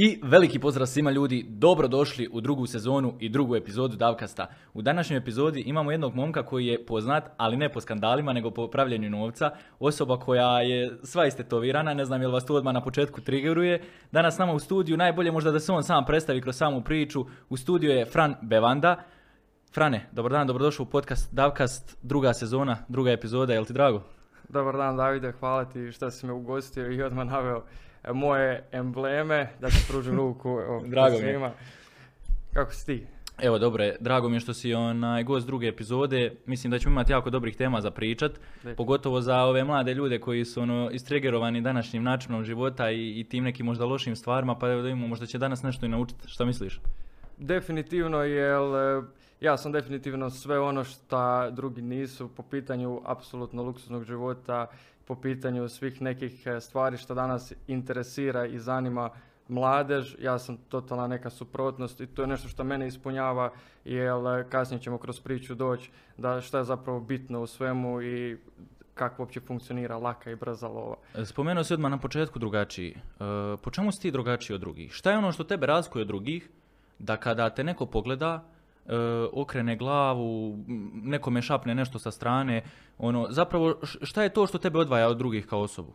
I veliki pozdrav svima ljudi, dobrodošli u drugu sezonu i drugu epizodu Davkasta. U današnjoj epizodi imamo jednog momka koji je poznat, ali ne po skandalima, nego po pravljenju novca. Osoba koja je sva istetovirana, ne znam je li vas to odmah na početku triggeruje. Danas s nama u studiju, najbolje možda da se on sam predstavi kroz samu priču. U studiju je Fran Bevanda. Frane, dobar dan, dobrodošao u podcast Davkast, druga sezona, druga epizoda, jel ti drago? Dobar dan Davide, hvala ti što si me ugostio i odmah naveo moje embleme, da ti pružim ruku Drago mi. Kako si ti? Evo, dobro drago mi je što si onaj gost druge epizode. Mislim da ćemo imati jako dobrih tema za pričat, pogotovo za ove mlade ljude koji su ono, istregerovani današnjim načinom života i, i tim nekim možda lošim stvarima, pa evo da imamo, možda će danas nešto i naučiti. Šta misliš? Definitivno, jer e, ja sam definitivno sve ono što drugi nisu po pitanju apsolutno luksuznog života, po pitanju svih nekih e, stvari što danas interesira i zanima mladež, ja sam totalna neka suprotnost i to je nešto što mene ispunjava jer e, kasnije ćemo kroz priču doći da šta je zapravo bitno u svemu i kako uopće funkcionira laka i brza lova. Spomenuo si odmah na početku drugačiji. E, po čemu si ti drugačiji od drugih? Šta je ono što tebe razlikuje od drugih da kada te neko pogleda, e, okrene glavu, nekome šapne nešto sa strane, ono, zapravo šta je to što tebe odvaja od drugih kao osobu?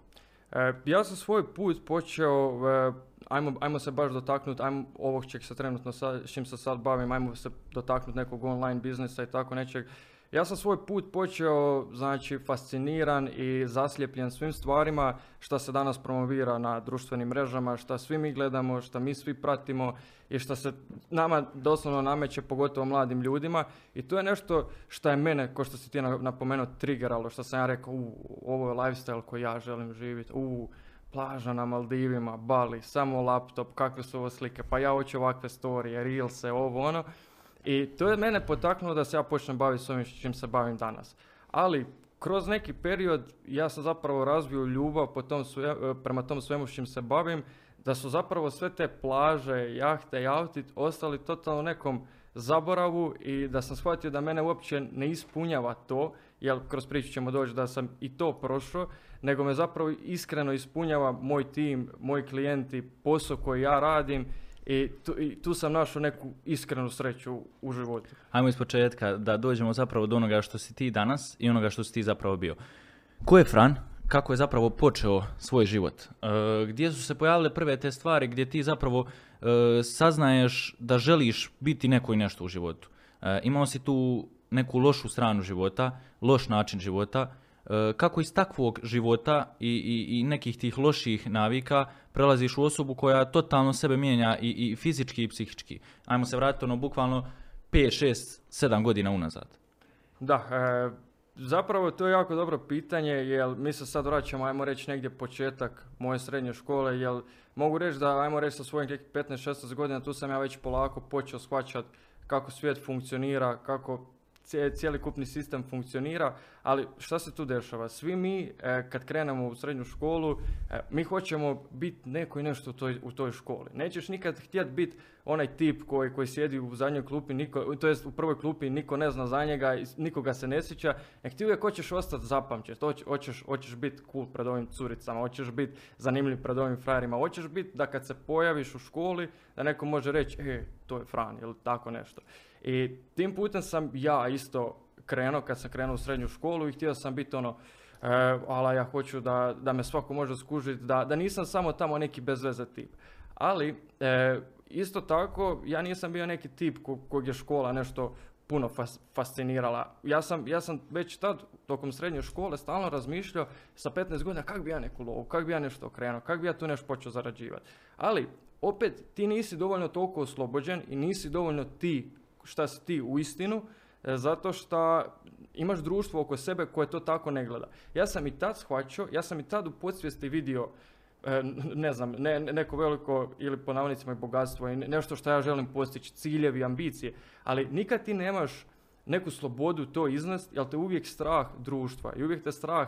E, ja sam svoj put počeo, e, ajmo, ajmo se baš dotaknuti, ajmo ovog čeg se trenutno sad, s čim se sad bavim, ajmo se dotaknuti nekog online biznisa i tako nečeg. Ja sam svoj put počeo, znači, fasciniran i zaslijepljen svim stvarima što se danas promovira na društvenim mrežama, što svi mi gledamo, što mi svi pratimo i što se nama doslovno nameće, pogotovo mladim ljudima. I to je nešto što je mene, ko što si ti na- napomenuo, triggeralo, što sam ja rekao, u, ovo je lifestyle koji ja želim živjeti, u, plaža na Maldivima, Bali, samo laptop, kakve su ovo slike, pa ja hoću ovakve storije, reelse, ovo ono. I to je mene potaknulo da se ja počnem baviti s ovim čim se bavim danas. Ali, kroz neki period ja sam zapravo razvio ljubav po tom sve- e, prema tom svemu s čim se bavim, da su zapravo sve te plaže, jahte i ostali totalno nekom zaboravu i da sam shvatio da mene uopće ne ispunjava to, jer kroz priču ćemo doći da sam i to prošao, nego me zapravo iskreno ispunjava moj tim, moji klijenti, posao koji ja radim i tu, i tu sam našao neku iskrenu sreću u životu. Ajmo iz početka da dođemo zapravo do onoga što si ti danas i onoga što si ti zapravo bio. Ko je Fran? Kako je zapravo počeo svoj život? E, gdje su se pojavile prve te stvari gdje ti zapravo e, saznaješ da želiš biti neko i nešto u životu? E, imao si tu neku lošu stranu života, loš način života. E, kako iz takvog života i, i, i nekih tih loših navika prelaziš u osobu koja totalno sebe mijenja i, i fizički i psihički? Ajmo se vratiti ono bukvalno 5, 6, 7 godina unazad. Da, e, zapravo to je jako dobro pitanje, jer mi se sad vraćamo, ajmo reći negdje početak moje srednje škole, jer mogu reći da, ajmo reći sa nekih 15-16 godina, tu sam ja već polako počeo shvaćati kako svijet funkcionira, kako cije- cjelokupni sistem funkcionira, ali šta se tu dešava? Svi mi e, kad krenemo u srednju školu, e, mi hoćemo biti neko i nešto u toj, u toj školi. Nećeš nikad htjeti biti onaj tip koji, koji sjedi u zadnjoj klupi, niko, to jest u prvoj klupi niko ne zna za njega, nikoga se ne sjeća, nek ti uvijek hoćeš ostati zapamćen, Hoć- hoćeš, hoćeš biti cool pred ovim curicama, hoćeš biti zanimljiv pred ovim frajerima, hoćeš biti da kad se pojaviš u školi, da neko može reći, e, to je Fran, ili tako nešto. I tim putem sam ja isto krenuo, kad sam krenuo u srednju školu i htio sam biti ono, e, ala ja hoću da, da me svako može skužiti, da, da nisam samo tamo neki bezveze tip. Ali, e, isto tako, ja nisam bio neki tip ko, kog je škola nešto puno fas- fascinirala. Ja sam, ja sam već tad, tokom srednje škole, stalno razmišljao sa 15 godina kak bi ja neku lovu, kak bi ja nešto okrenuo, kak bi ja tu nešto počeo zarađivati. Ali, opet, ti nisi dovoljno toliko oslobođen i nisi dovoljno ti šta si ti u istinu, e, zato što imaš društvo oko sebe koje to tako ne gleda. Ja sam i tad shvaćao, ja sam i tad u podsvijesti vidio e, ne znam, ne, ne- neko veliko ili po navodnicima bogatstvo i ne- nešto što ja želim postići, ciljevi, ambicije, ali nikad ti nemaš neku slobodu to iznest, jer te uvijek strah društva i uvijek te strah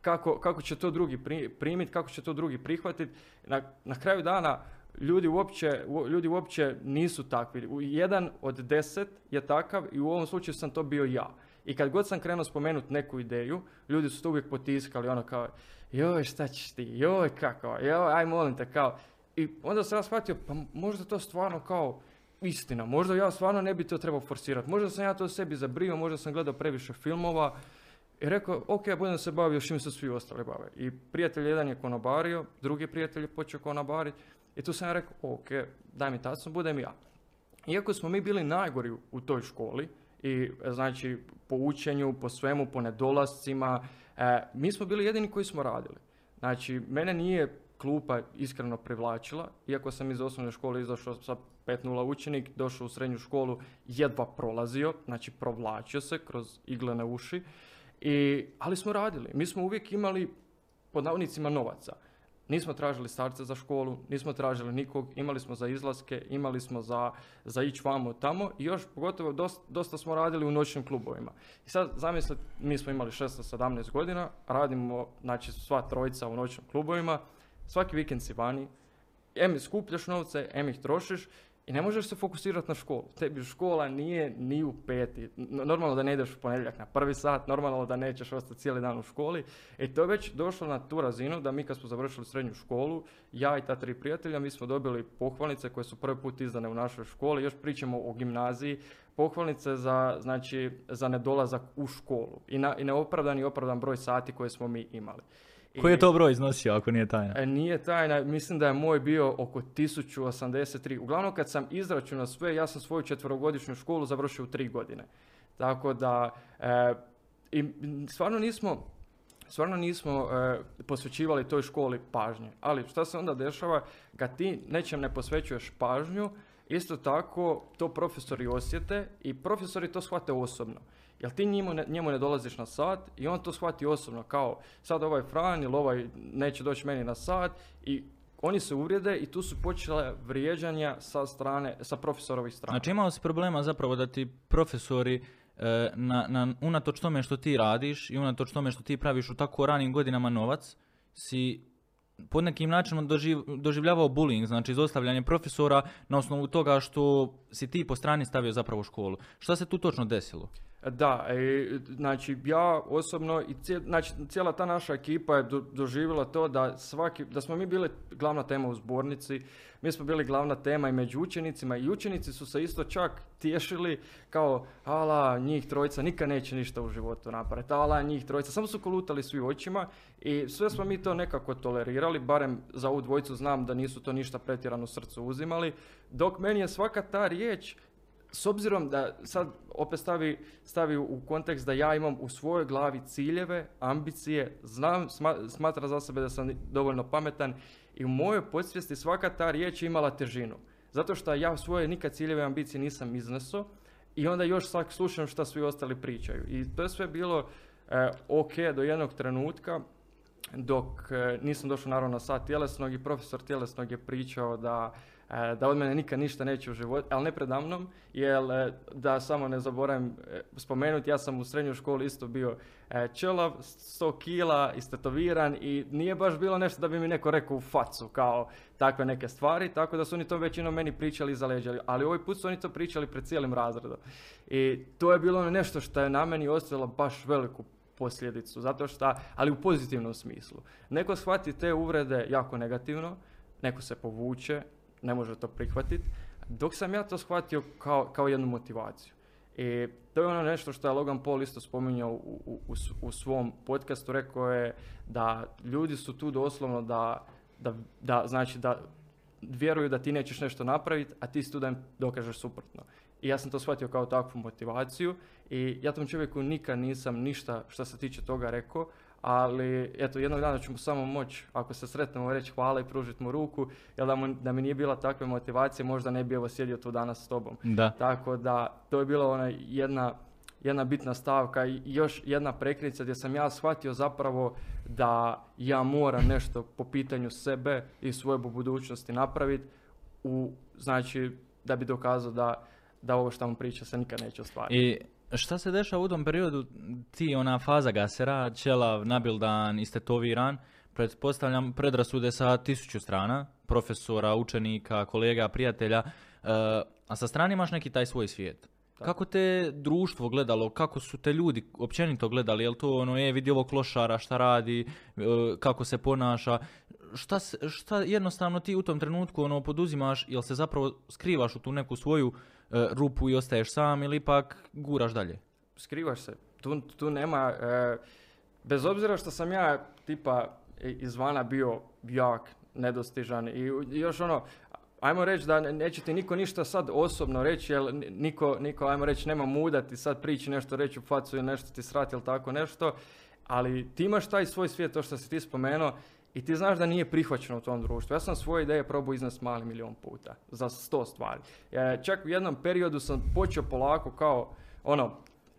kako, kako će to drugi pri, primiti, kako će to drugi prihvatiti. Na, na kraju dana ljudi uopće, ljudi uopće nisu takvi. Jedan od deset je takav i u ovom slučaju sam to bio ja. I kad god sam krenuo spomenuti neku ideju, ljudi su to uvijek potiskali, ono kao, joj šta ćeš ti, joj kako, joj aj molim te kao. I onda sam ja shvatio, pa možda to stvarno kao istina, možda ja stvarno ne bi to trebao forsirati, možda sam ja to sebi zabrio, možda sam gledao previše filmova, i rekao, ok, budem se bavio čim se svi ostali bave. I prijatelj jedan je konobario, drugi prijatelj je počeo konobariti. I tu sam ja rekao, ok, daj mi tačno, budem ja. Iako smo mi bili najgori u toj školi, i znači po učenju, po svemu, po nedolascima, e, mi smo bili jedini koji smo radili. Znači, mene nije klupa iskreno privlačila, iako sam iz osnovne škole izašao sa 5.0 učenik, došao u srednju školu, jedva prolazio, znači provlačio se kroz iglene uši. I, ali smo radili. Mi smo uvijek imali pod navodnicima novaca. Nismo tražili starce za školu, nismo tražili nikog, imali smo za izlaske, imali smo za, za ići vamo tamo i još pogotovo dosta, dosta smo radili u noćnim klubovima. I sad zamislite, mi smo imali 16-17 godina, radimo znači sva trojica u noćnim klubovima, svaki vikend si vani, em skupljaš novce, em ih trošiš i ne možeš se fokusirati na školu. Tebi škola nije ni u peti. Normalno da ne ideš u ponedjeljak na prvi sat, normalno da nećeš ostati cijeli dan u školi. I to je već došlo na tu razinu da mi kad smo završili srednju školu, ja i ta tri prijatelja, mi smo dobili pohvalnice koje su prvi put izdane u našoj školi. Još pričamo o gimnaziji, pohvalnice za, znači, za nedolazak u školu i, na, i neopravdan i opravdan broj sati koje smo mi imali. Koji je to broj iznosio ako nije tajna? E, nije tajna, mislim da je moj bio oko 1083. Uglavnom kad sam izračunao sve, ja sam svoju četverogodišnju školu završio u tri godine. Tako da, e, i stvarno nismo, stvarno nismo e, posvećivali toj školi pažnje. Ali šta se onda dešava kad ti nečem ne posvećuješ pažnju, isto tako to profesori osjete i profesori to shvate osobno. Jel ti njemu ne, njemu ne dolaziš na sat i on to shvati osobno kao sad ovaj Fran ili ovaj neće doći meni na sat i oni se uvrijede i tu su počele vrijeđanja sa strane, sa profesorovih strana. Znači imao si problema zapravo da ti profesori e, na, na, unatoč tome što ti radiš i unatoč tome što ti praviš u tako ranim godinama novac, si pod nekim načinom doživ, doživljavao bullying, znači izostavljanje profesora na osnovu toga što si ti po strani stavio zapravo školu. Šta se tu točno desilo? Da, i, znači ja osobno i znači, cijela ta naša ekipa je do, doživjela to da svaki, da smo mi bili glavna tema u zbornici, mi smo bili glavna tema i među učenicima i učenici su se isto čak tješili kao ala njih trojica nikad neće ništa u životu napraviti, ala njih trojica, samo su kolutali svi očima i sve smo mi to nekako tolerirali, barem za ovu dvojicu znam da nisu to ništa pretjerano srcu uzimali, dok meni je svaka ta riječ s obzirom da sad opet stavi, stavi u kontekst da ja imam u svojoj glavi ciljeve, ambicije, znam, smatra za sebe da sam dovoljno pametan i u mojoj podsvijesti svaka ta riječ je imala težinu. Zato što ja svoje nikad ciljeve i ambicije nisam izneso i onda još svak slušam šta svi ostali pričaju. I to je sve bilo e, ok do jednog trenutka dok e, nisam došao naravno na sat tjelesnog i profesor tjelesnog je pričao da da od mene nikad ništa neće u životu, ali ne predamnom, jer e, da samo ne zaboravim e, spomenuti, ja sam u srednjoj školi isto bio čelav, 100 kila, istetoviran i nije baš bilo nešto da bi mi neko rekao u facu kao takve neke stvari, tako da su oni to većinom meni pričali i zaleđali, ali ovaj put su oni to pričali pred cijelim razredom. I to je bilo nešto što je na meni ostavilo baš veliku posljedicu, zato što, ali u pozitivnom smislu. Neko shvati te uvrede jako negativno, neko se povuče, ne može to prihvatiti, dok sam ja to shvatio kao, kao jednu motivaciju. I to je ono nešto što je Logan Paul isto spominjao u, u, u svom podcastu, rekao je da ljudi su tu doslovno da, da, da, znači da vjeruju da ti nećeš nešto napraviti, a ti si tu dokažeš suprotno. I ja sam to shvatio kao takvu motivaciju i ja tom čovjeku nikad nisam ništa što se tiče toga rekao, ali eto jednog dana ću mu samo moći ako se sretnemo reći hvala i pružiti mu ruku jer da, mu, da mi nije bila takve motivacije možda ne bi evo sjedio tu danas s tobom. Da. Tako da to je bila ona jedna, jedna bitna stavka i još jedna prekrica gdje sam ja shvatio zapravo da ja moram nešto po pitanju sebe i svoje budućnosti napraviti u znači da bi dokazao da, da ovo što vam priča se nikad neće ostvariti. I Šta se dešava u tom periodu, ti ona faza gasera, čelav, nabildan, istetoviran, pretpostavljam predrasude sa tisuću strana, profesora, učenika, kolega, prijatelja, uh, a sa strane imaš neki taj svoj svijet. Kako te društvo gledalo, kako su te ljudi općenito gledali, jel to ono, je vidi ovog klošara šta radi, uh, kako se ponaša, šta, šta jednostavno ti u tom trenutku ono poduzimaš, jel se zapravo skrivaš u tu neku svoju rupu i ostaješ sam ili ipak guraš dalje? skrivaš se. Tu, tu nema, e, bez obzira što sam ja tipa izvana bio jak, nedostižan i još ono, ajmo reći da ne- neće ti niko ništa sad osobno reći, jer ni- niko, niko ajmo reći, nema muda ti sad prići nešto reći u facu ili nešto ti srati ili tako nešto, ali ti imaš taj svoj svijet, to što si ti spomenuo, i ti znaš da nije prihvaćeno u tom društvu. Ja sam svoje ideje probao iznest mali milion puta, za sto stvari. E, čak u jednom periodu sam počeo polako kao, ono,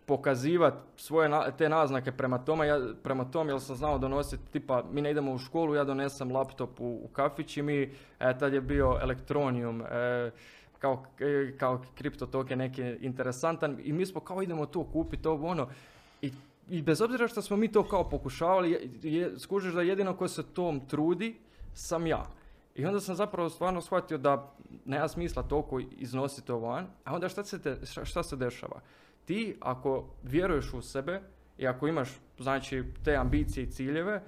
pokazivati svoje na- te naznake prema tome, ja, prema tome jer sam znao donositi, tipa mi ne idemo u školu, ja donesem laptop u, u kafić i mi, e, tad je bio Elektronium, e, kao, e, kao kripto token neki interesantan i mi smo kao idemo to kupiti, ovo ono, i, i bez obzira što smo mi to kao pokušavali, je, je, skužiš da jedino ko se tom trudi sam ja. I onda sam zapravo stvarno shvatio da nema smisla toliko iznositi to van, a onda šta se, te, šta, se dešava? Ti ako vjeruješ u sebe i ako imaš znači te ambicije i ciljeve,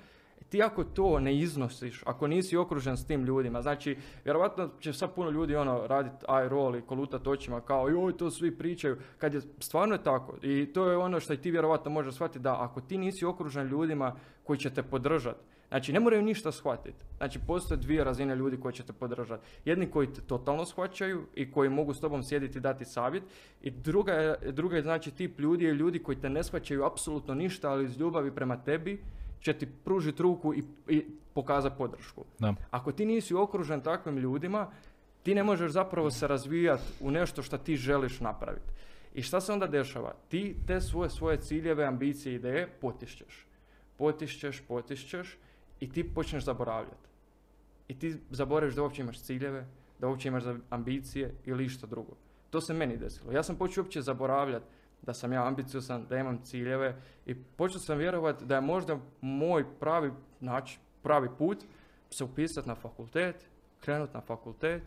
ti ako to ne iznosiš, ako nisi okružen s tim ljudima, znači vjerojatno će sad puno ljudi ono raditi eye roll i kolutat očima kao joj to svi pričaju, kad je stvarno je tako i to je ono što i ti vjerojatno možeš shvatiti da ako ti nisi okružen ljudima koji će te podržati, znači ne moraju ništa shvatiti, znači postoje dvije razine ljudi koji će te podržati, jedni koji te totalno shvaćaju i koji mogu s tobom sjediti i dati savjet i druga je, druga je znači tip ljudi je ljudi koji te ne shvaćaju apsolutno ništa, ali iz ljubavi prema tebi će ti pružiti ruku i, i pokazati podršku. Da. Ako ti nisi okružen takvim ljudima, ti ne možeš zapravo se razvijati u nešto što ti želiš napraviti. I šta se onda dešava? Ti te svoje, svoje ciljeve, ambicije, ideje potišćeš. Potišćeš, potišćeš i ti počneš zaboravljati. I ti zaboraviš da uopće imaš ciljeve, da uopće imaš ambicije ili išta drugo. To se meni desilo. Ja sam počeo uopće zaboravljati da sam ja ambiciozan, da imam ciljeve i počeo sam vjerovati da je možda moj pravi način, pravi put se upisati na fakultet, krenuti na fakultet,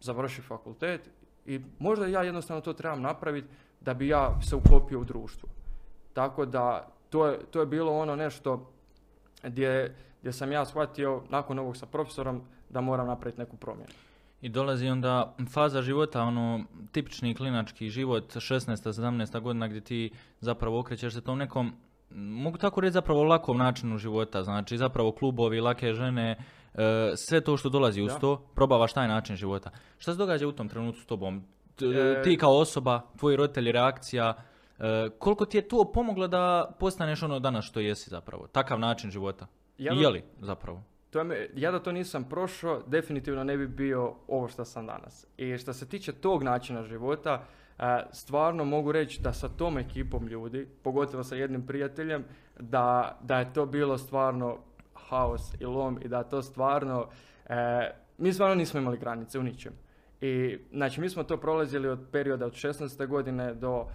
završiti fakultet i možda ja jednostavno to trebam napraviti da bi ja se uklopio u društvo. Tako da to je, to je bilo ono nešto gdje, gdje sam ja shvatio nakon ovog sa profesorom da moram napraviti neku promjenu. I dolazi onda faza života, ono, tipični klinački život, 16. 17. godina gdje ti zapravo okrećeš se tom nekom, mogu tako reći zapravo lakom načinu života, znači zapravo klubovi, lake žene, e, sve to što dolazi uz to, probavaš taj način života. Šta se događa u tom trenutku s tobom? T- E, ti kao osoba, tvoji roditelji, reakcija, e, koliko ti je to pomoglo da postaneš ono danas što jesi zapravo? Takav način života. Ja I je li zapravo? To je, ja da to nisam prošao, definitivno ne bi bio ovo što sam danas. I što se tiče tog načina života, e, stvarno mogu reći da sa tom ekipom ljudi, pogotovo sa jednim prijateljem, da, da je to bilo stvarno haos i lom i da to stvarno, e, mi stvarno nismo imali granice u ničem. I znači mi smo to prolazili od perioda od 16. godine do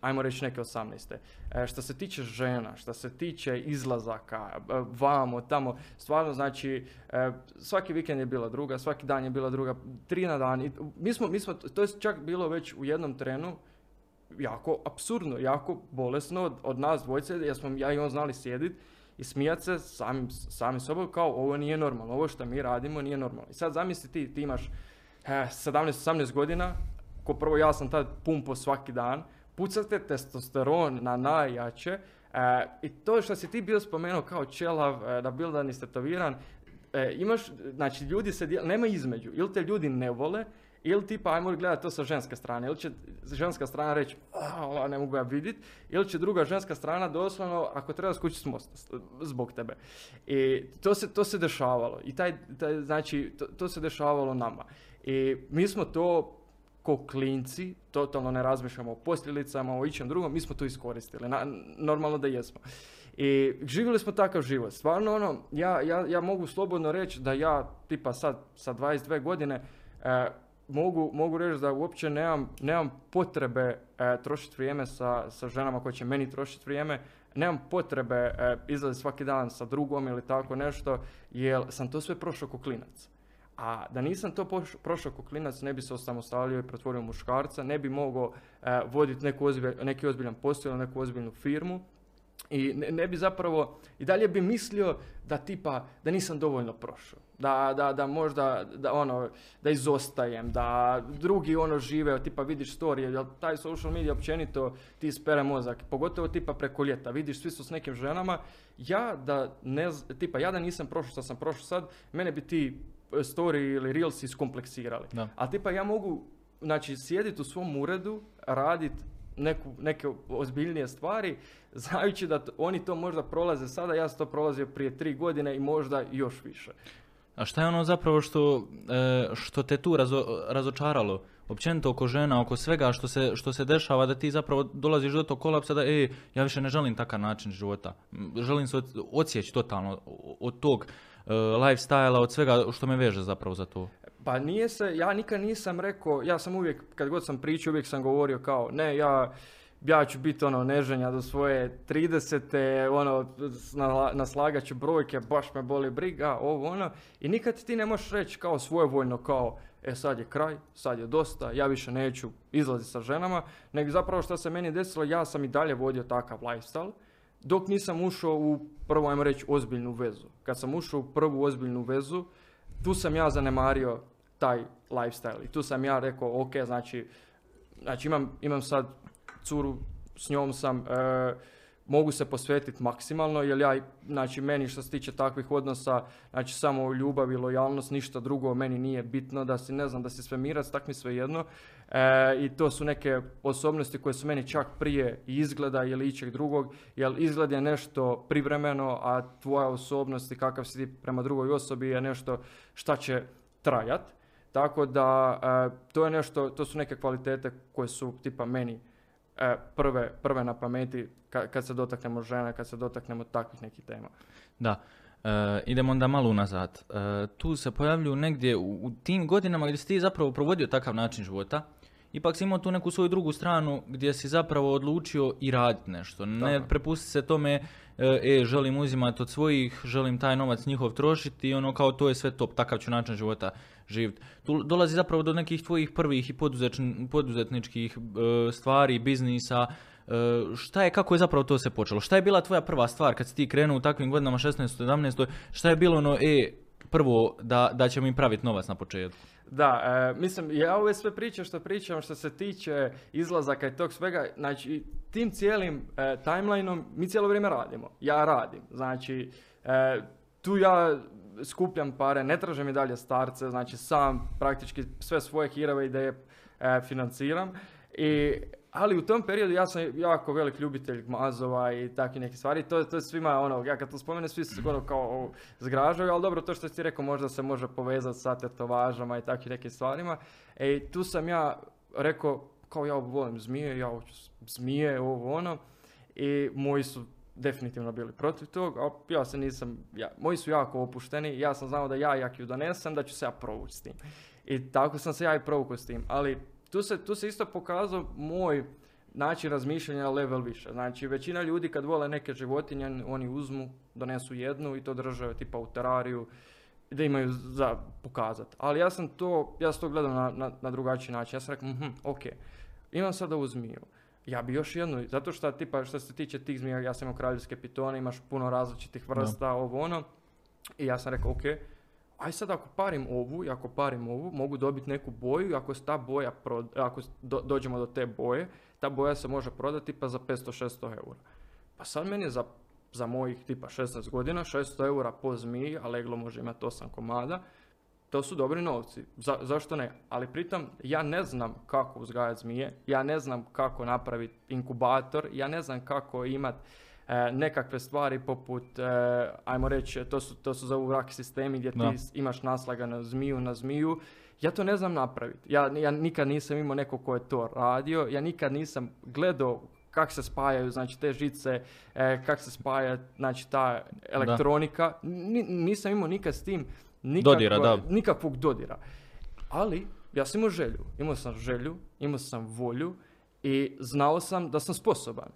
ajmo reći neke 18. E, što se tiče žena, što se tiče izlazaka, e, vamo, tamo, stvarno znači e, svaki vikend je bila druga, svaki dan je bila druga, tri na dan. I mi smo, mi smo, to je čak bilo već u jednom trenu jako absurdno, jako bolesno od, od nas dvojice, jer smo ja i on znali sjediti i smijat se sami, sami sobom kao ovo nije normalno, ovo što mi radimo nije normalno. I sad zamisli ti, ti imaš eh, 17-18 godina, ko prvo ja sam tad pumpo svaki dan, pucate testosteron na najjače eh, i to što si ti bio spomenuo kao čelav, eh, nabildan i stetoviran, eh, imaš, znači ljudi se, nema između, ili te ljudi ne vole, ili tipa ajmo gledati to sa ženske strane, ili će ženska strana reći, "A, ova ne mogu ja vidjeti, ili će druga ženska strana doslovno, ako treba skući s mosta zbog tebe. I to se, to se dešavalo. I taj, taj znači, to, to se dešavalo nama. I mi smo to ko klinci, totalno ne razmišljamo o posljedicama, o ičem drugom, mi smo to iskoristili, na, normalno da jesmo. I živjeli smo takav život. Stvarno ono, ja, ja, ja mogu slobodno reći da ja tipa sad sa 22 godine e, mogu, mogu reći da uopće nemam, nemam potrebe e, trošiti vrijeme sa, sa ženama koje će meni trošiti vrijeme, nemam potrebe e, izlaziti svaki dan sa drugom ili tako nešto, jer sam to sve prošao ko klinac. A da nisam to poš- prošao ko klinac, ne bi se osamostalio i pretvorio muškarca, ne bi mogao e, voditi neku ozbilj- neki ozbiljan posao ili neku ozbiljnu firmu. I ne, ne bi zapravo, i dalje bi mislio da tipa, da nisam dovoljno prošao. Da, da, da možda, da ono, da izostajem, da drugi ono žive, tipa vidiš storije, jer taj social media općenito ti spere mozak, pogotovo tipa preko ljeta, vidiš svi su s nekim ženama, ja da ne, tipa ja da nisam prošao što sam prošao sad, mene bi ti story ili reels iskompleksirali. Da. A tipa ja mogu, znači, sjediti u svom uredu, raditi neku, neke ozbiljnije stvari, znajući da t- oni to možda prolaze sada, ja sam to prolazio prije tri godine i možda još više. A šta je ono zapravo što, e, što te tu razo- razočaralo? Općenito oko žena, oko svega što se, što se dešava, da ti zapravo dolaziš do tog kolapsa da, e, ja više ne želim takav način života. Želim se od- odsjeći totalno od tog lifestyle od svega što me veže zapravo za to. Pa nije se, ja nikad nisam rekao, ja sam uvijek, kad god sam pričao, uvijek sam govorio kao, ne, ja, ja ću biti ono neženja do svoje 30. ono, nasla- naslagat ću brojke, baš me boli briga, ovo ono. I nikad ti ne možeš reći kao svojevoljno kao, e sad je kraj, sad je dosta, ja više neću izlaziti sa ženama, nego zapravo što se meni desilo, ja sam i dalje vodio takav lifestyle, dok nisam ušao u prvo, ajmo reći, ozbiljnu vezu. Kad sam ušao u prvu ozbiljnu vezu, tu sam ja zanemario taj lifestyle i tu sam ja rekao, ok, znači, znači imam, imam sad curu, s njom sam, e, mogu se posvetiti maksimalno, jer ja, znači meni što se tiče takvih odnosa, znači samo ljubav i lojalnost, ništa drugo meni nije bitno, da si, ne znam, da si svemirac, tak mi sve jedno. E, I to su neke osobnosti koje su meni čak prije izgleda ili ičeg drugog, jer izgled je nešto privremeno, a tvoja osobnost i kakav si ti prema drugoj osobi je nešto šta će trajat. Tako da e, to je nešto, to su neke kvalitete koje su tipa meni e, prve, prve na pameti ka- kad se dotaknemo žena, kad se dotaknemo takvih nekih tema. Da. E, idemo onda malo unazad. E, tu se pojavljuju negdje u, u tim godinama gdje si ti zapravo provodio takav način života. Ipak si imao tu neku svoju drugu stranu gdje si zapravo odlučio i raditi nešto. Ne prepusti se tome, e, e, želim uzimati od svojih, želim taj novac njihov trošiti i ono kao to je sve top, takav ću način života živjeti. Tu dolazi zapravo do nekih tvojih prvih i poduzetničkih e, stvari, biznisa, šta je, kako je zapravo to se počelo? Šta je bila tvoja prva stvar kad si ti krenuo u takvim godinama 16. 17. Šta je bilo ono, e, prvo da, da ćemo im praviti novac na početku? Da, e, mislim, ja ove sve priče što pričam što se tiče izlazaka i tog svega, znači tim cijelim e, timelineom mi cijelo vrijeme radimo. Ja radim, znači e, tu ja skupljam pare, ne tražim i dalje starce, znači sam praktički sve svoje hirove ideje e, financiram. I, ali u tom periodu ja sam jako velik ljubitelj mazova i takvih nekih stvari. To, to je svima ono, ja kad to spomenem svi se skoro kao zgražaju, ali dobro to što si rekao možda se može povezati sa tetovažama i takvim nekim stvarima. E, tu sam ja rekao kao ja volim zmije, ja hoću zmije, ovo ono. I moji su definitivno bili protiv toga, a ja se nisam, ja, moji su jako opušteni, ja sam znao da ja jak ju donesem, da ću se ja provući s tim. I tako sam se ja i provukao s tim, ali tu se, tu se isto pokazao moj način razmišljanja level više. Znači, većina ljudi kad vole neke životinje, oni uzmu, donesu jednu i to drže tipa u terariju, da imaju za pokazat. Ali ja sam to, ja sam to gledao na, na, na drugačiji način. Ja sam rekao, mhm, ok, imam sada ovu zmiju. Ja bi još jednu, zato što tipa što se tiče tih zmija, ja sam imao kraljevske pitone, imaš puno različitih vrsta, ovo ono. I ja sam rekao, ok, aj sad ako parim ovu i ako parim ovu, mogu dobiti neku boju i ako ta boja, prod- ako do- dođemo do te boje, ta boja se može prodati pa za 500-600 eura. Pa sad meni za, za mojih tipa 16 godina 600 eura po zmiji, a leglo može imati 8 komada, to su dobri novci. Za- zašto ne? Ali pritom ja ne znam kako uzgajati zmije, ja ne znam kako napraviti inkubator, ja ne znam kako imati nekakve stvari poput, e, ajmo reći, to su, to su zovu rak sistemi gdje Da. ti imaš naslagano zmiju na zmiju. Ja to ne znam napraviti. Ja, ja nikad nisam imao neko ko je to radio, ja nikad nisam gledao kako se spajaju znači te žice, e, kako se spaja znači ta elektronika. Ni- nisam imao nikad s tim nikakva- Dodira, da. nikakvog dodira. Ali ja sam imao želju. Imao sam želju, imao sam volju i znao sam da sam sposoban.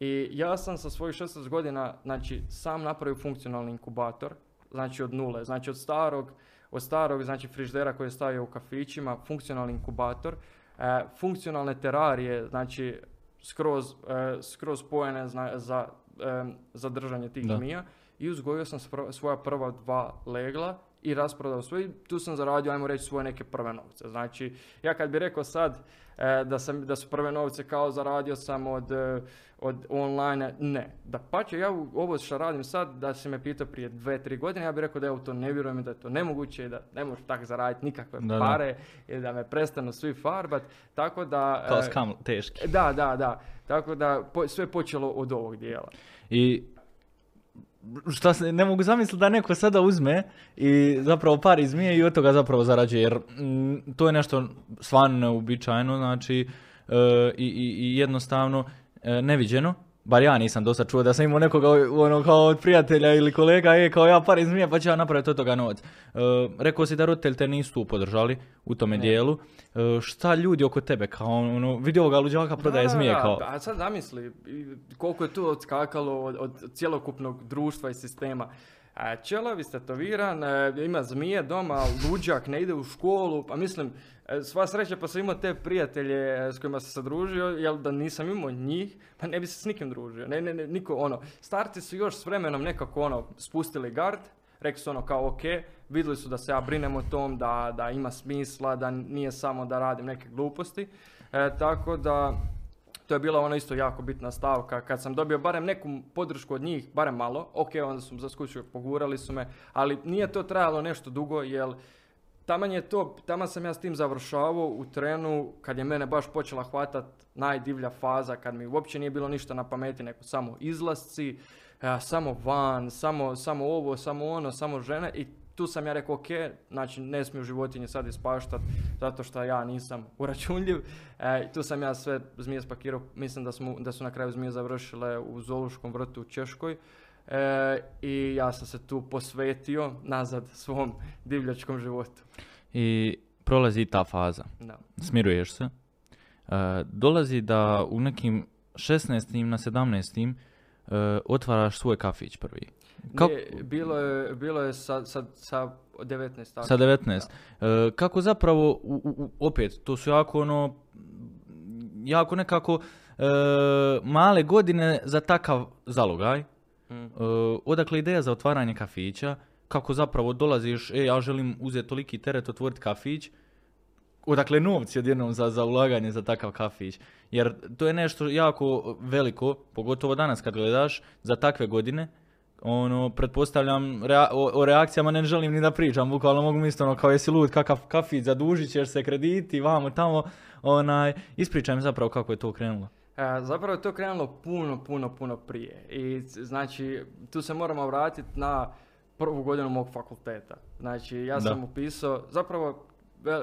I ja sam sa svojih 16 godina, znači, sam napravio funkcionalni inkubator, znači od nule, znači od starog, od starog, znači friždera koji je stavio u kafićima, funkcionalni inkubator, e, funkcionalne terarije, znači skroz, e, skroz spojene zna- za em, za držanje tih Da. zmija i uzgojio sam svoja prva dva legla i rasprodao sve i tu sam zaradio, ajmo reći, svoje neke prve novce. Znači, ja kad bi rekao sad e, da, sam, da su prve novce kao zaradio sam od, e, od online, ne. Da pače, ja ovo što radim sad, da si me pitao prije dve, tri godine, ja bih rekao da ja u to ne vjerujem da je to nemoguće i da ne možeš tak zaraditi nikakve Da, da. pare i da me prestanu svi farbat. Tako da... Kao e, skam teški. da, da, da. Tako da po, sve je počelo od ovog dijela. I šta se, ne mogu zamisliti da neko sada uzme i zapravo pari zmije i od toga zapravo zarađuje, jer mm, to je nešto stvarno neuobičajeno, znači e, i, i, i jednostavno e, neviđeno. Bar ja nisam dosta čuo da sam imao nekoga ono, kao od prijatelja ili kolega, e, kao ja parim zmije pa ću ja napraviti od toga novac. E, rekao si da roditelji te nisu podržali u tome Ne. dijelu. E, šta ljudi oko tebe, kao ono, vidi ovoga luđaka prodaje Da, da, zmije, da, kao... A sad zamisli koliko je tu odskakalo od, od cjelokupnog društva i sistema. A, Čelav istetoviran, e, ima zmije doma, luđak, ne ide u školu, pa mislim, sva sreća pa sam imao te prijatelje e, s kojima sam se družio, jel da nisam imao njih, pa ne bi se s nikim družio. Ne, ne, ne, niko, ono, starci su još s vremenom nekako, ono, spustili gard, rekli su ono kao ok, vidjeli su da se ja brinem o tom, da, da ima smisla, da nije samo da radim neke gluposti, e, tako da to je bila ono isto jako bitna stavka. Kad sam dobio barem neku podršku od njih, barem malo, ok, onda su zaskučio, pogurali su me, ali nije to trajalo nešto dugo, jer taman je to, taman sam ja s tim završavao u trenu kad je mene baš počela hvatat najdivlja faza, kad mi uopće nije bilo ništa na pameti, nego samo izlasci, e, samo van, samo, samo ovo, samo ono, samo žene i tu sam ja rekao, ok, znači ne smiju životinje sad ispaštat zato što ja nisam uračunljiv. E, tu sam ja sve zmije spakirao, mislim da, smo, da su na kraju zmije završile u zoološkom vrtu u Češkoj. E, I ja sam se tu posvetio nazad svom divljačkom životu. I prolazi ta faza. Da. smiruješ se. E, dolazi da u nekim 16. na 17. e, otvaraš svoj kafić prvi. Kako- Nije, bilo je, bilo je sa, sa, sa 19. tako. Sa 19. E, kako zapravo, u- u- opet, to su jako ono, jako nekako e, male godine za takav zalogaj. Mm. E, odakle ideja za otvaranje kafića, kako zapravo dolaziš, e, ja želim uzeti toliki teret, otvoriti kafić, odakle novci odjednom za, za ulaganje za takav kafić. Jer to je nešto jako veliko, pogotovo danas kad gledaš, za takve godine, ono, pretpostavljam, rea- o, o reakcijama ne želim ni da pričam, bukvalno mogu misliti ono, kao jesi lud, kakav kafić, zadužit ćeš se krediti, vamo, tamo, onaj, ispričaj mi zapravo kako je to krenulo. E, zapravo je to krenulo puno, puno, puno prije. I znači, tu se moramo vratiti na prvu godinu mog fakulteta. Znači, ja Da. sam upisao, zapravo,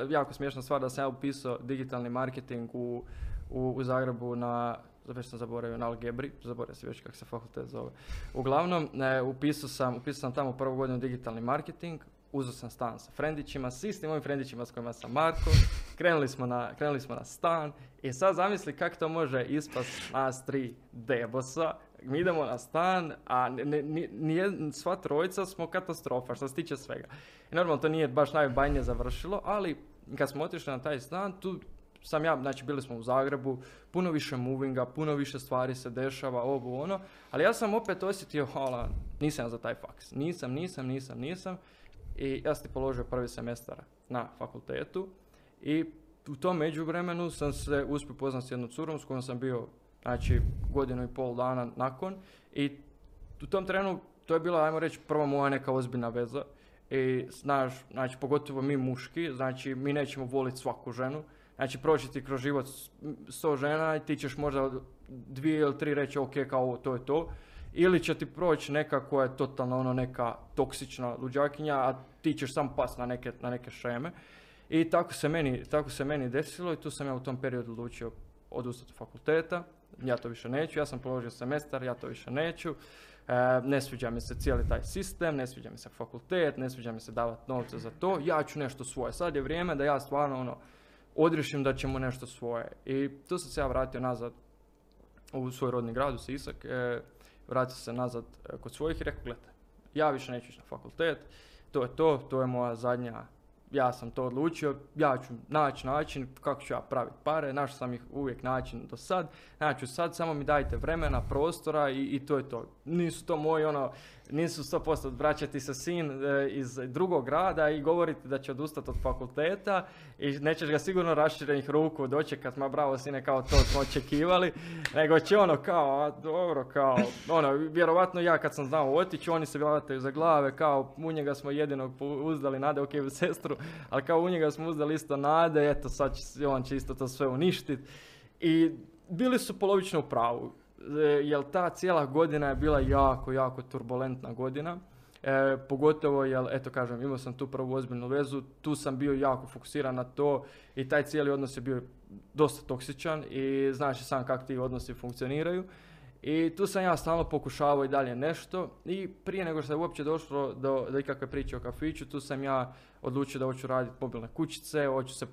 jako smiješna stvar da sam ja upisao digitalni marketing u, u, u Zagrebu na, već sam zaboravio, na Algebri, zaboravio se već kako se fakultet zove. Uglavnom, e, upisao sam, upisao sam tamo prvu godinu digitalni marketing, uzeo sam stan sa frendićima, s istim ovim frendićima s kojima sam Marko, krenuli smo na, krenuli smo na stan. I sad zamisli kako to može ispast nas tri debosa. Mi idemo na stan, a nije- sva trojica smo katastrofa što se tiče svega. I normalno to nije baš najbajnije završilo, ali kad smo otišli na taj stan, tu sam ja, znači bili smo u Zagrebu, puno više movinga, puno više stvari se dešava, ovo ono, ali ja sam opet osjetio, hala, nisam za taj faks, nisam, nisam, nisam, nisam i ja sam položio prvi semestar na fakultetu i u tom međuvremenu sam se uspio poznati s jednom curom s kojom sam bio znači godinu i pol dana nakon i u tom trenu to je bila ajmo reći prva moja neka ozbiljna veza i znaš, znači pogotovo mi muški, znači mi nećemo voliti svaku ženu, znači proći ti kroz život sto žena i ti ćeš možda dvije ili tri reći ok kao ovo, to je to, ili će ti proći neka koja je totalno ono neka toksična luđakinja, a ti ćeš sam pas na neke, na neke šeme. I tako se, meni, tako se meni desilo i tu sam ja u tom periodu odlučio odustati od fakulteta. Ja to više neću, ja sam položio semestar, ja to više neću. E, ne sviđa mi se cijeli taj sistem, ne sviđa mi se fakultet, ne sviđa mi se davati novce za to. Ja ću nešto svoje. Sad je vrijeme da ja stvarno ono, odrišim da ćemo nešto svoje. I tu sam se ja vratio nazad u svoj rodni grad, u Sisak. E, vratio se nazad e, kod svojih i rekao, gledajte, ja više neću ići na fakultet, to je to, to je moja zadnja ja sam to odlučio, ja ću naći način kako ću ja praviti pare, našao sam ih uvijek način do sad, znači sad samo mi dajte vremena, prostora i, i to je to. Nisu to moji ono, nisu 100% vraćati se sin e, iz drugog grada i govoriti da će odustati od fakulteta i nećeš ga sigurno raširenih ruku dočekat, ma bravo sine, kao to smo očekivali, nego će ono kao, a dobro, kao, ono, vjerovatno ja kad sam znao otići, oni se vjerovataju za glave, kao u njega smo jedinog uzdali nade, ok, u sestru, ali kao u njega smo uzdali isto nade, eto sad će, on će isto to sve uništiti. I bili su polovično u pravu. E, jer ta cijela godina je bila jako, jako turbulentna godina. E, pogotovo jer, eto kažem, imao sam tu prvu ozbiljnu vezu, tu sam bio jako fokusiran na to i taj cijeli odnos je bio dosta toksičan i znaš sam kako ti odnosi funkcioniraju. I tu sam ja stalno pokušavao i dalje nešto i prije nego što je uopće došlo do, do ikakve priče o kafiću, tu sam ja odlučio da hoću raditi mobilne kućice, hoću se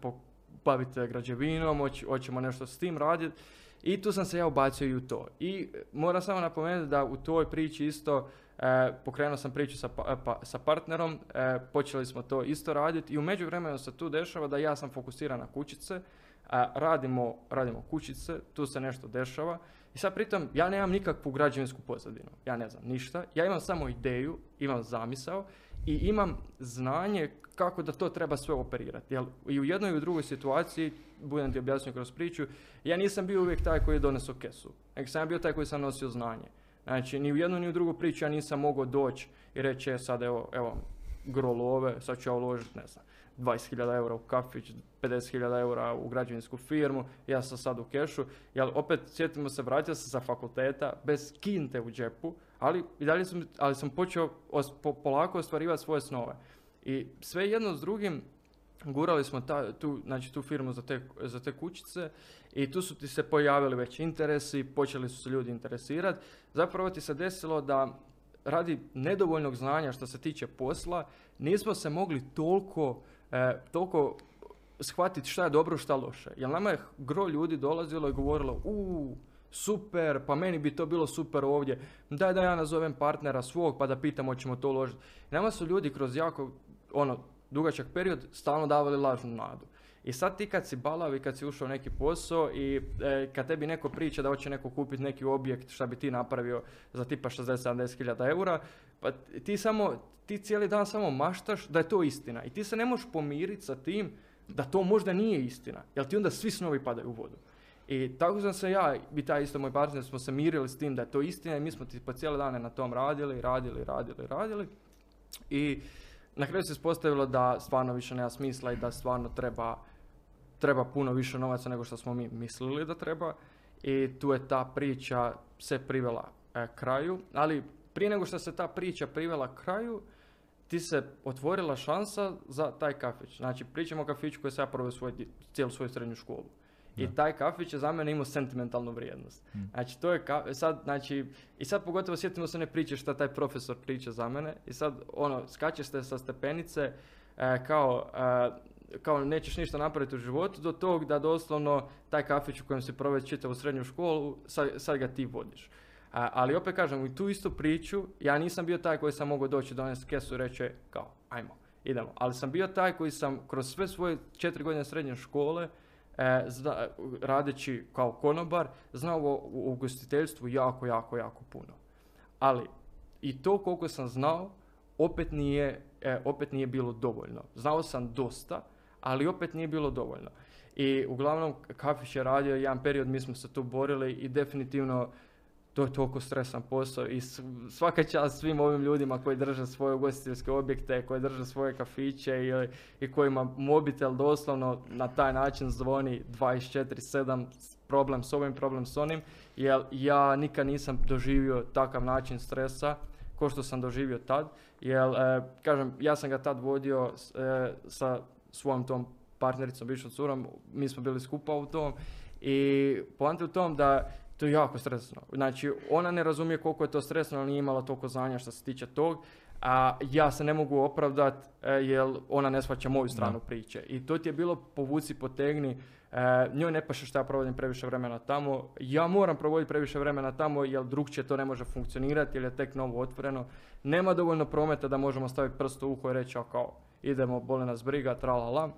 baviti građevinom, hoćemo nešto s tim raditi i tu sam se ja ubacio i u to. I moram samo napomenuti da u toj priči isto e, pokrenuo sam priču sa, pa, pa, sa partnerom, e, počeli smo to isto raditi i u međuvremenu se tu dešava da ja sam fokusiran na kućice, radimo, radimo kućice, tu se nešto dešava i sad pritom ja nemam nikakvu građevinsku pozadinu, ja ne znam ništa, ja imam samo ideju, imam zamisao i imam znanje kako da to treba sve operirati. Jel, I u jednoj i u drugoj situaciji, budem ti objasnio kroz priču, ja nisam bio uvijek taj koji je donesao kesu, nego sam bio taj koji sam nosio znanje. Znači, ni u jednu ni u drugu priču ja nisam mogao doći i reći, e, sad evo, evo, grolove, sad ću ja uložiti, ne znam, 20.000 eura u kafić, 50.000 eura u građevinsku firmu, ja sam sad u kešu, jer opet, sjetimo se, vratio sam sa fakulteta, bez kinte u džepu, ali i dalje sam, ali sam počeo polako ostvarivati svoje snove. I sve jedno s drugim gurali smo ta, tu, znači, tu firmu za te, za te kućice i tu su ti se pojavili već interesi, počeli su se ljudi interesirati. Zapravo ti se desilo da radi nedovoljnog znanja što se tiče posla, nismo se mogli toliko, e, toliko shvatiti šta je dobro, šta loše. Jer nama je gro ljudi dolazilo i govorilo, u super, pa meni bi to bilo super ovdje, daj da ja nazovem partnera svog pa da pitam hoćemo to uložiti. Nama su ljudi kroz jako ono, dugačak period stalno davali lažnu nadu. I sad ti kad si balav i kad si ušao neki posao i e, kad tebi neko priča da hoće neko kupiti neki objekt šta bi ti napravio za tipa 60-70 hiljada eura, pa ti samo, ti cijeli dan samo maštaš da je to istina. I ti se ne možeš pomiriti sa tim da to možda nije istina. Jer ti onda svi snovi padaju u vodu. I tako sam se ja i taj isto moj partner smo se mirili s tim da je to istina i mi smo ti po cijele dane na tom radili, radili, radili, radili. I na kraju se ispostavilo da stvarno više nema smisla i da stvarno treba, treba puno više novaca nego što smo mi mislili da treba. I tu je ta priča se privela e, kraju, ali prije nego što se ta priča privela kraju, ti se otvorila šansa za taj kafić. Znači, pričamo o kafiću koji se ja proveo svoj, cijelu svoju srednju školu. I taj kafić je za mene imao sentimentalnu vrijednost. Mm. Znači, to je sad, znači, i sad pogotovo sjetimo se ne priče šta taj profesor priča za mene i sad, ono, skačeš se sa stepenice e, kao, e, kao nećeš ništa napraviti u životu do tog da doslovno taj kafić u kojem si proveć čitavu srednju školu, sad, sad ga ti vodiš. ali opet kažem, u tu istu priču, ja nisam bio taj koji sam mogao doći donesti kesu i reći kao, ajmo, idemo. Ali sam bio taj koji sam kroz sve svoje četiri godine srednje škole e, zna, radeći kao konobar, znao u ugostiteljstvu jako, jako, jako puno. Ali i to koliko sam znao, opet nije, e, opet nije bilo dovoljno. Znao sam dosta, ali opet nije bilo dovoljno. I uglavnom kafić je radio jedan period, mi smo se tu borili i definitivno to je toliko stresan posao i svaka čast svim ovim ljudima koji drže svoje ugostiteljske objekte, koji drže svoje kafiće i, i kojima mobitel doslovno na taj način zvoni 24-7 problem s ovim, problem s onim, jer ja nikad nisam doživio takav način stresa ko što sam doživio tad, jer, e, kažem, ja sam ga tad vodio e, sa svojom tom partnericom, bivšom curom, mi smo bili skupa u tom i poanta u tom da to je jako stresno. Znači, ona ne razumije koliko je to stresno, ali nije imala toliko znanja što se tiče tog, a ja se ne mogu opravdati e, jer ona ne shvaća moju stranu priče. I to ti je bilo povuci, potegni, e, njoj ne paše što ja provodim previše vremena tamo, ja moram provoditi previše vremena tamo jer drugčije to ne može funkcionirati jer je tek novo otvoreno. Nema dovoljno prometa da možemo staviti prst u uho i reći, a kao, idemo, boli nas briga, tralala.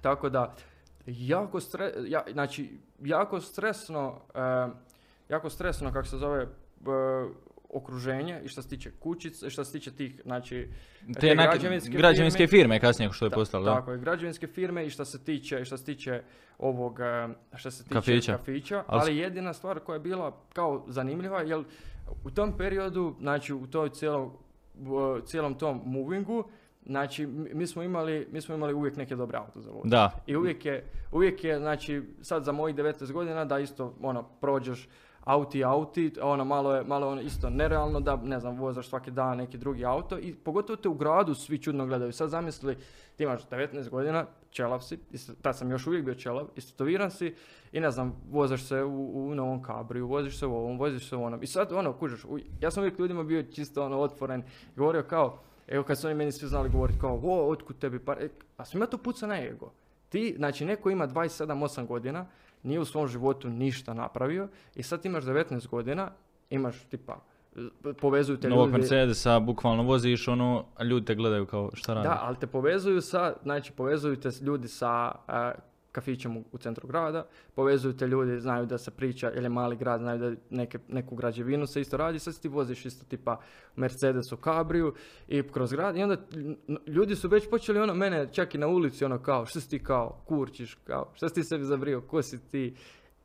Tako da, jako, stre, ja, znači, jako stresno, e, jako stresno, kako se zove, e, okruženje i što se tiče kućice, što se tiče tih, znači, Te, te građevinske građevinske firme kasnije što je Ta- postalo, da? Tako je, građevinske firme i što se tiče, što se tiče ovog, e, što se tiče Kafića. kafića, Ali ali jedina stvar koja je bila kao zanimljiva, jer u tom periodu, znači u toj cijelom, u cijelom tom movingu, znači mi smo imali, mi smo imali uvijek neke dobre auto za vožnju. Da, I uvijek je, uvijek je, znači, sad za mojih 19 godina da isto, ono, prođeš auti, auti, ono, malo je, malo ono isto nerealno da, ne znam, vozaš svaki dan neki drugi auto i pogotovo te u gradu svi čudno gledaju. Sad zamisli, ti imaš 19 godina, čelav si, tad sam još uvijek bio čelav, istetoviran si i ne znam, vozaš se u, u novom kabriju, voziš se u ovom, voziš se u onom. I sad, ono, kužiš, u- ja sam uvijek ljudima bio čisto, ono, otvoren, govorio kao, evo kad su oni meni svi znali govoriti kao, o, otkud tebi par, e, a svima to puca na ego. Ti, znači neko ima 27-8 godina, nije u svom životu ništa napravio i sad imaš 19 godina, imaš tipa, povezuju te novog ljudi. Mercedesa, bukvalno voziš ono, a ljudi te gledaju kao šta radi. Da, ali te povezuju sa, znači povezuju te ljudi sa a, kafićem u, centru grada, povezuju te ljudi, znaju da se priča, je mali grad, znaju da neke, neku građevinu se isto radi, sad ti voziš isto tipa Mercedes u Cabriju i kroz grad i onda ljudi su već počeli ono mene čak i na ulici ono kao što si ti kao kurčiš, kao što si ti sebi zabrio, ko si ti,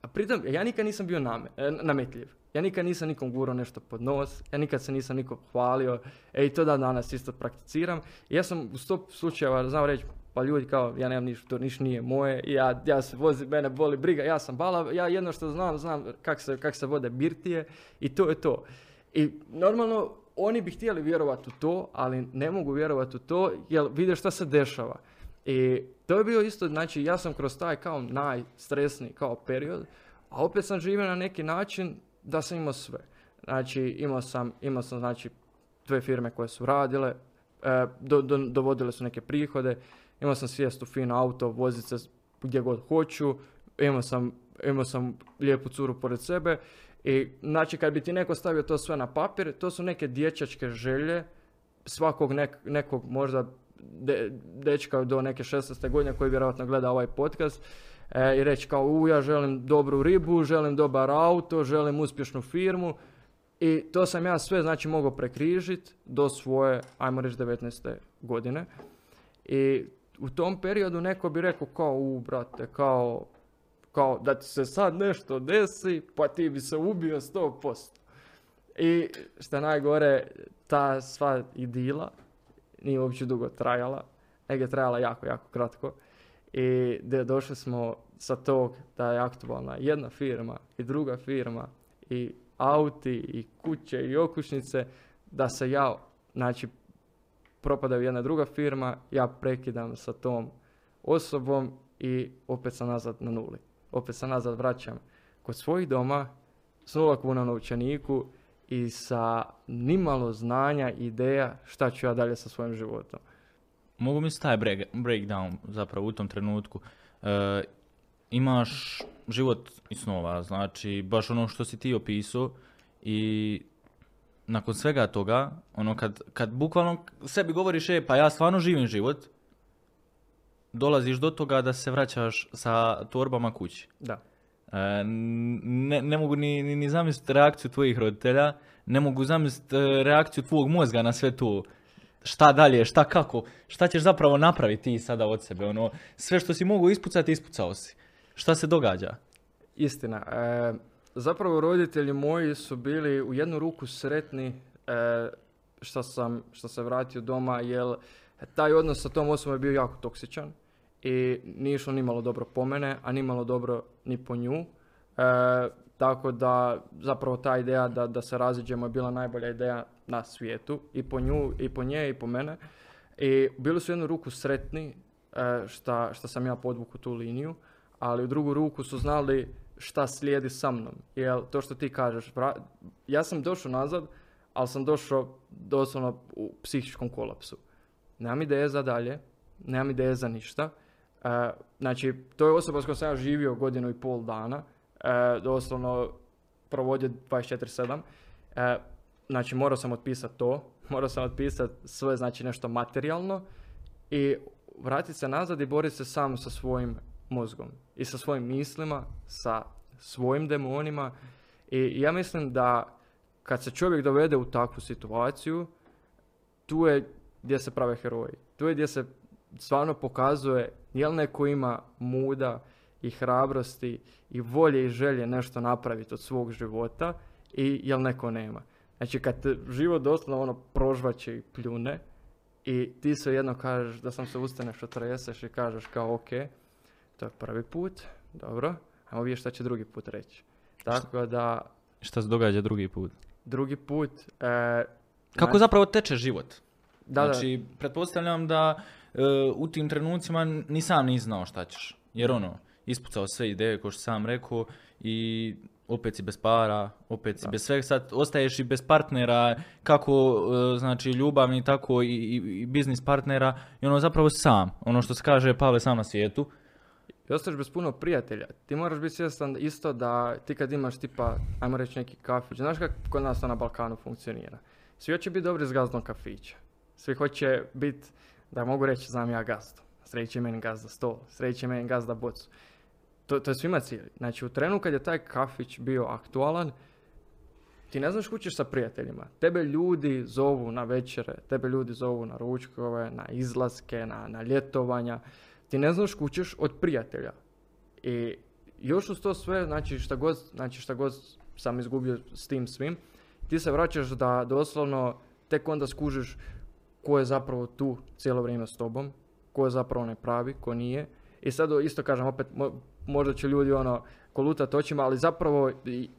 a pritom ja nikad nisam bio name, e, nametljiv. Ja nikad nisam nikom gurao nešto pod nos, ja nikad se nisam nikom hvalio, e i to da danas isto prakticiram. I ja sam u sto slučajeva znao reći, pa ljudi kao, ja nemam ništa, to niš nije moje, ja, ja se vozim, mene boli briga, ja sam balav, ja jedno što znam, znam kak se, kak se vode birtije i to je to. I normalno, oni bi htjeli vjerovati u to, ali ne mogu vjerovati u to, jer vide šta se dešava. I to je bio isto, znači ja sam kroz taj kao najstresniji kao period, a opet sam živio na neki način da sam imao sve. Znači imao sam, imao sam znači dve firme koje su radile, e, do, do- dovodile su neke prihode, imao sam svijest u fin auto, vozit se gdje god hoću, imao sam, imao sam lijepu curu pored sebe i znači kad bi ti neko stavio to sve na papir, to su neke dječačke želje svakog nek- nekog možda de- dečka do neke 16. godine koji vjerojatno gleda ovaj podcast e, i reći kao u ja želim dobru ribu, želim dobar auto, želim uspješnu firmu i to sam ja sve znači mogao prekrižiti do svoje, ajmo reći 19. godine i u tom periodu neko bi rekao kao u brate, kao, kao da ti se sad nešto desi pa ti bi se ubio 100%. I što najgore, ta sva idila nije uopće dugo trajala, nego je trajala jako, jako kratko. I gdje došli smo sa tog da je aktualna jedna firma i druga firma i auti i kuće i okućnice, da se ja, znači, propadaju jedna druga firma, ja prekidam sa tom osobom i opet sam nazad na nuli. Opet sam nazad vraćam kod svojih doma s nula kuna novčaniku i sa nimalo znanja, ideja šta ću ja dalje sa svojim životom. Mogu misliti taj break, breakdown zapravo u tom trenutku. E, imaš život i snova, znači baš ono što si ti opisao i nakon svega toga, ono kad, kad bukvalno sebi govoriš, e pa ja stvarno živim život, dolaziš do toga da se vraćaš sa torbama kući. Da. E, ne, ne mogu ni, ni, ni zamisliti reakciju tvojih roditelja, ne mogu zamisliti e, reakciju tvog mozga na sve to. Šta dalje, šta kako, šta ćeš zapravo napraviti ti sada od sebe, ono, sve što si mogu ispucati, ispucao si. Šta se događa? Istina. E, zapravo roditelji moji su bili u jednu ruku sretni e, što sam što se vratio doma, jer taj odnos sa tom osobom je bio jako toksičan i nije išlo ni malo dobro po mene, a ni malo dobro ni po nju. E, tako da zapravo ta ideja da, da se raziđemo je bila najbolja ideja na svijetu i po nju i po nje i po mene. I bili su jednu ruku sretni e, šta, šta sam ja podvuku tu liniju, ali u drugu ruku su znali šta slijedi sa mnom. Jer to što ti kažeš, ja sam došao nazad, ali sam došao doslovno u psihičkom kolapsu. Nemam ideje za dalje, nemam ideje za ništa. E, znači, to je osoba s kojom sam ja živio godinu i pol dana, e, doslovno provodio 24-7. E, znači, morao sam otpisati to, morao sam otpisati sve, znači nešto materijalno i vratiti se nazad i boriti se sam sa svojim mozgom i sa svojim mislima, sa svojim demonima i ja mislim da kad se čovjek dovede u takvu situaciju, tu je gdje se prave heroji. Tu je gdje se stvarno pokazuje jel neko ima muda i hrabrosti i volje i želje nešto napraviti od svog života i jel neko nema. Znači kad te život doslovno ono prožvaće i pljune i ti se jedno kažeš da sam se ustaneš, otreseš i kažeš kao ok, to je prvi put, dobro, ajmo vidjeti šta će drugi put reći. Tako da... Šta se događa drugi put? Drugi put... E, Kako zapravo teče život? Da, znači, pretpostavljam da e, u tim trenucima ni sam nisi znao šta ćeš. Jer ono, ispucao sve ideje, kao što sam rekao, i opet si bez para, opet si bez svega, sad ostaješ i bez partnera, kako e, znači ljubavni, tako i, i, i biznis partnera, i ono zapravo sam, ono što se kaže Pavle sam na svijetu. I ostaješ bez puno prijatelja. Ti moraš biti svjestan isto da ti kad imaš tipa, ajmo reći neki kafić, znaš kako kod nas to na Balkanu funkcionira. Svi hoće biti dobri s gazdom kafića. Svi hoće biti, da mogu reći, znam ja gazdu. Sreći meni gazda stol, sreći meni gazda bocu. To, to je svima cilj. Znači u trenu kad je taj kafić bio aktualan, ti ne znaš kućeš sa prijateljima. Tebe ljudi zovu na večere, tebe ljudi zovu na ručkove, na izlaske, na, na ljetovanja. Ti ne znaš kućeš od prijatelja. I još uz to sve, znači šta god, znači šta god sam izgubio s tim svim, ti se vraćaš da doslovno tek onda skužiš ko je zapravo tu cijelo vrijeme s tobom, ko je zapravo ne pravi, ko nije. I sad isto kažem, opet možda će ljudi ono kolutat očima, ali zapravo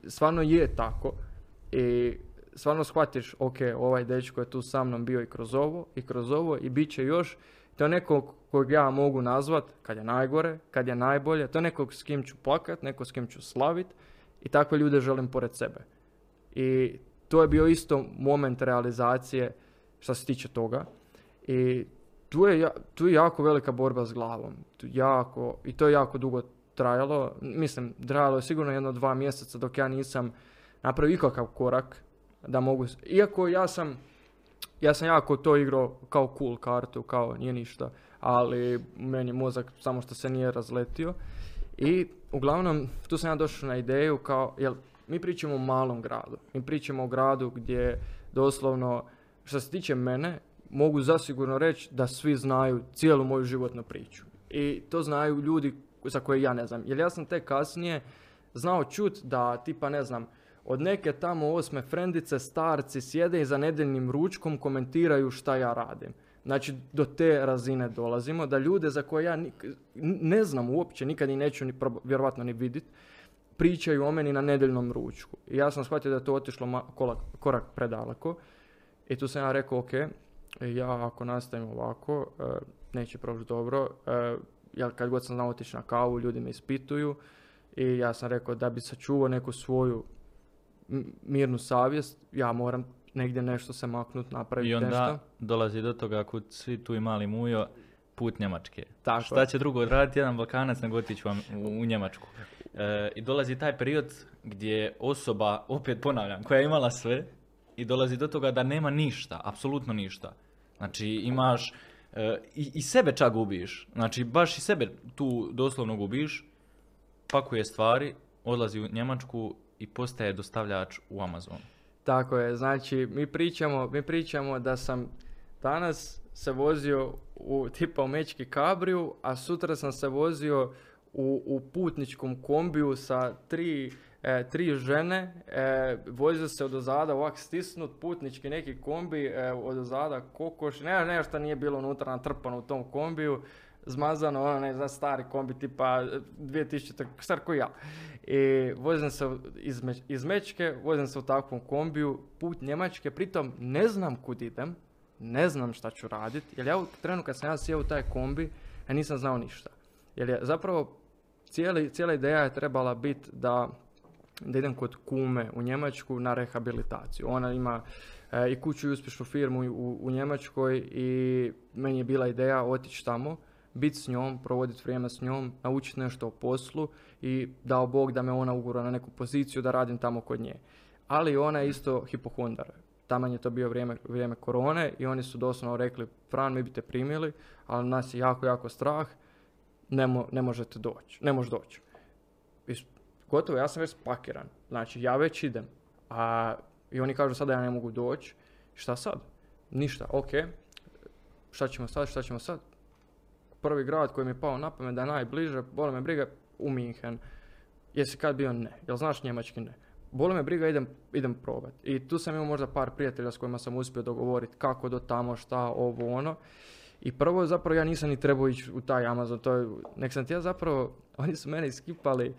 stvarno je tako. I stvarno shvatiš, ok, ovaj dečko je tu sa mnom bio i kroz ovo, i kroz ovo, i bit će još. To je nekog kojeg ja mogu nazvat kad je najgore, kad je najbolje. To je nekog s kim ću plakat, nekog s kim ću slavit. I takve ljude želim pored sebe. I to je bio isto moment realizacije što se tiče toga. I tu je, tu je jako velika borba s glavom. Tu jako, I to je jako dugo trajalo. Mislim, trajalo je sigurno jedno dva mjeseca dok ja nisam napravio ikakav korak da mogu... Iako ja sam, ja sam jako to igrao kao cool kartu, kao nije ništa, ali meni mozak samo što se nije razletio. I uglavnom, tu sam ja došao na ideju kao, jel, mi pričamo o malom gradu. Mi pričamo o gradu gdje doslovno, što se tiče mene, mogu zasigurno reći da svi znaju cijelu moju životnu priču. I to znaju ljudi za koje ja ne znam. Jer ja sam te kasnije znao čut da tipa ne znam, od neke tamo osme frendice starci sjede i za nedeljnim ručkom komentiraju šta ja radim. Znači, do te razine dolazimo, da ljude za koje ja ne znam uopće, nikad i neću ni vjerovatno ni vidjeti, pričaju o meni na nedeljnom ručku. I ja sam shvatio da je to otišlo korak predaleko. I tu sam ja rekao, ok, ja ako nastavim ovako, e, neće proći dobro. E, ja kad god sam znao otići na kavu, ljudi me ispituju. I ja sam rekao da bi sačuvao neku svoju mirnu savjest, ja moram negdje nešto se maknut, napraviti nešto. I onda nešto. dolazi do toga kud svi tu imali mujo, put Njemačke. Tako Šta će drugo odraditi jedan Balkanac nego otići vam u, u Njemačku. E, I dolazi taj period gdje osoba, opet ponavljam, koja je imala sve i dolazi do toga da nema ništa, apsolutno ništa. Znači imaš, e, i, i sebe čak gubiš, znači baš i sebe tu doslovno gubiš, pakuje stvari, odlazi u Njemačku i postaje dostavljač u Amazon. Tako je, znači mi pričamo, mi pričamo da sam danas se vozio u tipa u Mečki Kabriju, a sutra sam se vozio u, u putničkom kombiju sa tri, e, tri žene, e, vozio se od ozada ovak stisnut, putnički neki kombi, e, od ozada kokoš, ne, ne što nije bilo unutra natrpano u tom kombiju, zmazano, ono ne znam, stari kombi tipa 2000, star ko ja. I vozim se iz, iz Mečke, vozim se u takvom kombiju, put Njemačke, pritom ne znam kud idem, ne znam šta ću raditi, jer ja u trenu kad sam ja sjeo u taj kombi, ja nisam znao ništa. Jer je zapravo cijeli, cijela ideja je trebala biti da, da idem kod kume u Njemačku na rehabilitaciju. Ona ima e, i kuću i uspješnu firmu u, u Njemačkoj i meni je bila ideja otići tamo, biti s njom, provoditi vrijeme s njom, naučiti nešto o poslu i dao Bog da me ona ugura na neku poziciju da radim tamo kod nje. Ali ona je isto hipohondar. taman je to bio vrijeme, vrijeme korone i oni su doslovno rekli, Fran, mi bi te primili, ali nas je jako, jako strah, ne, ne možete doći, ne možeš doći. I gotovo, ja sam već spakiran, znači ja već idem, a i oni kažu sada ja ne mogu doći, šta sad? Ništa, ok, šta ćemo sad, šta ćemo sad? Prvi grad koji mi je pao na pamet da je najbliže, boli me briga, u Minhen. Jesi kad bio ne? Jel znaš njemački ne? Boli me briga, idem, idem probat. I tu sam imao možda par prijatelja s kojima sam uspio dogovoriti kako do tamo, šta, ovo, ono. I prvo zapravo ja nisam ni trebao ići u taj Amazon, to je, nek sam ti ja zapravo, oni su mene iskipali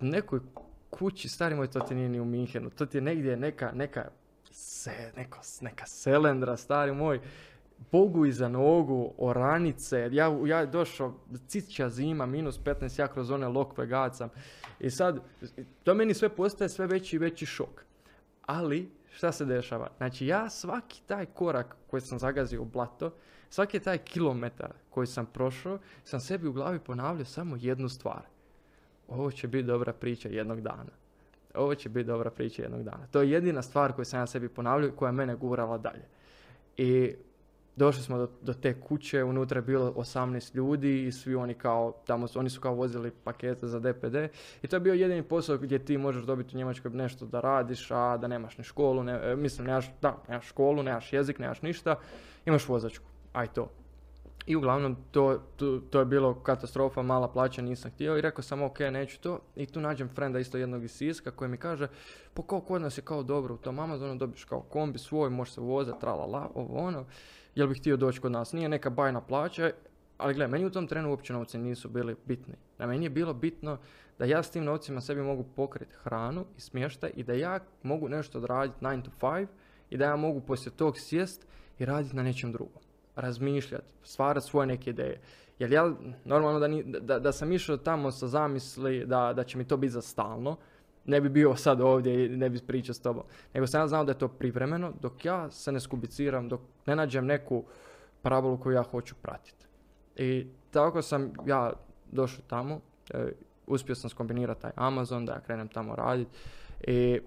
u nekoj kući, stari moj, to ti nije ni u Minhenu, to ti je negdje neka, neka, se, neko, neka selendra, stari moj, Bogu iza nogu, oranice, ja, ja došao, cića zima, minus 15, ja kroz one lokve gacam. I sad, to meni sve postaje sve veći i veći šok. Ali, šta se dešava? Znači, ja svaki taj korak koji sam zagazio u blato, svaki taj kilometar koji sam prošao, sam sebi u glavi ponavljao samo jednu stvar. Ovo će biti dobra priča jednog dana. Ovo će biti dobra priča jednog dana. To je jedina stvar koju sam ja sebi ponavljao koja je mene gurala dalje. I došli smo do, do, te kuće, unutra je bilo 18 ljudi i svi oni kao, tamo su, oni su kao vozili pakete za DPD i to je bio jedini posao gdje ti možeš dobiti u Njemačkoj nešto da radiš, a da nemaš ni školu, ne, e, mislim, nemaš, da, nemaš školu, nemaš jezik, nemaš ništa, imaš vozačku, aj to. I uglavnom to, to, to, je bilo katastrofa, mala plaća, nisam htio i rekao sam ok, neću to. I tu nađem frenda isto jednog iz Siska koji mi kaže, pa kao kod nas je kao dobro u tom Amazonu, dobiš kao kombi svoj, možeš se vozati, tralala, ovo ono jel bih htio doći kod nas. Nije neka bajna plaća, ali gle, meni u tom trenu uopće novci nisu bili bitni. Na meni je bilo bitno da ja s tim novcima sebi mogu pokriti hranu i smještaj i da ja mogu nešto odraditi 9 to 5 i da ja mogu poslije tog sjest i raditi na nečem drugom. Razmišljati, stvarati svoje neke ideje. Jer ja, normalno da, da, da sam išao tamo sa zamisli da, da će mi to biti za stalno, ne bi bio sad ovdje i ne bi pričao s tobom. Nego sam ja znao da je to privremeno dok ja se ne skubiciram, dok ne nađem neku parabolu koju ja hoću pratiti. I tako sam ja došao tamo, e, uspio sam skombinirati taj Amazon, da ja krenem tamo raditi. I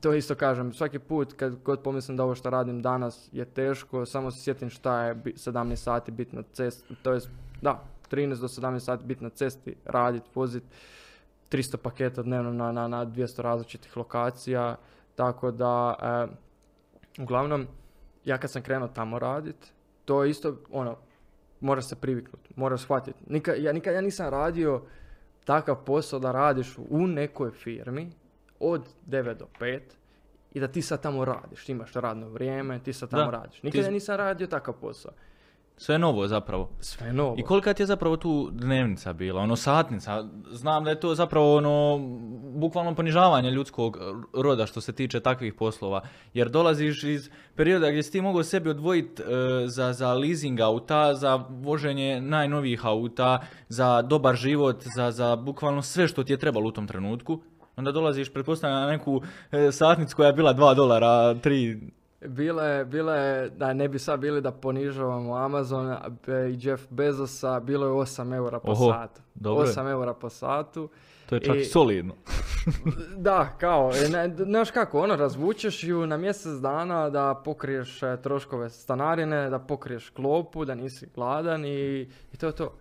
to isto kažem, svaki put kad god pomislim da ovo što radim danas je teško, samo se sjetim šta je 17 sati biti na cesti, to je, da, 13 do 17 sati biti na cesti, raditi, voziti 300 paketa dnevno na, na, na 200 različitih lokacija, tako da, e, uglavnom, ja kad sam krenuo tamo radit, to je isto, ono, moraš se priviknuti, moraš shvatiti. Nikad, ja, nikad ja nisam radio takav posao da radiš u nekoj firmi od 9 do 5 i da ti sad tamo radiš, ti imaš radno vrijeme, ti sad tamo radiš. Nikad ja nisam radio takav posao. Sve novo zapravo. Sve novo. I kolika ti je zapravo tu dnevnica bila, ono satnica? Znam da je to zapravo ono, bukvalno ponižavanje ljudskog roda što se tiče takvih poslova. Jer dolaziš iz perioda gdje si ti mogao sebi odvojiti e, za, za leasing auta, za voženje najnovijih auta, za dobar život, za, za bukvalno sve što ti je trebalo u tom trenutku. Onda dolaziš, pretpostavljam, na neku e, satnicu koja je bila 2 dolara, 3 Bile, bile, da ne bi sad bili da ponižavamo Amazon i Jeff Bezosa, bilo je 8 eura po Oho, satu. Dobro 8 eura po satu. To je čak I, solidno. da, kao, ne, znaš kako, ono, razvučeš ju na mjesec dana da pokriješ e, troškove stanarine, da pokriješ klopu, da nisi gladan i, i to je to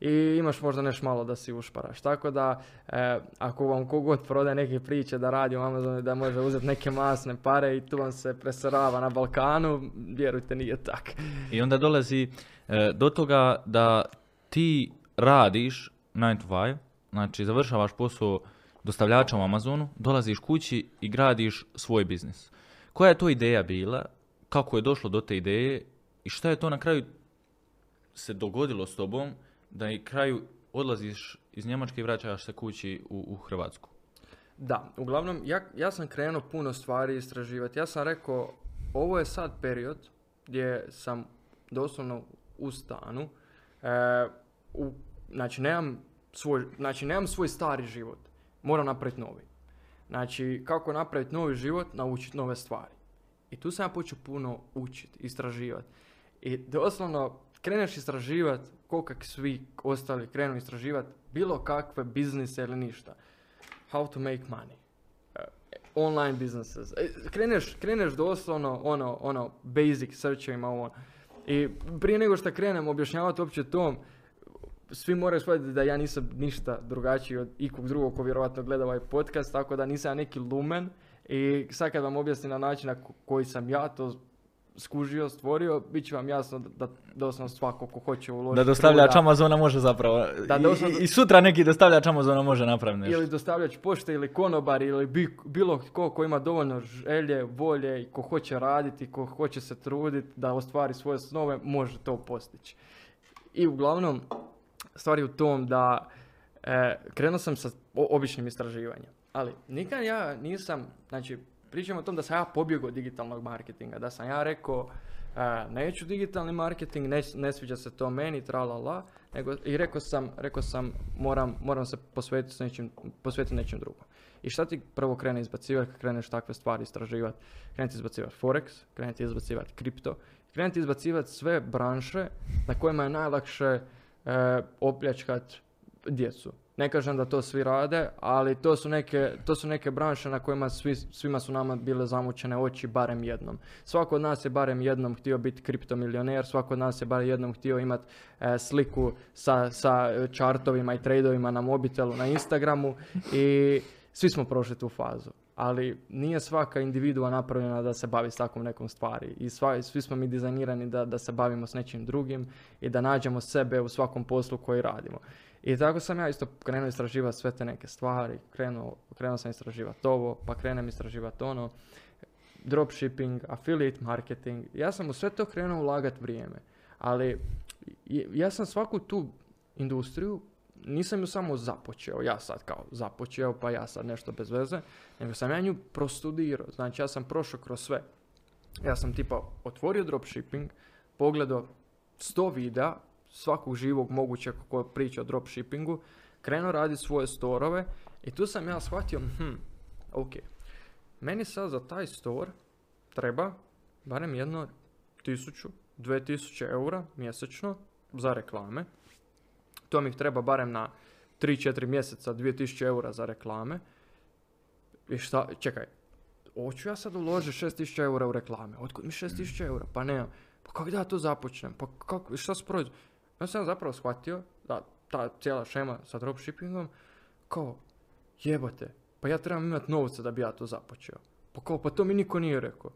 i imaš možda nešto malo da si ušparaš. Tako da, e, ako vam kogod prodaje neke priče da radi u Amazonu da može uzeti neke masne pare i tu vam se preserava na Balkanu, vjerujte nije tak. I onda dolazi e, do toga da ti radiš 9 to 5, znači završavaš posao dostavljača u Amazonu, dolaziš kući i gradiš svoj biznis. Koja je to ideja bila? Kako je došlo do te ideje? I šta je to na kraju se dogodilo s tobom da i kraju odlaziš iz Njemačke i vraćaš se kući u, u Hrvatsku. Da, uglavnom ja, ja sam krenuo puno stvari istraživati. Ja sam rekao, ovo je sad period gdje sam doslovno u stanu. E, u, znači, nemam svoj, znači, nemam svoj stari život. Moram napraviti novi. Znači, kako napraviti novi život, naučiti nove stvari. I tu sam ja počeo puno učiti, istraživati. I doslovno kreneš istraživati, ko kak svi ostali krenu istraživati bilo kakve biznise ili ništa. How to make money. online businesses. E, Kreneš, kreneš doslovno ono, ono, basic searchovima ovo. I prije nego što krenem objašnjavati uopće to, svi moraju shvatiti da ja nisam ništa drugačiji od ikog drugog ko vjerovatno gleda ovaj podcast, tako da nisam neki lumen. I sad kad vam objasnim na način na ko- koji sam ja to skužio, stvorio, bit će vam jasno da, doslovno svako ko hoće uložiti Da dostavljač truda, Amazona može zapravo. Da, I- doslovno- i, I sutra neki dostavljač Amazona može napraviti nešto. ili dostavljač pošte ili konobar ili bi- bilo tko ko ima dovoljno želje, volje i ko hoće raditi, ko hoće se truditi da ostvari svoje snove, može to postići. I uglavnom, stvar je u tom da e, krenuo sam sa običnim istraživanjem. Ali nikad ja nisam, znači pričam o tom da sam ja pobjegao digitalnog marketinga, da sam ja rekao e, neću digitalni marketing, ne, ne sviđa se to meni, tra la la, nego, i rekao sam, rekao sam moram, moram se posvetiti nečim, posvetiti nečem drugom. I šta ti prvo krene izbacivati kad kreneš takve stvari istraživati? Krenete izbacivati Forex, krenete izbacivati kripto, krenete izbacivati sve branše na kojima je najlakše e, opljačkat djecu. Ne kažem da to svi rade, ali to su neke, to su neke branše na kojima svi, svima su nama bile zamućene oči barem jednom. Svako od nas je barem jednom htio biti kriptomilioner, svako od nas je barem jednom htio imati sliku sa, sa e, chartovima i tradeovima na mobitelu, na Instagramu i svi smo prošli tu fazu. Ali nije svaka individua napravljena da se bavi s takvom nekom stvari. I sva, svi smo mi dizajnirani da, da se bavimo s nečim drugim i da nađemo sebe u svakom poslu koji radimo. I tako sam ja isto krenuo istraživati sve te neke stvari, krenuo, krenuo sam istraživati ovo, pa krenem istraživati ono, dropshipping, affiliate marketing. Ja sam u sve to krenuo ulagati vrijeme. Ali ja sam svaku tu industriju, nisam ju samo započeo, ja sad kao započeo, pa ja sad nešto bez veze, nego sam ja nju prostudirao. Znači ja sam prošao kroz sve. Ja sam tipa otvorio dropshipping, pogledao 100 videa, svakog živog mogućeg ko priča o dropshippingu, krenuo raditi svoje storove i tu sam ja shvatio, hm, ok, meni sad za taj store treba barem jedno tisuću, dve tisuće eura mjesečno za reklame. To mi treba barem na 3-4 mjeseca 2000 eura za reklame. I šta, čekaj, hoću ja sad uložiti 6000 eura u reklame. Otkud mi 6000 eura? Pa ne, pa kako da ja to započnem? Pa kako, šta s proizvodom? Ja sam zapravo shvatio da ta cijela šema sa dropshippingom, kao, jebote, pa ja trebam imati novca da bi ja to započeo. Pa kao, pa to mi niko nije rekao.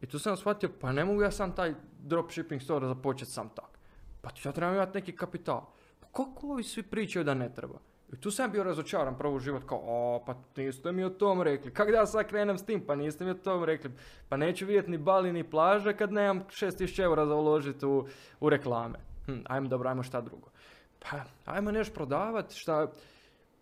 I tu sam shvatio, pa ne mogu ja sam taj dropshipping store započeti sam tak. Pa ja trebam imati neki kapital. Pa kako ovi svi pričaju da ne treba? I tu sam bio razočaran prvo u život, kao, o, pa niste mi o tom rekli. Kako da ja sad krenem s tim? Pa niste mi o tom rekli. Pa neću vidjeti ni bali ni plaže kad nemam 6000 eura za uložiti u reklame. Hm, ajmo dobro, ajmo šta drugo. Pa, ajmo nešto prodavat, šta,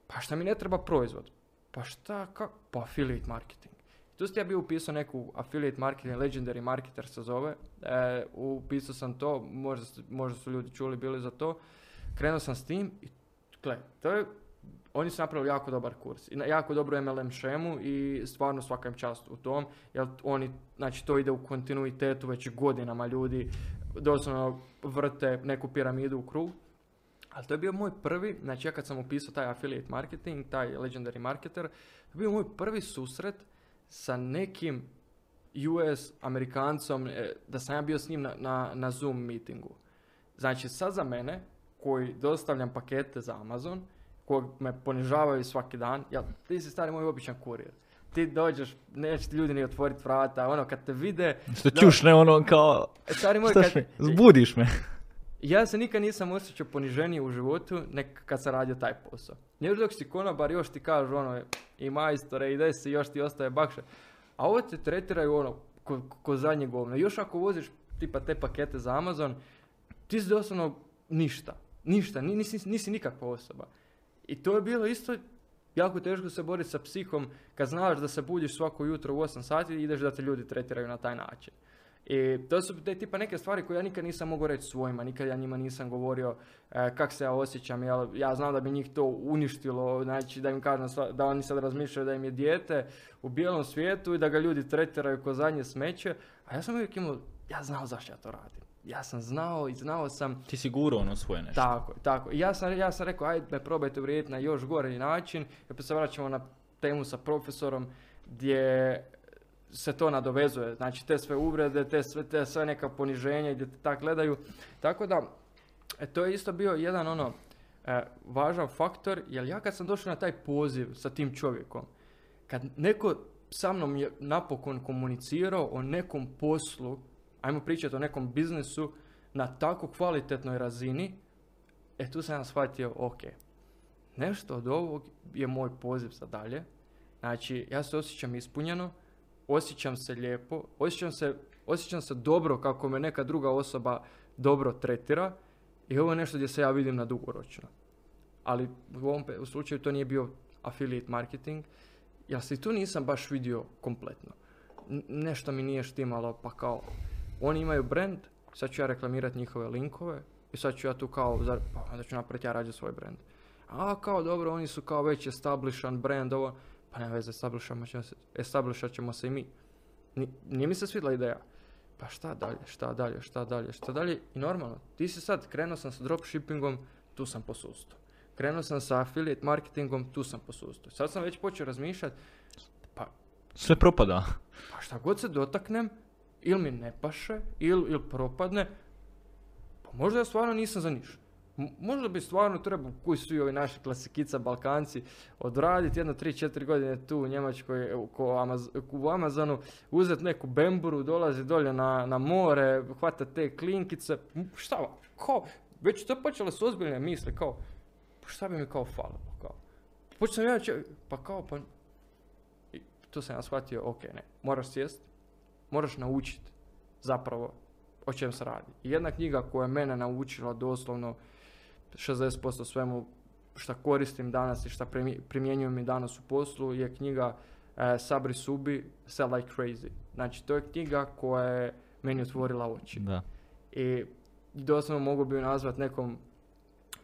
pa šta mi ne treba proizvod? Pa šta, kako? Pa affiliate marketing. Tu ste ja bio upisao neku affiliate marketing, legendary marketer se zove. E, upisao sam to, možda, možda su ljudi čuli bili za to. Krenuo sam s tim i gle, to je, oni su napravili jako dobar kurs i jako dobru MLM šemu i stvarno svaka im čast u tom, jer oni, znači to ide u kontinuitetu već godinama ljudi doslovno vrte neku piramidu u krug. Ali to je bio moj prvi, znači ja kad sam upisao taj affiliate marketing, taj legendary marketer, to je bio moj prvi susret sa nekim US Amerikancom, e, da sam ja bio s njim na, na, na Zoom meetingu. Znači sad za mene, koji dostavljam pakete za Amazon, koji me ponižavaju svaki dan, jel, ti si stari moj običan kurir. Ti dođeš, neće ti ljudi ni otvoriti vrata, ono kad te vide, Što Da. čušne ono kao, e, stari moj, kad, me, zbudiš me. ja se nikad nisam osjećao poniženije u životu nek kad sam radio taj posao. Još dok si konobar, još ti kažu ono, i majstore, i desi, još ti ostaje bakše. A ovo te tretiraju ono, ko, ko zadnje govno. Još ako voziš tipa te pakete za Amazon, ti si doslovno ništa. Ništa, ni- nisi, nisi nikakva osoba. I to je bilo isto jako teško se boriti sa psihom kad znaš da se budiš svako jutro u 8 sati i ideš da te ljudi tretiraju na taj način. I to su te tipa neke stvari koje ja nikad nisam mogao reći svojima, nikad ja njima nisam govorio e, kak se ja osjećam, jel, ja znam da bi njih to uništilo, znači da im kažem da oni sad razmišljaju da im je dijete u bijelom svijetu i da ga ljudi tretiraju ko zadnje smeće, a ja sam uvijek imao, ja znao zašto ja to radim. Ja sam znao i znao sam Ti si gurao ono svoje nešto. tako, tako. I ja sam, ja sam rekao, ajde me probajte uvrijediti na još gori način. I opet se vraćamo na temu sa profesorom. gdje se to nadovezuje. Znači te sve uvrede, te sve, te sve neka poniženja gdje te tak gledaju. Tako da, e, to je isto bio jedan ono, e, važan faktor, jer ja kad sam došao na taj poziv sa tim čovjekom, kad neko sa mnom je napokon komunicirao o nekom poslu, ajmo pričati o nekom biznesu na tako kvalitetnoj razini, e tu sam ja shvatio, ok, nešto od ovog je moj poziv za dalje. Znači, ja se osjećam ispunjeno, osjećam se lijepo, osjećam se, osjećam se dobro kako me neka druga osoba dobro tretira i ovo je nešto gdje se ja vidim na dugoročno. Ali u ovom u slučaju to nije bio affiliate marketing, ja se i tu nisam baš vidio kompletno. N- nešto mi nije štimalo, pa kao, oni imaju brand, sad ću ja reklamirati njihove linkove i sad ću ja tu kao, pa onda ću napraviti ja rađe svoj brand. A kao dobro, oni su kao već establishan brand, ovo, pa nema veze, establishat ćemo se, i mi. Ni- nije mi se svidla ideja. Pa šta dalje, šta dalje, šta dalje, šta dalje i normalno, ti si sad, krenuo sam sa dropshippingom, tu sam posustao. Krenuo sam sa affiliate marketingom, tu sam posustao. Sad sam već počeo razmišljati, Sve propada. pa šta god se dotaknem, ili mi ne paše, ili, ili propadne, pa možda ja stvarno nisam za niš. Možda bi stvarno trebao, koji su i ovi naši klasikica Balkanci, odraditi jedno 3-4 godine tu u Njemačkoj, u, Amazonu, uzeti neku bemburu, dolazi dolje na, na more, hvata te klinkice, šta kao, već to počele su ozbiljne misli, kao, pa šta bi mi kao falilo, kao. Počeo sam ja, pa kao, pa i tu sam ja shvatio, ok, ne, moraš sjest, moraš naučiti zapravo o čem se radi. I jedna knjiga koja je mene naučila doslovno 60% svemu šta koristim danas i primi- primjenjujem i danas u poslu je knjiga e, Sabri Subi Sell Like Crazy. Znači, to je knjiga koja je meni otvorila oči. Da. I doslovno mogu bi ju nazvat nekom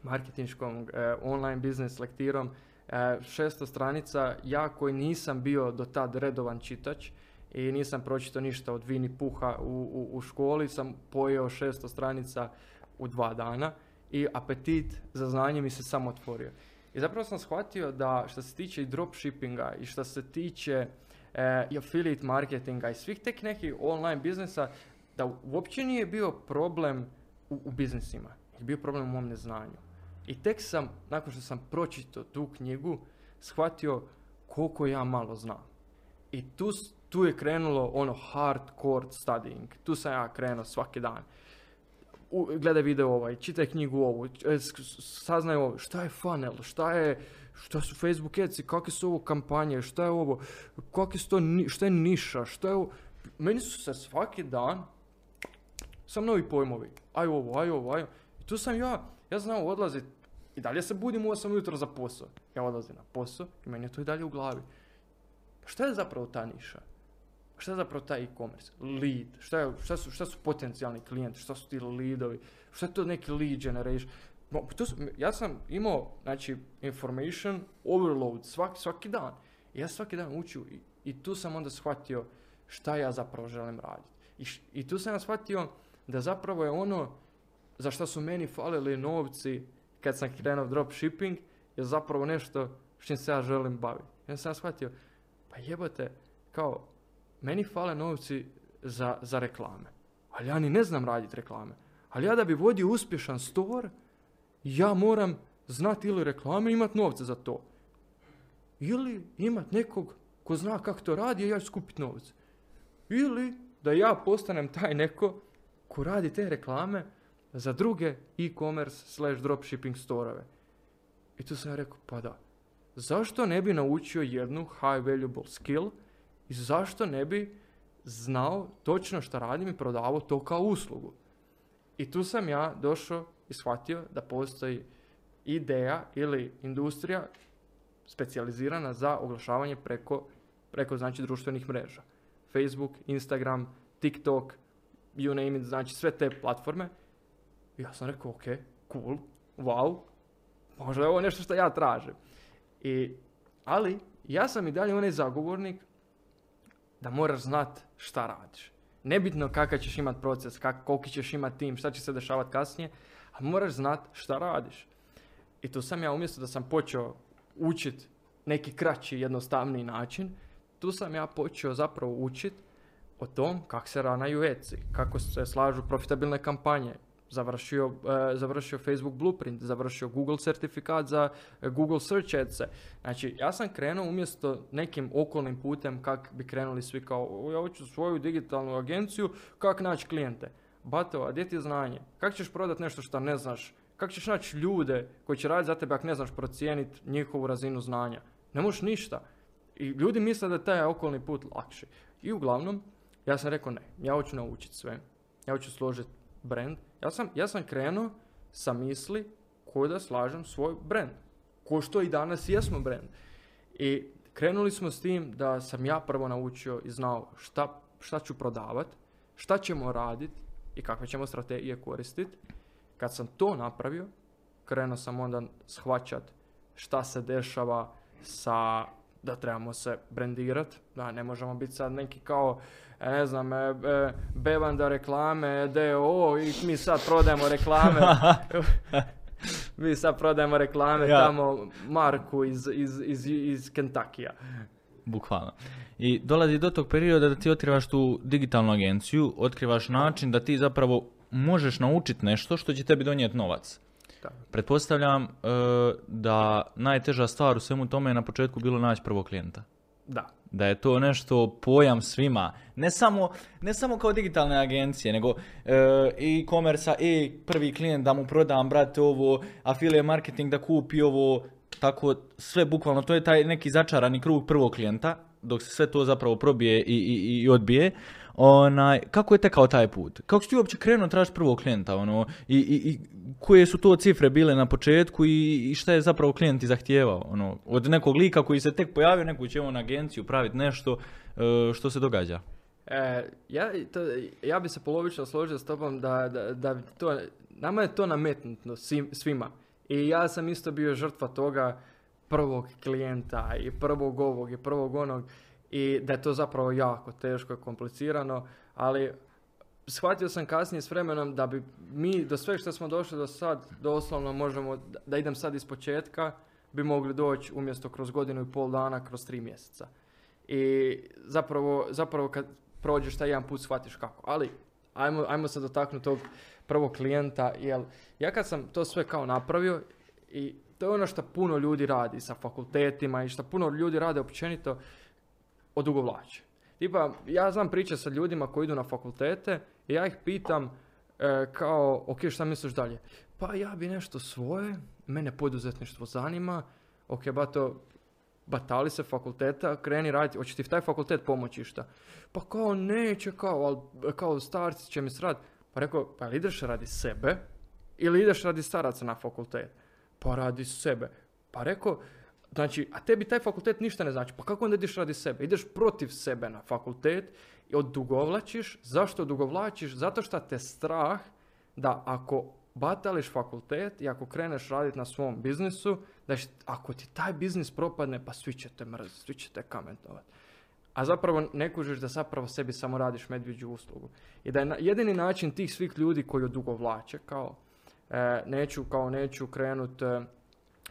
marketinškom e, online biznis lektirom. E, 600 stranica, ja koji nisam bio do tad redovan čitač i nisam pročitao ništa od Vini Puha u, u, u školi, sam pojeo 600 stranica u dva dana i apetit za znanje mi se samo otvorio. I zapravo sam shvatio da što se tiče i dropshippinga i što se tiče e, i affiliate marketinga i svih tek nekih online biznisa, da uopće nije bio problem u, u biznisima, je bio problem u mom neznanju. I tek sam, nakon što sam pročitao tu knjigu, shvatio koliko ja malo znam. I tu, tu je krenulo ono hardcore studying. Tu sam ja krenuo svaki dan. U, gledaj video ovaj, čitaj knjigu ovu, e, saznaj ovo, šta je funnel, šta je, šta su Facebook ads kakve su ovo kampanje, šta je ovo, kakve su to, šta je niša, šta je ovo. Meni su se svaki dan sam novi pojmovi. Aj ovo, aj ovo, aj ovo. I tu sam ja, ja znao odlazit, i dalje se budim u 8 ujutro za posao. Ja odlazim na posao i meni je to i dalje u glavi. Šta je zapravo ta niša? Šta je zapravo taj e-commerce? Lead. Šta, je, šta, su, šta su potencijalni klijenti? Šta su ti leadovi? Šta je to neki lead generation? Mo- to su- ja sam imao, znači, information overload svaki, svaki dan. Ja svaki dan učio i, i tu sam onda shvatio šta ja zapravo želim raditi. I, š- I tu sam ja shvatio da zapravo je ono za što su meni falili novci kad sam krenuo dropshipping je zapravo nešto s čim se ja želim baviti. Onda sam ja shvatio, pa jebote, kao, meni fale novci za, za reklame. Ali ja ni ne znam raditi reklame. Ali ja da bi vodio uspješan store, ja moram znati ili reklame i imat novce za to. Ili imat nekog ko zna kako to radi, ja ću skupiti novce. Ili da ja postanem taj neko ko radi te reklame za druge e-commerce slash dropshipping storeve. I tu sam ja rekao, pa da. Zašto ne bi naučio jednu high valuable skill i zašto ne bi znao točno šta radim i prodavao to kao uslugu. I tu sam ja došao i shvatio da postoji ideja ili industrija specijalizirana za oglašavanje preko, preko znači društvenih mreža. Facebook, Instagram, TikTok, you name it, znači sve te platforme. Ja sam rekao, ok, cool, wow, možda je ovo nešto što ja tražim. I, ali, ja sam i dalje onaj zagovornik da moraš znat šta radiš. Nebitno kakav ćeš imat proces, kak, koliki ćeš imat tim, šta će se dešavati kasnije, ali moraš znat šta radiš. I tu sam ja umjesto da sam počeo učit neki kraći, jednostavniji način, tu sam ja počeo zapravo učit o tom kako se ranaju eci, kako se slažu profitabilne kampanje, završio, e, završio Facebook Blueprint, završio Google certifikat za e, Google Search ads Znači, ja sam krenuo umjesto nekim okolnim putem kak bi krenuli svi kao, ja hoću svoju digitalnu agenciju, kak naći klijente. Batova, gdje ti je znanje? Kako ćeš prodati nešto što ne znaš? Kako ćeš naći ljude koji će raditi za tebe ako ne znaš procijeniti njihovu razinu znanja? Ne možeš ništa. I ljudi misle da je taj okolni put lakši. I uglavnom, ja sam rekao ne, ja hoću naučiti sve. Ja hoću složiti brand. Ja sam, ja sam krenuo sa misli ko da slažem svoj brand. Ko što i danas jesmo brand. I krenuli smo s tim da sam ja prvo naučio i znao šta, šta ću prodavat, šta ćemo raditi i kakve ćemo strategije koristiti. Kad sam to napravio, krenuo sam onda shvaćat šta se dešava sa da trebamo se brendirat, da ne možemo biti sad neki kao, e, ne znam, e, e, bevanda reklame, DO i mi sad prodajemo reklame. mi sad prodajemo reklame tamo Marku iz, iz, iz, iz Kentakija. Bukvalno. I dolazi do tog perioda da ti otkrivaš tu digitalnu agenciju, otkrivaš način da ti zapravo možeš naučiti nešto što će tebi donijeti novac. Pretpostavljam e, da najteža stvar u svemu tome je na početku bilo naći prvog klijenta. Da. Da je to nešto pojam svima. Ne samo, ne samo kao digitalne agencije, nego e, i komersa, i prvi klijent da mu prodam, brate, ovo, affiliate marketing da kupi ovo, tako sve bukvalno, to je taj neki začarani krug prvog klijenta, dok se sve to zapravo probije i, i, i odbije. Onaj, kako je tekao taj put? Kako si ti uopće krenuo tražiti prvog klijenta? Ono, i, i, i, koje su to cifre bile na početku i, i šta je zapravo klijent i zahtijevao? Ono, od nekog lika koji se tek pojavio, neku će on agenciju praviti nešto, e, što se događa? E, ja, to, ja bi se polovično složio s tobom da, da, da to, nama je to nametnuto svima. I ja sam isto bio žrtva toga prvog klijenta i prvog ovog i prvog onog i da je to zapravo jako teško i komplicirano, ali shvatio sam kasnije s vremenom da bi mi do sve što smo došli do sad, doslovno možemo, da idem sad iz početka, bi mogli doći umjesto kroz godinu i pol dana, kroz tri mjeseca. I zapravo, zapravo kad prođeš taj jedan put shvatiš kako. Ali, ajmo, ajmo se dotaknuti tog prvog klijenta, jer ja kad sam to sve kao napravio i to je ono što puno ljudi radi sa fakultetima i što puno ljudi rade općenito, odugovlače. Tipa, ja znam priče sa ljudima koji idu na fakultete i ja ih pitam e, kao, ok, šta misliš dalje? Pa ja bi nešto svoje, mene poduzetništvo zanima, ok, bato, batali se fakulteta, kreni raditi, hoće ti taj fakultet pomoći šta? Pa kao neće, kao, ali kao starci će mi srad. Pa rekao, pa ideš radi sebe ili ideš radi staraca na fakultet? Pa radi sebe. Pa rekao, Znači, a tebi taj fakultet ništa ne znači. Pa kako onda ideš radi sebe? Ideš protiv sebe na fakultet i odugovlačiš. Zašto odugovlačiš? Zato što te strah da ako batališ fakultet i ako kreneš raditi na svom biznisu, da ako ti taj biznis propadne, pa svi će te mrziti, svi će te kamentovati. A zapravo ne kužiš da zapravo sebi samo radiš medvjeđu uslugu. I da je jedini način tih svih ljudi koji odugovlače, kao e, neću, kao neću krenut e,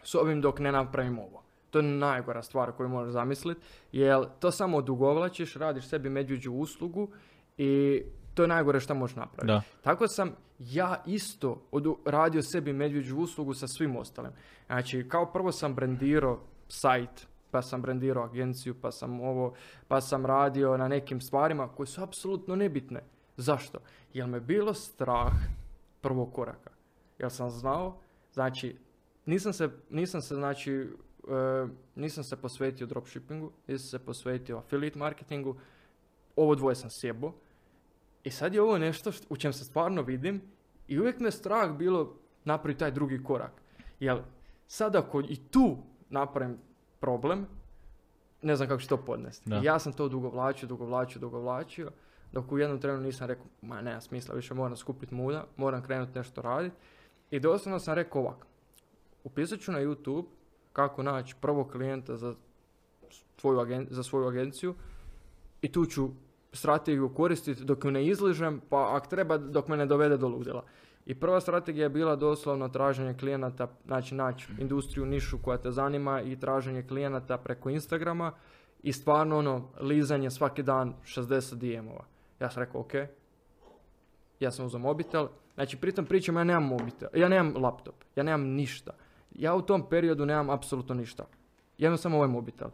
s ovim dok ne napravim ovo. To je najgora stvar koju možeš zamisliti, jer to samo odugovlačiš, radiš sebi medvjeđu uslugu i to je najgore što možeš napraviti. Tako sam ja isto radio sebi medvjeđu uslugu sa svim ostalim. Znači, kao prvo sam brendirao sajt, pa sam brendirao agenciju, pa sam ovo, pa sam radio na nekim stvarima koje su apsolutno nebitne. Zašto? Jer me bilo strah prvog koraka. Jer sam znao, znači, nisam se, nisam se znači, nisam se posvetio dropshippingu, nisam se posvetio affiliate marketingu, ovo dvoje sam sjebo. I sad je ovo nešto u čem se stvarno vidim i uvijek me strah bilo napraviti taj drugi korak. Jer sad ako i tu napravim problem, ne znam kako ću to podnesti. I ja sam to dugo vlačio, dugo vlačio, dugo vlačio, dok u jednom trenu nisam rekao, ma nema smisla, više moram skupiti muda, moram krenuti nešto raditi. I doslovno sam rekao ovako, upisat ću na YouTube kako naći prvog klijenta za, tvoju za svoju agenciju i tu ću strategiju koristiti dok ju ne izližem, pa ako treba dok me ne dovede do ludila. I prva strategija je bila doslovno traženje klijenata, znači naći industriju, nišu koja te zanima i traženje klijenata preko Instagrama i stvarno ono, lizanje svaki dan 60 DM-ova. Ja sam rekao, ok, ja sam uzeo mobitel, znači pritom pričam ja nemam mobitel, ja nemam laptop, ja nemam ništa. Ja u tom periodu nemam apsolutno ništa. Imam samo ovaj mobitel.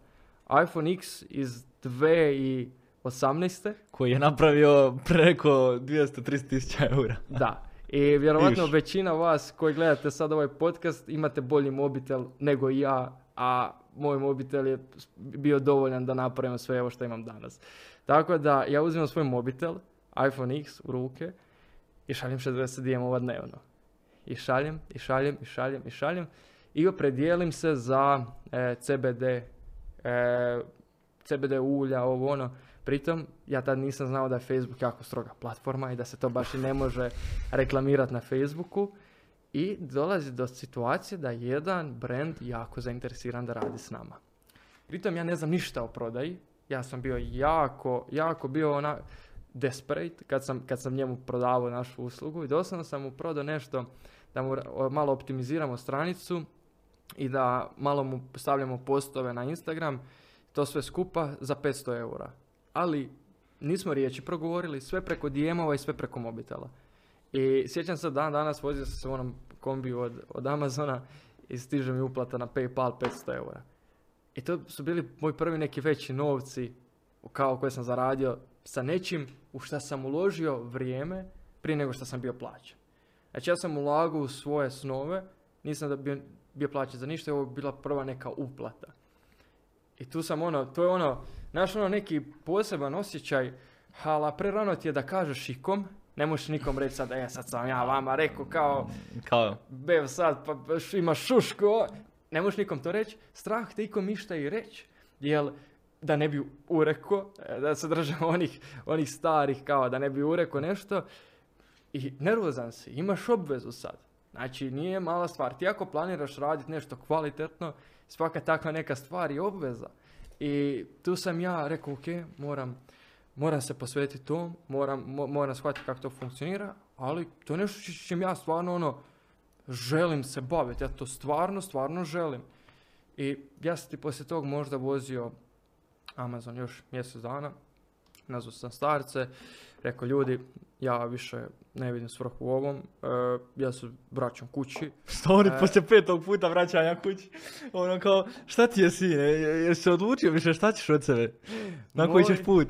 iPhone X iz 2018. Koji je napravio preko 200-300 tisuća eura. Da. I vjerovatno većina vas koji gledate sad ovaj podcast imate bolji mobitel nego ja, a moj mobitel je bio dovoljan da napravim sve ovo što imam danas. Tako da ja uzimam svoj mobitel, iPhone X u ruke i šaljem 60 DM-ova dnevno. I šaljem, i šaljem, i šaljem, i šaljem. I opredijelim se za e, CBD, e, CBD ulja, ovo ono. Pritom, ja tad nisam znao da je Facebook jako stroga platforma i da se to baš i ne može reklamirati na Facebooku. I dolazi do situacije da jedan brand jako zainteresiran da radi s nama. Pritom ja ne znam ništa o prodaji. Ja sam bio jako, jako bio ona desperate kad sam, kad sam njemu prodavao našu uslugu i doslovno sam mu prodao nešto da mu malo optimiziramo stranicu i da malo mu stavljamo postove na Instagram, to sve skupa za 500 eura. Ali nismo riječi progovorili, sve preko DM-ova i sve preko mobitela. I sjećam se dan danas vozio sam se u onom kombiju od, od Amazona i stiže mi uplata na Paypal 500 eura. I to su bili moji prvi neki veći novci kao koje sam zaradio sa nečim u što sam uložio vrijeme prije nego što sam bio plaćen. Znači ja sam ulagao u svoje snove, nisam da bio, bio plaćen za ništa, ovo je bila prva neka uplata. I tu sam ono, to je ono, znaš ono neki poseban osjećaj, hala prerano ti je da kažeš ikom, ne možeš nikom reći sad, e sad sam ja vama rekao kao, kao? bev sad pa ima šuško, ne možeš nikom to reći, strah te ikom išta i reći, jel da ne bi ureko, e, da se držamo onih, onih starih kao da ne bi ureko nešto i nervozan si, imaš obvezu sad. Znači nije mala stvar, ti ako planiraš raditi nešto kvalitetno, svaka takva neka stvar je obveza. I tu sam ja rekao, ok, moram, moram se posvetiti tom, moram, moram shvatiti kako to funkcionira, ali to je nešto čim ja stvarno ono, želim se baviti, ja to stvarno, stvarno želim. I ja sam ti poslije tog možda vozio Amazon još mjesec dana, nazvao sam starce, rekao ljudi, ja više ne vidim svrhu u ovom, e, ja se vraćam kući. Što oni e, poslije petog puta vraćanja kući? Ono kao, šta ti je sine, jesi se odlučio više, šta ćeš od sebe? Na koji ćeš put?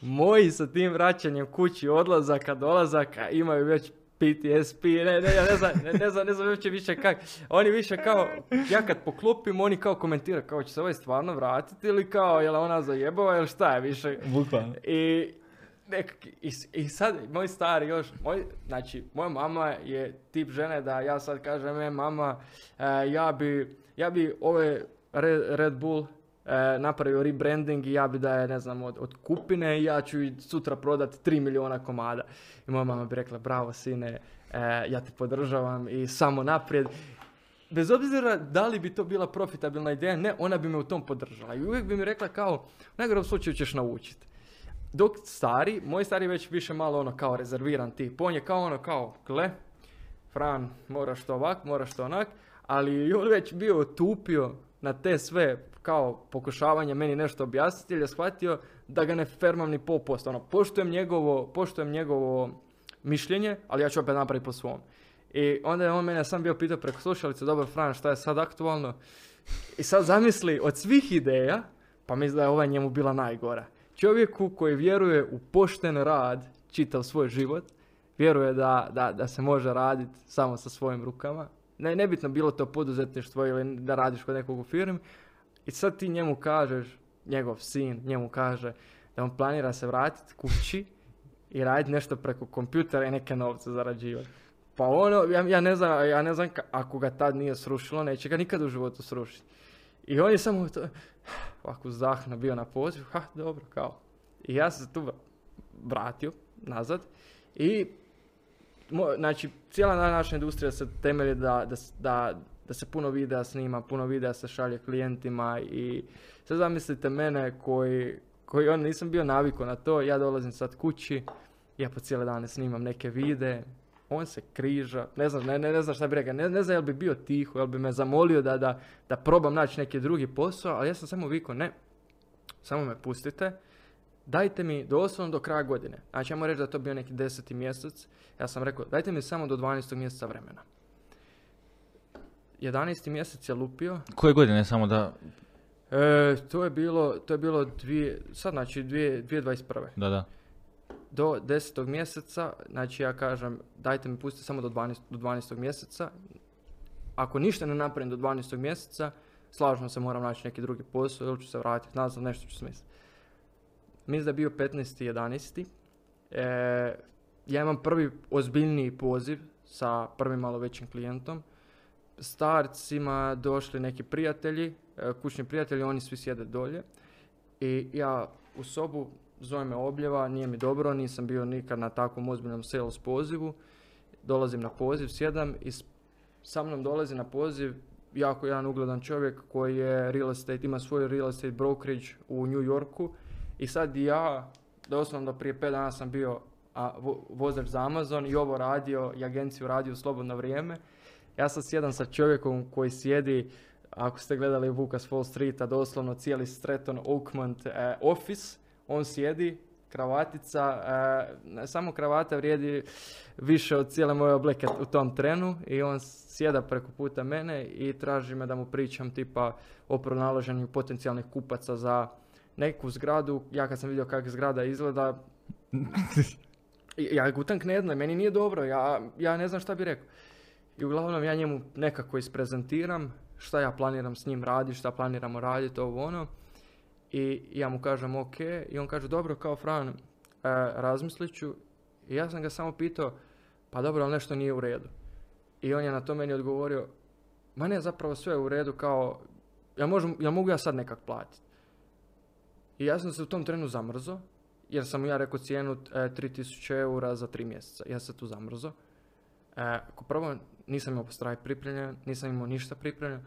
Moji sa tim vraćanjem kući, odlazaka, dolazaka imaju već PTSP, ne, ne, ne, ne znam, ne, ne znam, ne znam uopće više kak. Oni više kao, ja kad poklopim, oni kao komentira, kao će se ovaj stvarno vratiti ili kao, je li ona zajebava ili šta je više. Bukvalno. I, nek, i, i, sad, moj stari još, moj, znači, moja mama je tip žene da ja sad kažem, e, mama, e, ja bi, ja bi ove Red, Red Bull e, napravio rebranding i ja bi da je, ne znam, od, od kupine i ja ću sutra prodati 3 miliona komada. I moja mama bi rekla, bravo sine, e, ja te podržavam i samo naprijed. Bez obzira da li bi to bila profitabilna ideja, ne, ona bi me u tom podržala. I uvijek bi mi rekla kao, u najgorom slučaju ćeš naučiti. Dok stari, moj stari već više malo ono kao rezerviran tip. On je kao ono kao, gle, Fran, moraš to ovak, moraš to onak, ali on već bio tupio na te sve kao pokušavanje meni nešto objasniti jer je shvatio da ga ne fermam ni pol posto. Ono, poštujem njegovo, poštujem njegovo mišljenje, ali ja ću opet napraviti po svom. I onda je on mene sam bio pitao preko slušalice, dobro Fran, šta je sad aktualno? I sad zamisli, od svih ideja, pa mislim da je ova njemu bila najgora. Čovjeku koji vjeruje u pošten rad čitav svoj život, vjeruje da, da, da se može raditi samo sa svojim rukama, ne, nebitno bilo to poduzetništvo ili da radiš kod nekog u firmi, i sad ti njemu kažeš, njegov sin njemu kaže da on planira se vratiti kući i raditi nešto preko kompjutera i neke novce zarađivati. Pa ono, ja, ja, ne znam, ja ne znam ako ga tad nije srušilo, neće ga nikad u životu srušiti. I on je samo to, ovako zahno bio na poziv, ha, dobro, kao. I ja sam se tu vratio nazad i znači, cijela naša industrija se temelji da, da, da, da se puno videa snima, puno videa se šalje klijentima i sad zamislite mene koji, koji on nisam bio naviku na to, ja dolazim sad kući, ja po cijele dane snimam neke vide, on se križa, ne znam, ne, ne, ne znam šta bi rekao, ne, ne znam jel bi bio tiho, jel bi me zamolio da, da, da probam naći neki drugi posao, ali ja sam samo vikao, ne, samo me pustite, dajte mi doslovno do kraja godine. Znači, ajmo reći da je to bio neki deseti mjesec. Ja sam rekao, dajte mi samo do 12. mjeseca vremena. 11. mjesec je lupio. Koje godine samo da... E, to je bilo, to je bilo dvije, sad znači dvije, 2021. Da, da. Do 10. mjeseca, znači ja kažem, dajte mi pustite samo do 12, do 12. mjeseca. Ako ništa ne napravim do 12. mjeseca, slažno se moram naći neki drugi posao ili ću se vratiti nazad, nešto ću smisliti. Mislim da je bio 15.11. E, ja imam prvi ozbiljniji poziv sa prvim malo većim klijentom. Starcima došli neki prijatelji, e, kućni prijatelji, oni svi sjede dolje. I ja u sobu, zove me obljeva, nije mi dobro, nisam bio nikad na takvom ozbiljnom sales pozivu. Dolazim na poziv, sjedam i sa mnom dolazi na poziv jako jedan ugledan čovjek koji je real estate, ima svoj real estate brokerage u New Yorku i sad ja, doslovno do prije 5 dana sam bio a, vozač za Amazon i ovo radio i agenciju radio u slobodno vrijeme. Ja sam sjedan sa čovjekom koji sjedi, ako ste gledali Vukas Wall Streeta, doslovno cijeli Stratton Oakmont eh, office, on sjedi, kravatica, eh, samo kravata vrijedi više od cijele moje obleke u tom trenu i on sjeda preko puta mene i traži me da mu pričam tipa o pronalaženju potencijalnih kupaca za neku zgradu. Ja kad sam vidio kako zgrada izgleda, ja gutank ne znam, meni nije dobro, ja, ja ne znam šta bi rekao. I uglavnom ja njemu nekako isprezentiram šta ja planiram s njim raditi, šta planiramo raditi, ovo ono. I ja mu kažem ok, i on kaže dobro kao Fran, e, razmislit ću. I ja sam ga samo pitao, pa dobro, ali nešto nije u redu. I on je na to meni odgovorio, ma ne, zapravo sve je u redu, kao, ja, možem, ja mogu ja sad nekak platiti. I ja sam se u tom trenu zamrzo, jer sam ja rekao cijenu e, 3000 eura za tri mjeseca. Ja se tu zamrzo. E, ako prvo nisam imao postraj pripremljen, nisam imao ništa pripremljeno.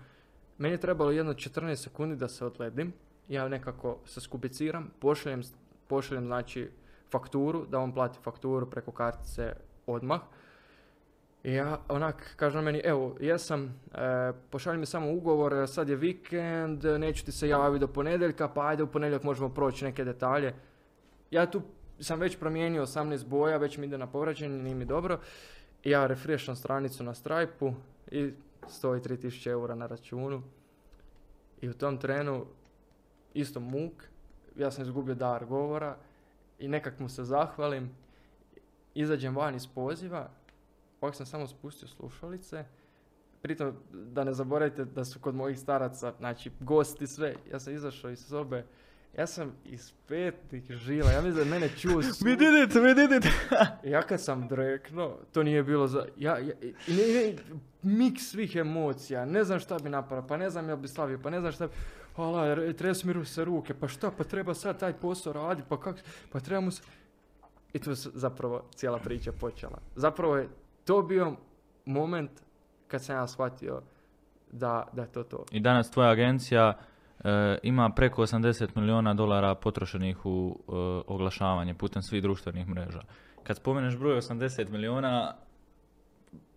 Meni je trebalo jedno 14 sekundi da se odledim. Ja nekako se skubiciram, pošaljem, pošaljem znači fakturu, da on plati fakturu preko kartice odmah. I ja onak kažem meni, evo, jesam, e, pošalji mi samo ugovor, sad je vikend, neću ti se javiti do ponedjeljka, pa ajde u ponedjeljak možemo proći neke detalje. Ja tu sam već promijenio 18 boja, već mi ide na povraćanje, nije mi dobro. Ja refresham stranicu na Stripe-u i stoji 3000 eura na računu. I u tom trenu isto muk, ja sam izgubio dar govora i nekak mu se zahvalim. Izađem van iz poziva, ovak sam samo spustio slušalice. Pritom, da ne zaboravite da su kod mojih staraca, znači gosti sve, ja sam izašao iz sobe, ja sam iz petnih žila, ja mislim da mene čuo We did it, we did it. ja kad sam drekno, to nije bilo za... Ja, ja, ne, ne, mix svih emocija, ne znam šta bi napravio, pa ne znam ja bi slavio, pa ne znam šta bi... Hala, tresu mi se ruke, pa šta, pa treba sad taj posao raditi, pa kak... Pa treba mu se... I tu je zapravo cijela priča počela. Zapravo je to bio moment kad sam ja shvatio da, da je to to. I danas tvoja agencija e, ima preko 80 milijuna dolara potrošenih u e, oglašavanje putem svih društvenih mreža. Kad spomeneš broj 80 milijuna,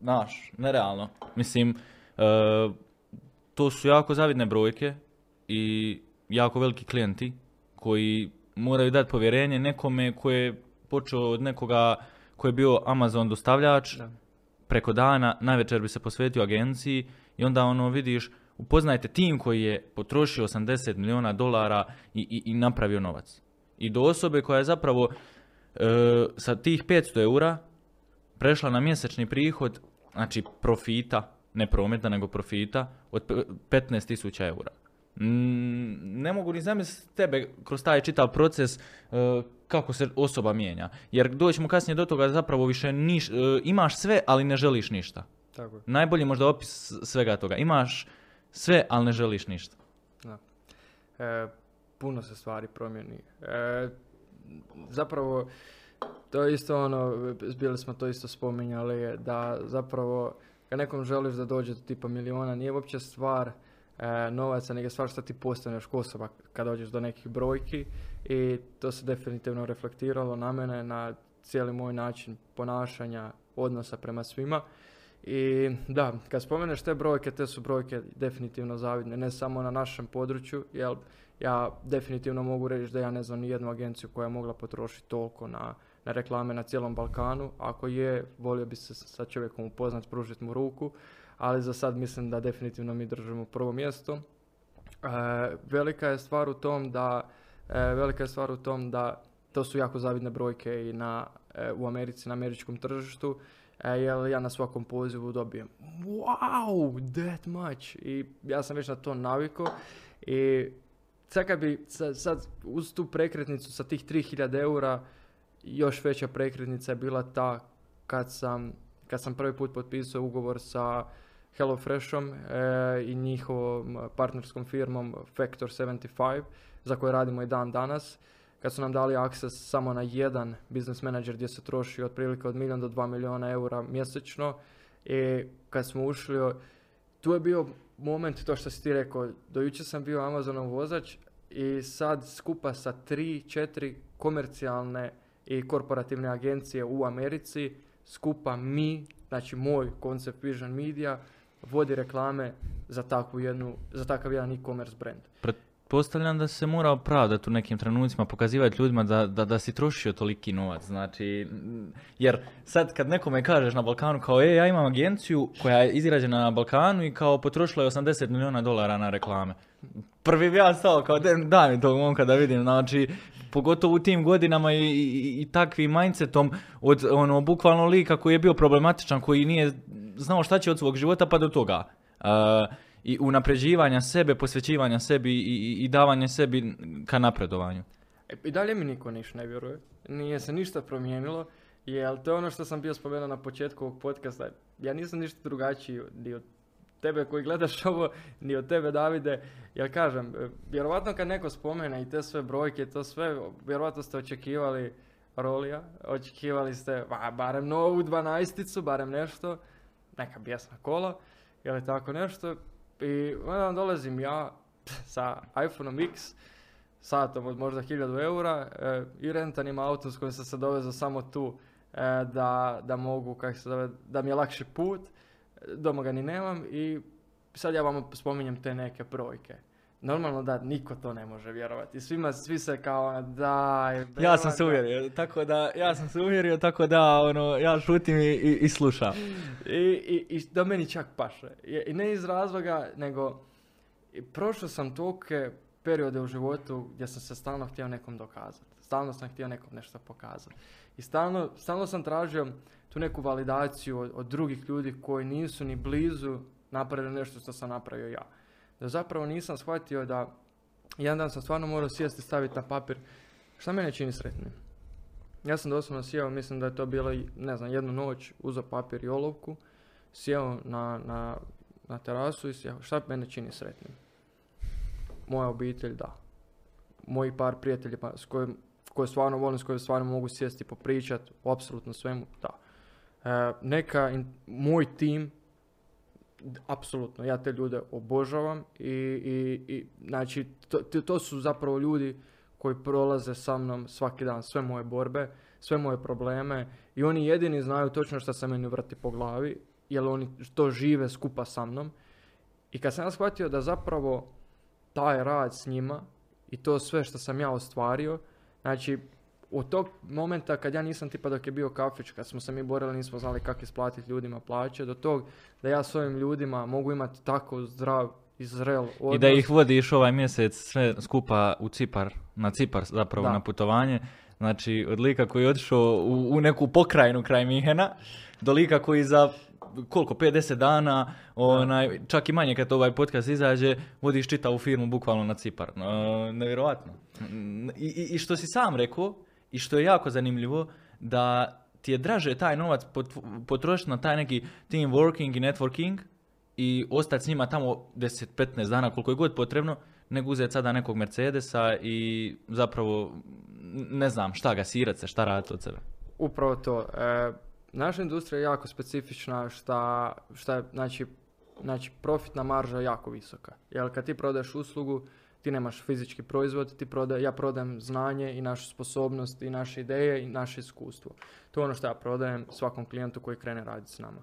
znaš, nerealno. Mislim, e, to su jako zavidne brojke i jako veliki klijenti koji moraju dati povjerenje nekome koji je počeo od nekoga koji je bio Amazon dostavljač, preko dana, največer bi se posvetio agenciji i onda ono vidiš, upoznajte tim koji je potrošio 80 milijuna dolara i, i, i napravio novac. I do osobe koja je zapravo e, sa tih 500 eura prešla na mjesečni prihod, znači profita, ne prometa nego profita, od 15.000 eura. Ne mogu ni zamisliti tebe kroz taj čitav proces e, kako se osoba mijenja. Jer doćemo kasnije do toga zapravo više niš, e, imaš sve, ali ne želiš ništa. Tako je. Najbolji možda opis svega toga. Imaš sve, ali ne želiš ništa. Da. E, puno se stvari promijeni. E, zapravo, to je isto ono, bili smo to isto spominjali, da zapravo kad nekom želiš da dođe do tipa miliona, nije uopće stvar e, novaca, nego stvar što ti postaneš osoba kad dođeš do nekih brojki i to se definitivno reflektiralo na mene, na cijeli moj način ponašanja, odnosa prema svima. I da, kad spomeneš te brojke, te su brojke definitivno zavidne, ne samo na našem području, jer ja definitivno mogu reći da ja ne znam ni jednu agenciju koja je mogla potrošiti toliko na, na reklame na cijelom Balkanu. Ako je, volio bi se sa čovjekom upoznat, pružiti mu ruku, ali za sad mislim da definitivno mi držimo prvo mjesto. E, velika je stvar u tom da e, velika je stvar u tom da to su jako zavidne brojke i na, e, u Americi, na američkom tržištu, jer ja na svakom pozivu dobijem wow, that much. I ja sam već na to naviko i sad kad bi sad, uz tu prekretnicu sa tih 3000 eura još veća prekretnica je bila ta kad sam, kad sam prvi put potpisao ugovor sa HelloFreshom e, i njihovom partnerskom firmom Factor 75 za koje radimo i dan danas. Kad su nam dali akses samo na jedan business manager gdje se troši otprilike od milijun do dva milijuna eura mjesečno i kad smo ušli tu je bio moment to što si ti rekao do jučer sam bio Amazonov vozač i sad skupa sa tri, četiri komercijalne i korporativne agencije u Americi skupa mi, znači moj koncept Vision Media vodi reklame za takvu jednu, za takav jedan e-commerce brand. Pretpostavljam da se mora opravdati u nekim trenucima, pokazivati ljudima da, da, da si trošio toliki novac, znači, jer sad kad nekome kažeš na Balkanu kao, e, ja imam agenciju koja je izgrađena na Balkanu i kao potrošila je 80 milijuna dolara na reklame. Prvi bi ja stao kao, daj mi tog momka da vidim, znači, pogotovo u tim godinama i, i, i takvim mindsetom od ono, bukvalno lika koji je bio problematičan, koji nije znao šta će od svog života pa do toga. Uh, I unapređivanja sebe, posvećivanja sebi i, i, davanje sebi ka napredovanju. E, I dalje mi niko ništa ne vjeruje. Nije se ništa promijenilo. Jer to je ono što sam bio spomenuo na početku ovog podcasta. Ja nisam ništa drugačiji ni od tebe koji gledaš ovo, ni od tebe Davide. Jer kažem, e, vjerovatno kad neko spomene i te sve brojke, to sve, vjerovatno ste očekivali rolija, očekivali ste ba, barem novu dvanaesticu, barem nešto, neka bijesna kola, ili tako nešto. I onda dolazim ja sa iPhone X, satom od možda 1000 eura e, i rentanim autom s kojim sam se dovezao samo tu e, da, da mogu, kako se zove, da mi je lakši put, doma ga ni nemam i sad ja vam spominjem te neke brojke. Normalno da niko to ne može vjerovati. Svima, svi se kao daj. Ja sam se uvjerio, tako da, ja sam se uvjerio, tako da, ono, ja šutim i, i, i slušam. I, i, I da meni čak paše. I ne iz razloga, nego prošao sam tolike periode u životu gdje sam se stalno htio nekom dokazati. Stalno sam htio nekom nešto pokazati. I stalno, stalno sam tražio tu neku validaciju od, od drugih ljudi koji nisu ni blizu napravili nešto što sam napravio ja da zapravo nisam shvatio da jedan dan sam stvarno morao sjesti i staviti na papir šta mene čini sretnim. Ja sam doslovno sjeo, mislim da je to bilo, ne znam, jednu noć, uzeo papir i olovku, sjeo na, na, na terasu i sjeo, šta mene čini sretnim? Moja obitelj, da. Moji par prijatelji pa, s kojim, koje stvarno volim, s kojim stvarno mogu sjesti i popričati o apsolutno svemu, da. E, neka, moj tim, apsolutno, ja te ljude obožavam i, i, i znači to, to su zapravo ljudi koji prolaze sa mnom svaki dan sve moje borbe, sve moje probleme i oni jedini znaju točno što se meni vrti po glavi, jer oni to žive skupa sa mnom. I kad sam ja shvatio da zapravo taj rad s njima i to sve što sam ja ostvario, znači od tog momenta kad ja nisam tipa dok je bio kafić, kad smo se mi borili, nismo znali kako isplatiti ljudima plaće, do tog da ja s ovim ljudima mogu imati tako zdrav i zrel odnos. I da ih vodiš ovaj mjesec sve skupa u Cipar, na Cipar zapravo na putovanje. Znači, od lika koji je otišao u, u neku pokrajinu kraj Mihena, do lika koji za koliko, 50 dana, onaj, čak i manje kad ovaj podcast izađe, vodiš čitavu firmu bukvalno na Cipar. nevjerojatno. I, i, I što si sam rekao, i što je jako zanimljivo, da ti je draže taj novac potrošiti na taj neki team working i networking i ostati s njima tamo 10-15 dana koliko je god potrebno, nego uzeti sada nekog Mercedesa i zapravo ne znam šta ga sirat se, šta raditi od sebe. Upravo to. E, naša industrija je jako specifična šta, šta znači, znači profitna marža je jako visoka. Jer kad ti prodaješ uslugu, ti nemaš fizički proizvod, ti proda, ja prodajem znanje i našu sposobnost i naše ideje i naše iskustvo. To je ono što ja prodajem svakom klijentu koji krene raditi s nama.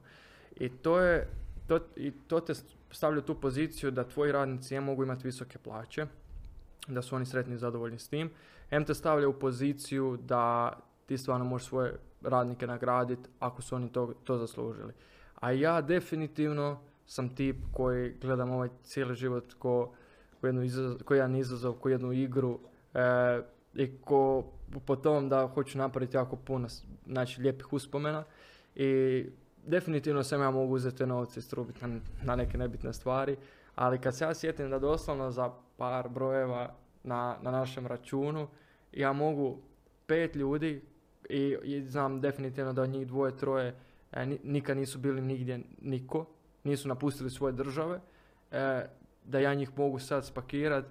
I to je, to, i to te stavlja tu poziciju da tvoji radnici ne mogu imati visoke plaće, da su oni sretni i zadovoljni s tim. M te stavlja u poziciju da ti stvarno možeš svoje radnike nagraditi ako su oni to, to zaslužili. A ja definitivno sam tip koji gledam ovaj cijeli život ko, ko, jednu izazov, ko jedan izazov, ko jednu igru e, i ko po tom da hoću napraviti jako puno znači, lijepih uspomena. I definitivno sam ja mogu uzeti novce i strubiti na, na neke nebitne stvari, ali kad se ja sjetim da doslovno za par brojeva na, na našem računu ja mogu pet ljudi i, i znam definitivno da od njih dvoje, troje e, nikad nisu bili nigdje niko, nisu napustili svoje države, e, da ja njih mogu sad spakirat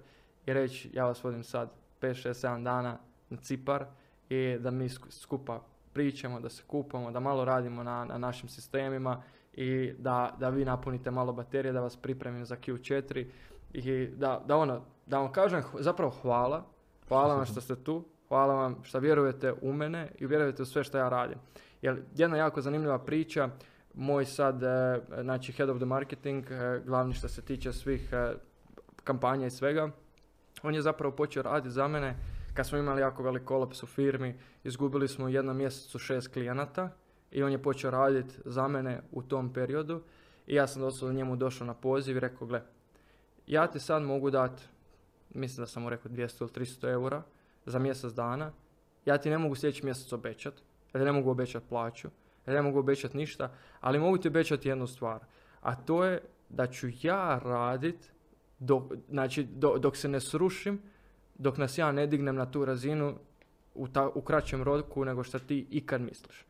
i reći ja vas vodim sad 5, 6, 7 dana na Cipar i da mi skupa pričamo, da se kupamo, da malo radimo na, na našim sistemima i da, da vi napunite malo baterije, da vas pripremim za Q4 i da, da ono, da vam kažem zapravo hvala, hvala vam što ste tu, hvala vam što vjerujete u mene i vjerujete u sve što ja radim. Jer jedna jako zanimljiva priča, moj sad, e, znači head of the marketing, e, glavni što se tiče svih e, kampanja i svega, on je zapravo počeo raditi za mene kad smo imali jako velik kolaps u firmi, izgubili smo u jednom mjesecu šest klijenata i on je počeo raditi za mene u tom periodu i ja sam doslovno njemu došao na poziv i rekao, gle, ja ti sad mogu dati, mislim da sam mu rekao 200 ili 300 eura za mjesec dana, ja ti ne mogu sljedeći mjesec obećati, ja ne mogu obećati plaću, ja ne mogu obećati ništa, ali mogu ti obećati jednu stvar, a to je da ću ja radit dok, znači, dok se ne srušim, dok nas ja ne dignem na tu razinu u, ta, u kraćem roku nego što ti ikad misliš.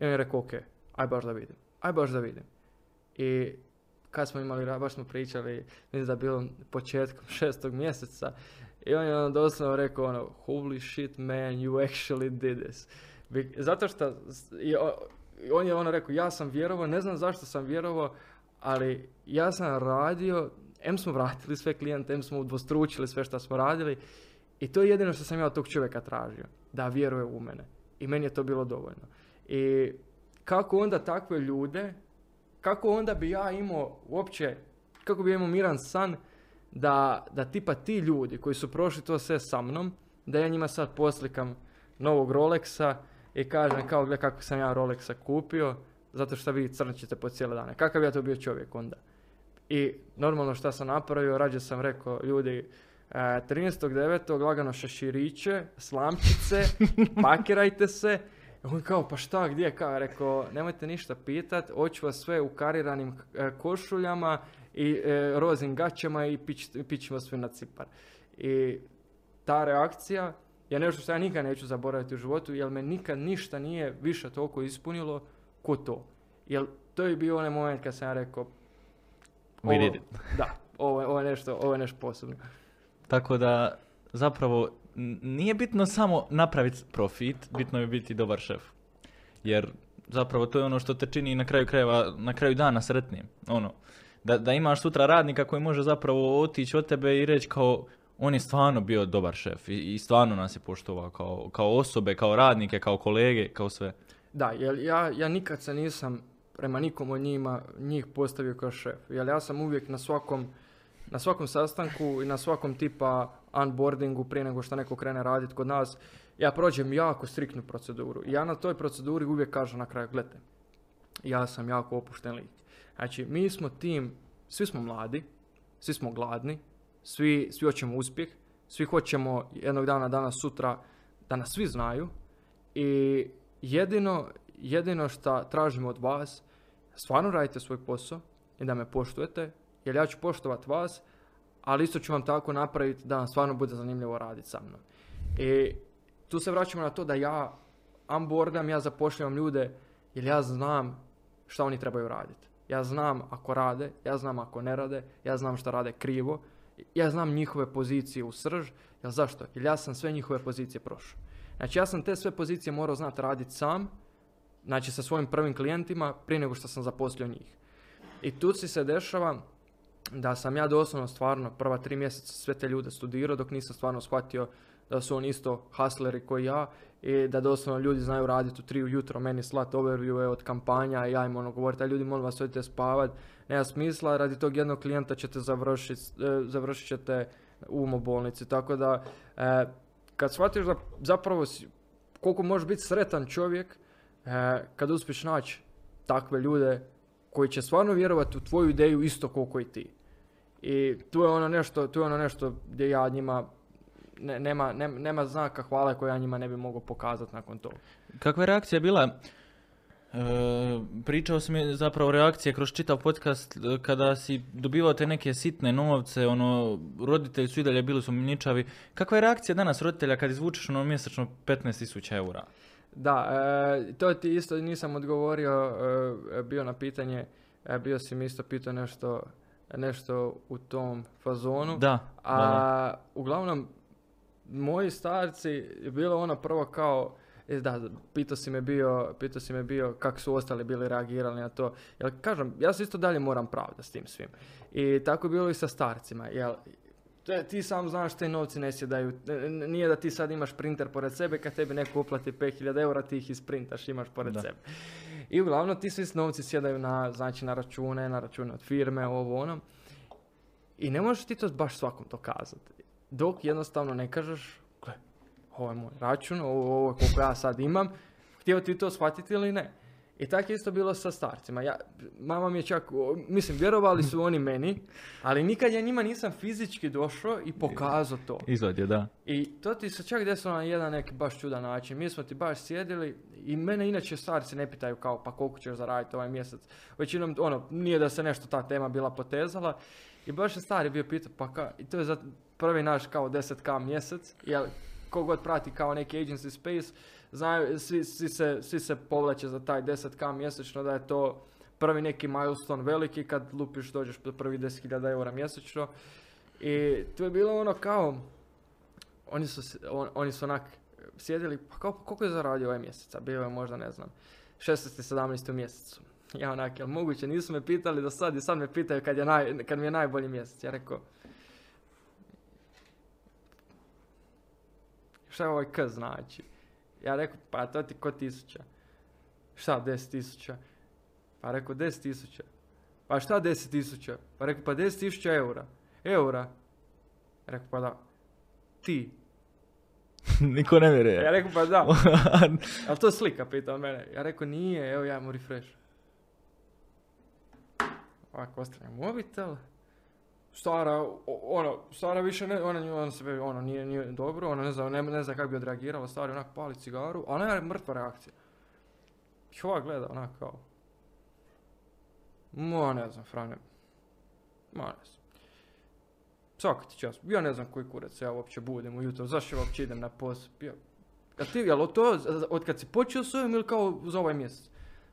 I on je rekao, ok, aj baš da vidim, aj baš da vidim. I kad smo imali, baš smo pričali, mislim da je bilo početkom šestog mjeseca, i on je ono doslovno rekao ono, holy shit man, you actually did this. Zato što on je ono rekao, ja sam vjerovao, ne znam zašto sam vjerovao, ali ja sam radio M smo vratili sve klijente, M smo udvostručili sve što smo radili i to je jedino što sam ja od tog čovjeka tražio, da vjeruje u mene. I meni je to bilo dovoljno. I kako onda takve ljude, kako onda bi ja imao uopće, kako bi imao miran san da, da tipa ti ljudi koji su prošli to sve sa mnom, da ja njima sad poslikam novog Rolexa i kažem kao gle kako sam ja Rolexa kupio, zato što vi crnčite po cijele dane. Kakav ja to bio čovjek onda? I normalno što sam napravio, rađe sam rekao, ljudi, 13.9. E, lagano šeširiće, slamčice, pakirajte se. On kao, pa šta, gdje, kao, rekao, nemojte ništa pitat, hoću vas sve u kariranim e, košuljama i e, rozim gaćama i pić, vas sve na cipar. I ta reakcija je nešto što ja nikad neću zaboraviti u životu, jer me nikad ništa nije više toliko ispunilo ko to. Jer to je bio onaj moment kad sam ja rekao, We did it. Da, ovo, ovo, je nešto, ovo je nešto posebno. Tako da, zapravo, nije bitno samo napraviti profit, bitno je biti dobar šef. Jer zapravo to je ono što te čini na kraju krajeva, na kraju dana sretnim. Ono, da, da imaš sutra radnika koji može zapravo otići od tebe i reći kao on je stvarno bio dobar šef i, i stvarno nas je poštovao kao, kao osobe, kao radnike, kao kolege, kao sve. Da, jer ja, ja nikad se nisam prema nikom od njima, njih postavio kao šef. Jer ja sam uvijek na svakom, na svakom sastanku i na svakom tipa onboardingu prije nego što neko krene raditi kod nas, ja prođem jako striktnu proceduru. Ja na toj proceduri uvijek kažem na kraju, gledajte, ja sam jako opušten lik. Znači, mi smo tim, svi smo mladi, svi smo gladni, svi, svi hoćemo uspjeh, svi hoćemo jednog dana, danas, sutra, da nas svi znaju i jedino, jedino što tražimo od vas stvarno radite svoj posao i da me poštujete, jer ja ću poštovati vas, ali isto ću vam tako napraviti da vam stvarno bude zanimljivo raditi sa mnom. I tu se vraćamo na to da ja onboardam, ja zapošljavam ljude jer ja znam šta oni trebaju raditi. Ja znam ako rade, ja znam ako ne rade, ja znam šta rade krivo, ja znam njihove pozicije u srž, jer zašto? Jer ja sam sve njihove pozicije prošao. Znači ja sam te sve pozicije morao znati raditi sam, znači sa svojim prvim klijentima prije nego što sam zaposlio njih. I tu si se dešava da sam ja doslovno stvarno prva tri mjeseca sve te ljude studirao dok nisam stvarno shvatio da su oni isto hustleri koji ja i da doslovno ljudi znaju raditi u tri ujutro, meni slat overview od kampanja i ja im ono govoriti, ljudi molim vas odite spavat, nema smisla, radi tog jednog klijenta ćete završiti, e, završit ćete u umobolnici. Tako da, e, kad shvatiš da zapravo koliko možeš biti sretan čovjek, e, kad uspiješ naći takve ljude koji će stvarno vjerovati u tvoju ideju isto koliko i ti. I tu je ono nešto, tu je ono nešto gdje ja njima ne, nema, nema, nema znaka hvale koje ja njima ne bi mogao pokazati nakon toga. Kakva je reakcija bila? E, pričao sam je zapravo reakcije kroz čitav podcast e, kada si dobivao te neke sitne novce, ono, roditelji su i dalje bili su miničavi. Kakva je reakcija danas roditelja kad izvučeš ono mjesečno 15.000 eura? Da, e, to ti isto nisam odgovorio, e, bio na pitanje, bio si mi isto pitao nešto, nešto u tom fazonu. Da, A da, da. uglavnom, moji starci je bilo ono prvo kao, da, pitao si me bio, pitao si me bio kako su ostali bili reagirali na to. Jer kažem, ja se isto dalje moram pravda s tim svim. I tako je bilo i sa starcima. Jel, te- ti sam znaš te novci ne sjedaju. N- Nije da ti sad imaš printer pored sebe, kad tebi neko uplati 5000 eura, ti ih isprintaš, imaš pored Da. sebe. I uglavnom ti svi novci sjedaju na, znači, na račune, na račune od firme, ovo ono. I ne možeš ti to baš svakom to kazati. Dok jednostavno ne kažeš, ovo je moj račun, ovo, ovo koliko ja sad imam, htio ti to shvatiti ili ne. I tako je isto bilo sa starcima. Ja, mama mi je čak, mislim, vjerovali su oni meni, ali nikad ja njima nisam fizički došao i pokazao to. Izvod je, da. I to ti se čak desilo na jedan neki baš čudan način. Mi smo ti baš sjedili i mene inače starci ne pitaju kao pa koliko ćeš zaraditi ovaj mjesec. Većinom, ono, nije da se nešto ta tema bila potezala. I baš je stari bio pitao pa ka, i to je za prvi naš kao 10k mjesec, jer kogod prati kao neki agency space, znaju, svi, svi, se, svi se povlače za taj 10k mjesečno da je to prvi neki milestone veliki kad lupiš dođeš do prvi 10.000 eura mjesečno. I to je bilo ono kao, oni su, on- oni su onak sjedili, pa kao, koliko je zaradio ovaj mjesec? A bio je možda, ne znam, 16. 17. u mjesecu. Ja onak, jel moguće, nisu me pitali do sad i sad me pitaju kad, je naj, kad mi je najbolji mjesec. Ja rekao, šta je ovaj k znači? Ja rekao, pa to ti ko tisuća. Šta, 10 tisuća? Pa rekao, 10 tisuća. Pa šta 10 tisuća? Pa rekao, pa 10 tisuća eura. Eura. Rekao, pa da. Ti. Niko ne vjeruje. Ja rekao, pa da. Ali to slika pitao mene. Ja rekao, nije, evo ja imam refresh. Ovako ostavljam mobitel. Stara, ono, stara više ne, ona, ona se, ono, nije, nije dobro, ona ne zna, ne, ne zna kako bi odreagirala, stari onak pali cigaru, a ona je mrtva reakcija. I ova gleda onak kao, ma ne znam, Frane, ma ne znam. Svaka ti čast, ja ne znam koji kurac ja uopće budem ujutro, zašto uopće idem na posao, ja, ti, jel to od kad si počeo s ovim ili kao za ovaj mjesec?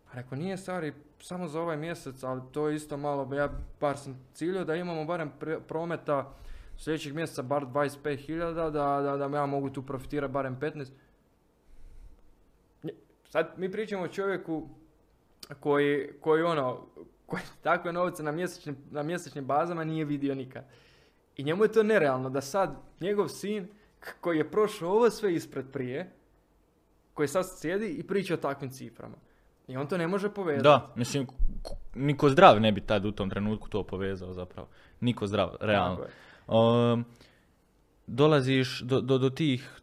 Pa rekao, nije stari, samo za ovaj mjesec, ali to je isto malo, ja bar sam ciljio da imamo barem prometa sljedećeg mjeseca bar 25.000, da, da, da ja mogu tu profitirati barem 15. Nje- Sad mi pričamo o čovjeku koji, koji ono, koji takve novce na mjesečnim, na mjesečnim bazama nije vidio nikad. I njemu je to nerealno da sad njegov sin koji je prošao ovo sve ispred prije, koji sad sjedi i priča o takvim ciframa. I on to ne može povezati. Da, mislim, niko zdrav ne bi tad u tom trenutku to povezao zapravo. Niko zdrav, realno. Um, dolaziš do, do, do tih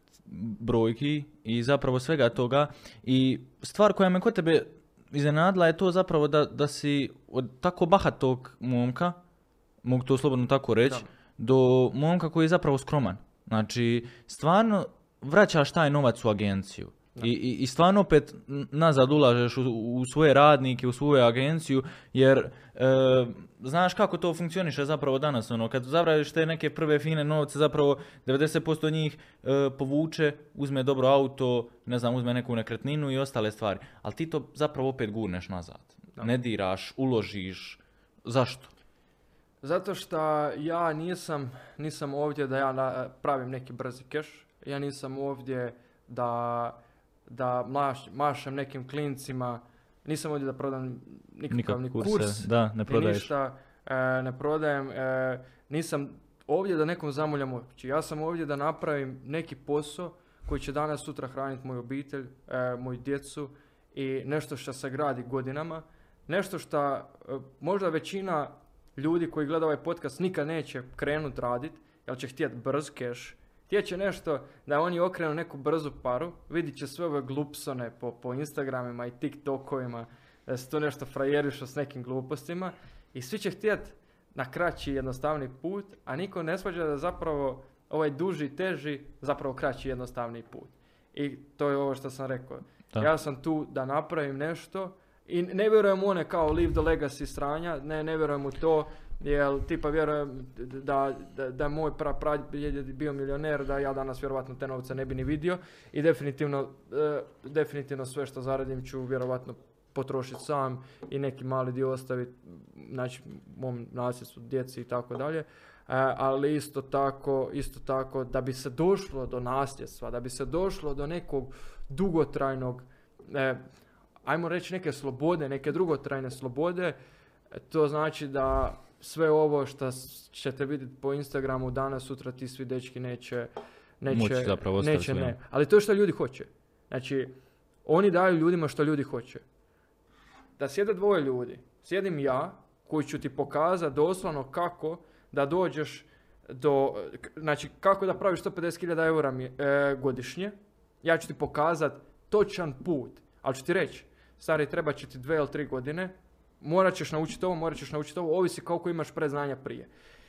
brojki i zapravo svega toga i stvar koja me kod tebe iznenadila je to zapravo da, da si od tako bahatog momka, mogu to slobodno tako reći, Da. do momka koji je zapravo skroman. Znači, stvarno vraćaš taj novac u agenciju. I, i, I stvarno opet nazad ulažeš u, u svoje radnike, u svoju agenciju, jer e, znaš kako to funkcioniše zapravo danas. Ono, kad zavradiš te neke prve fine novce, zapravo 90% njih e, povuče, uzme dobro auto, ne znam, uzme neku nekretninu i ostale stvari. Ali ti to zapravo opet gurneš nazad. Da. Ne diraš, uložiš. Zašto? Zato što ja nisam, nisam ovdje da ja pravim neki brzi keš. Ja nisam ovdje da, da maš, mašem nekim klincima. Nisam ovdje da prodam nikakav Nikak ni kurse, kurs. da, ne prodaješ. ništa, e, ne prodajem. e, nisam ovdje da nekom zamuljam oči. Ja sam ovdje da napravim neki posao koji će danas sutra hraniti moju obitelj, e, moju djecu i nešto što se gradi godinama. Nešto što e, možda većina ljudi koji gleda ovaj podcast nikad neće krenut radit Jel će htjeti brz keš, htjet će nešto da oni okrenu neku brzu paru, vidit će sve ove glupsone po, po Instagramima i TikTokovima, da se to nešto frajeriša s nekim glupostima i svi će htjeti na kraći jednostavni put, a niko ne svađa da zapravo ovaj duži, teži, zapravo kraći jednostavni put. I to je ovo što sam rekao. Da. Ja sam tu da napravim nešto i ne vjerujem u one kao leave the legacy stranja, ne, ne vjerujem u to, jer tipa vjerujem da, da, da moj pra, pra je bio milioner, da ja danas vjerovatno te novce ne bi ni vidio i definitivno, e, definitivno sve što zaradim ću vjerovatno potrošiti sam i neki mali dio ostaviti, znači mom nasljedstvu, djeci i tako dalje. E, ali isto tako, isto tako da bi se došlo do nasljedstva, da bi se došlo do nekog dugotrajnog, e, ajmo reći neke slobode, neke dugotrajne slobode, to znači da sve ovo što ćete vidjeti po Instagramu danas, sutra ti svi dečki neće, neće, Moći zapravo neće ne. Ali to je što ljudi hoće. Znači, oni daju ljudima što ljudi hoće. Da sjede dvoje ljudi, sjedim ja, koji ću ti pokazati doslovno kako da dođeš do, znači kako da praviš 150.000 eura mi- e, godišnje, ja ću ti pokazati točan put, ali ću ti reći, stari, treba će ti dve ili tri godine, morat ćeš naučiti ovo, morat ćeš naučiti ovo, ovisi koliko imaš predznanja prije.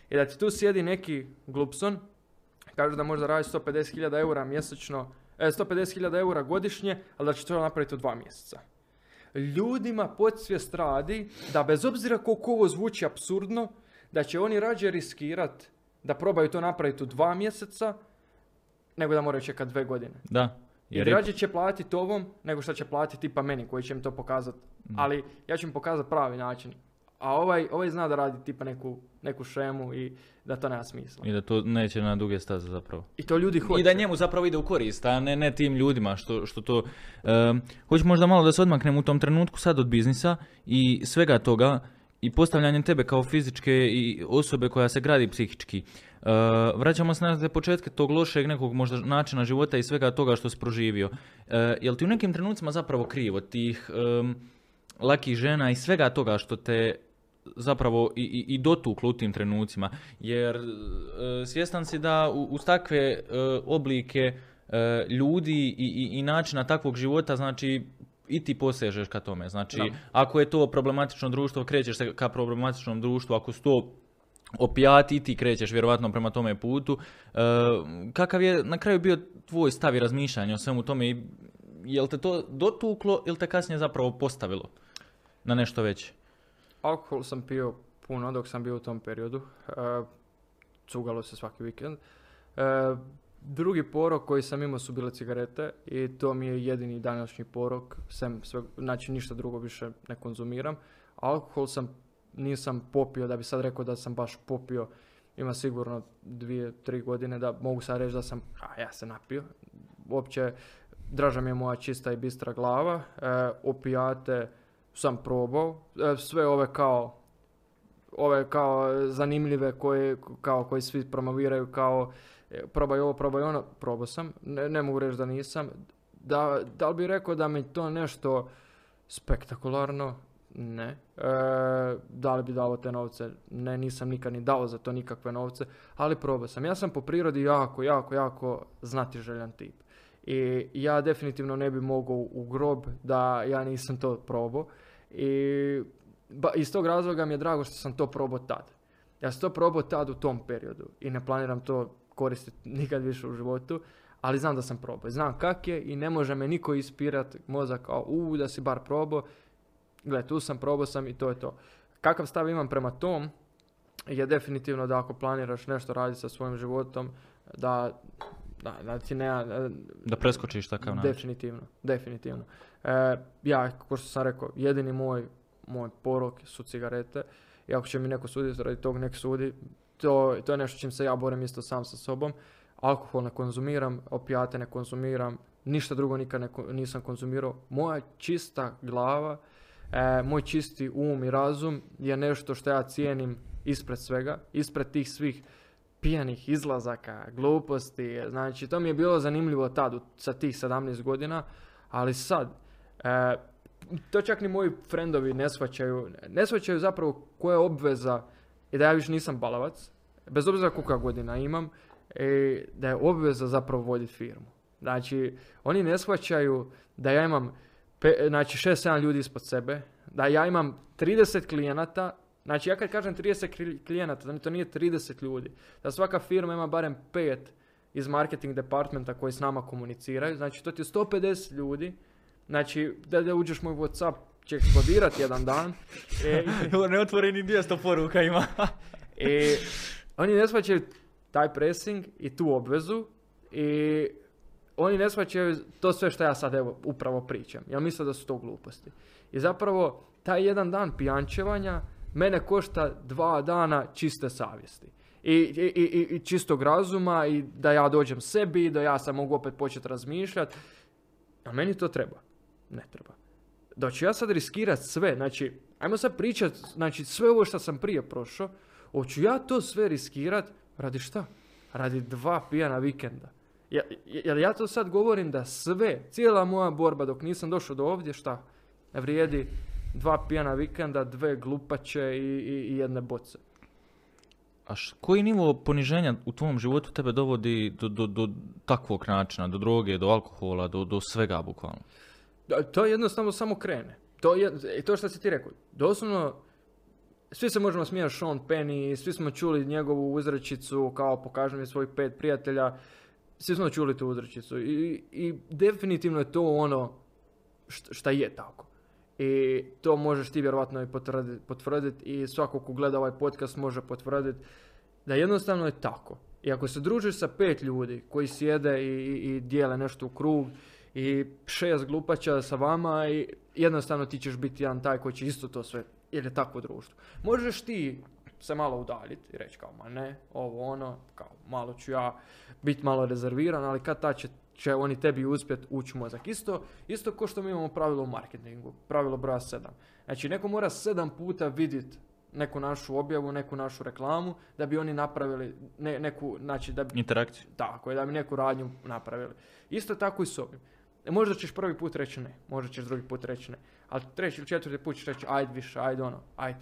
I da ti tu sjedi neki glupson, kaže da možda radi 150.000 eura mjesečno, e, 150.000 eura godišnje, ali da će to napraviti u dva mjeseca. Ljudima podsvijest radi da bez obzira koliko ovo zvuči absurdno, da će oni rađe riskirat da probaju to napraviti u dva mjeseca, nego da moraju čekati dve godine. Da. I Jer je- rađe će platiti ovom nego što će platiti tipa meni koji će im to pokazati. Mm. Ali ja ću im pokazati pravi način. A ovaj, ovaj zna da radi tipa neku, neku šemu i da to nema smisla. I da to neće na duge staze zapravo. I to ljudi hoće. I da njemu zapravo ide u korist, a ne, ne tim ljudima što, što to... Um, hoću možda malo da se odmaknem u tom trenutku sad od biznisa i svega toga i postavljanjem tebe kao fizičke i osobe koja se gradi psihički. Uh, vraćamo se na te početke tog lošeg nekog možda načina života i svega toga što si proživio. Uh, jel ti u nekim trenucima zapravo krivo tih lakih žena i svega toga što te zapravo i, i, i dotuklo u tim trenucima. Jer e, svjestan si da u, uz takve e, oblike ljudi i, i, i načina takvog života, znači i ti posežeš ka tome. Znači, Da. ako je to problematično društvo, krećeš se ka problematičnom društvu, ako su to opijati i ti krećeš vjerovatno prema tome putu. E, kakav je na kraju bio tvoj stav i razmišljanje o svemu tome i jel te to dotuklo ili te kasnije zapravo postavilo na nešto veće? Alkohol sam pio puno dok sam bio u tom periodu. E, cugalo se svaki vikend. E, drugi porok koji sam imao su bile cigarete i to mi je jedini današnji porok. Sem sve, znači ništa drugo više ne konzumiram. Alkohol sam nisam popio da bi sad rekao da sam baš popio. Ima sigurno dvije, tri godine da mogu sad reći da sam, a ja se napio. Uopće, draža mi je moja čista i bistra glava. E, opijate sam probao. E, sve ove kao ove kao zanimljive koje, kao koji svi promoviraju kao probaj ovo, probaj ono, probao sam. Ne, ne mogu reći da nisam. Da, da li bi rekao da mi to nešto spektakularno? Ne. E, da li bi dao te novce? Ne, nisam nikad ni dao za to nikakve novce, ali probao sam. Ja sam po prirodi jako, jako, jako znatiželjan tip. I ja definitivno ne bi mogao u grob da ja nisam to probao. I ba, iz tog razloga mi je drago što sam to probao tad. Ja sam to probao tad u tom periodu i ne planiram to koristiti nikad više u životu, ali znam da sam probao. Znam kak je i ne može me niko ispirat mozak kao u da si bar probao. Gle, tu sam, probao sam i to je to. Kakav stav imam prema tom je definitivno da ako planiraš nešto raditi sa svojim životom, da, da, da ti ne, Da preskočiš takav način. Definitivno, definitivno. E, ja, kao što sam rekao, jedini moj, moj porok su cigarete. I ako će mi neko suditi radi tog, nek sudi. To, to je nešto čim se ja borim isto sam sa sobom. Alkohol ne konzumiram, opijate ne konzumiram, ništa drugo nikad ne, nisam konzumirao. Moja čista glava, e, moj čisti um i razum je nešto što ja cijenim ispred svega, ispred tih svih pijanih izlazaka, gluposti, znači to mi je bilo zanimljivo tad, sa tih 17 godina, ali sad, e, to čak ni moji frendovi ne shvaćaju, ne shvaćaju zapravo koja je obveza i da ja više nisam balavac, bez obzira koliko godina imam, e, da je obveza zapravo voditi firmu. Znači, oni ne shvaćaju da ja imam pe, znači 6-7 ljudi ispod sebe, da ja imam 30 klijenata, znači ja kad kažem 30 klijenata, da to nije 30 ljudi, da svaka firma ima barem 5 iz marketing departmenta koji s nama komuniciraju, znači to ti je 150 ljudi, znači da, da uđeš moj Whatsapp će eksplodirati jedan dan. E, Neotvoreni 200 poruka ima. e, oni ne shvaćaju taj pressing i tu obvezu i oni ne shvaćaju to sve što ja sad evo upravo pričam. Ja mislim da su to gluposti. I zapravo taj jedan dan pijančevanja mene košta dva dana čiste savjesti. I, i, i, i čistog razuma i da ja dođem sebi, da ja sam mogu opet početi razmišljati. A meni to treba. Ne treba. Da ću ja sad riskirat sve, znači, ajmo sad pričat, znači sve ovo što sam prije prošao, hoću ja to sve riskirat, radi šta? Radi dva pijana vikenda. Ja, jer ja to sad govorim da sve, cijela moja borba dok nisam došao do ovdje, šta? Vrijedi dva pijana vikenda, dve glupače i, i, i jedne boce. A koji nivo poniženja u tvom životu tebe dovodi do, do, do takvog načina, do droge, do alkohola, do, do svega bukvalno? To jednostavno samo krene. To je e, to što si ti rekao. Doslovno, svi se možemo smijati Sean Penny, svi smo čuli njegovu uzrečicu kao pokaži mi svojih pet prijatelja, svi smo čuli tu uzrečicu i, i definitivno je to ono šta je tako. I to možeš ti vjerojatno i potvrditi potvrdit i svako ko gleda ovaj podcast može potvrditi da jednostavno je tako. I ako se družiš sa pet ljudi koji sjede i, i, i dijele nešto u krug i šest glupača sa vama i jednostavno ti ćeš biti jedan taj koji će isto to sve, jer je takvo društvo. Možeš ti se malo udaljiti i reći kao ma ne, ovo ono, kao malo ću ja biti malo rezerviran, ali kad ta će, će oni tebi uspjet ući u mozak. Isto, isto ko što mi imamo pravilo u marketingu, pravilo broja sedam. Znači neko mora sedam puta vidjeti neku našu objavu, neku našu reklamu, da bi oni napravili neku, znači da bi... Interakciju. Tako je, da bi neku radnju napravili. Isto tako i s ovim. E, možda ćeš prvi put reći ne, možda ćeš drugi put reći ne, ali treći ili četvrti put ćeš reći ajde više, ajde ono, ajde.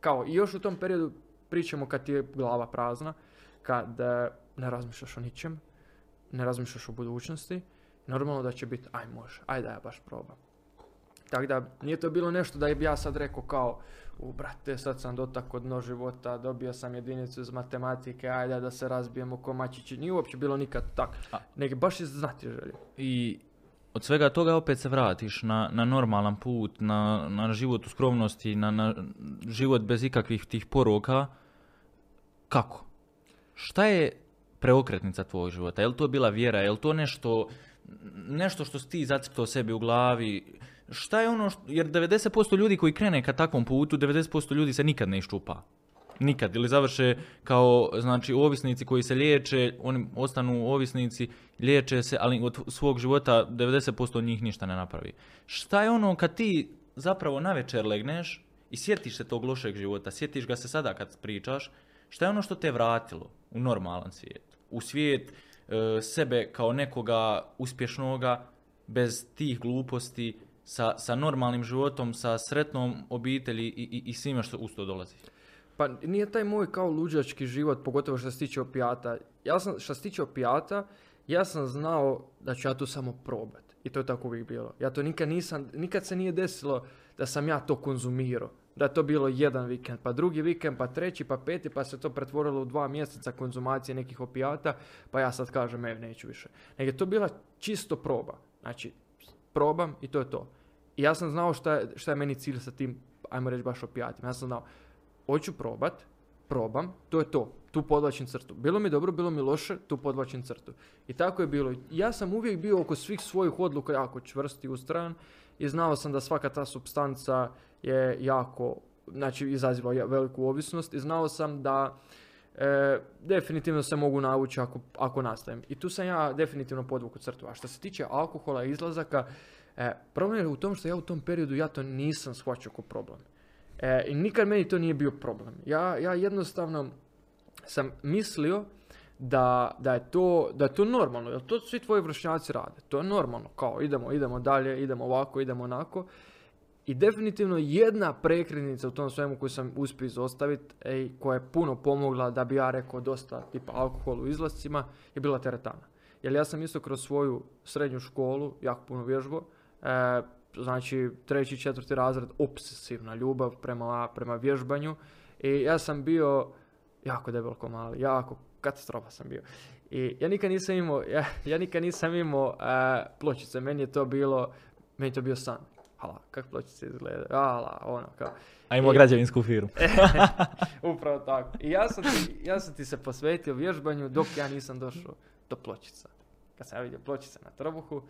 Kao i još u tom periodu pričamo kad ti je glava prazna, kad e, ne razmišljaš o ničem, ne razmišljaš o budućnosti, normalno da će biti aj može, ajde ja baš probam. Tako da nije to bilo nešto da bi ja sad rekao kao u brate sad sam dotak dno života, dobio sam jedinicu iz matematike, ajde da se razbijemo ko mačići. Nije uopće bilo nikad tak, nego baš iz znati želje. I od svega toga opet se vratiš na, na normalan put, na, na život u skromnosti, na, na život bez ikakvih tih poroka. Kako? Šta je preokretnica tvojeg života? Je li to bila vjera? Je li to nešto, nešto što si ti zacrtao sebi u glavi? Šta je ono, što, jer 90% ljudi koji krene ka takvom putu, 90% ljudi se nikad ne iščupa nikad ili završe kao znači ovisnici koji se liječe, oni ostanu ovisnici, liječe se, ali od svog života 90% njih ništa ne napravi. Šta je ono kad ti zapravo na večer legneš i sjetiš se tog lošeg života, sjetiš ga se sada kad pričaš, šta je ono što te vratilo u normalan svijet? U svijet e, sebe kao nekoga uspješnoga, bez tih gluposti, sa, sa normalnim životom, sa sretnom obitelji i, i, i svime što uz to dolazi. Pa nije taj moj kao luđački život, pogotovo što se tiče opijata. Ja sam, što se tiče opijata, ja sam znao da ću ja to samo probat. I to je tako uvijek bilo. Ja to nikad nisam, nikad se nije desilo da sam ja to konzumirao. Da je to bilo jedan vikend, pa drugi vikend, pa treći, pa peti, pa se to pretvorilo u dva mjeseca konzumacije nekih opijata, pa ja sad kažem, evo, neću više. Nego je to bila čisto proba. Znači, probam i to je to. I ja sam znao šta je, šta je meni cilj sa tim, ajmo reći baš opijatima. Ja sam znao, hoću probat, probam, to je to. Tu podlačim crtu. Bilo mi dobro, bilo mi loše, tu podlačim crtu. I tako je bilo. Ja sam uvijek bio oko svih svojih odluka jako čvrsti u stran i znao sam da svaka ta substanca je jako, znači izaziva veliku ovisnost i znao sam da e, definitivno se mogu navući ako, ako nastavim. I tu sam ja definitivno podvuku crtu. A što se tiče alkohola i izlazaka, e, problem je u tom što ja u tom periodu ja to nisam shvaćao kao problem. E, I nikad meni to nije bio problem. Ja, ja jednostavno sam mislio da, da, je to, da je to normalno, jer to svi tvoji vršnjaci rade. To je normalno, kao idemo, idemo dalje, idemo ovako, idemo onako. I definitivno jedna prekretnica u tom svemu koju sam uspio izostaviti, ej, koja je puno pomogla da bi ja rekao dosta tipa alkohol u izlascima, je bila teretana. Jer ja sam isto kroz svoju srednju školu jako puno vježbo, e, znači treći, četvrti razred, obsesivna ljubav prema, prema vježbanju. I ja sam bio jako debel mali, jako katastrofa sam bio. I ja nikad nisam imao, ja, ja nikad nisam imao e, pločice, meni je to bilo, meni je to bio san. Hala, kak pločice izgleda, ala, ono, kao. A imao I- građevinsku firmu. Upravo tako. I ja sam, ti, ja sam ti se posvetio vježbanju dok ja nisam došao do pločica. Kad sam ja vidio pločice na trbuhu,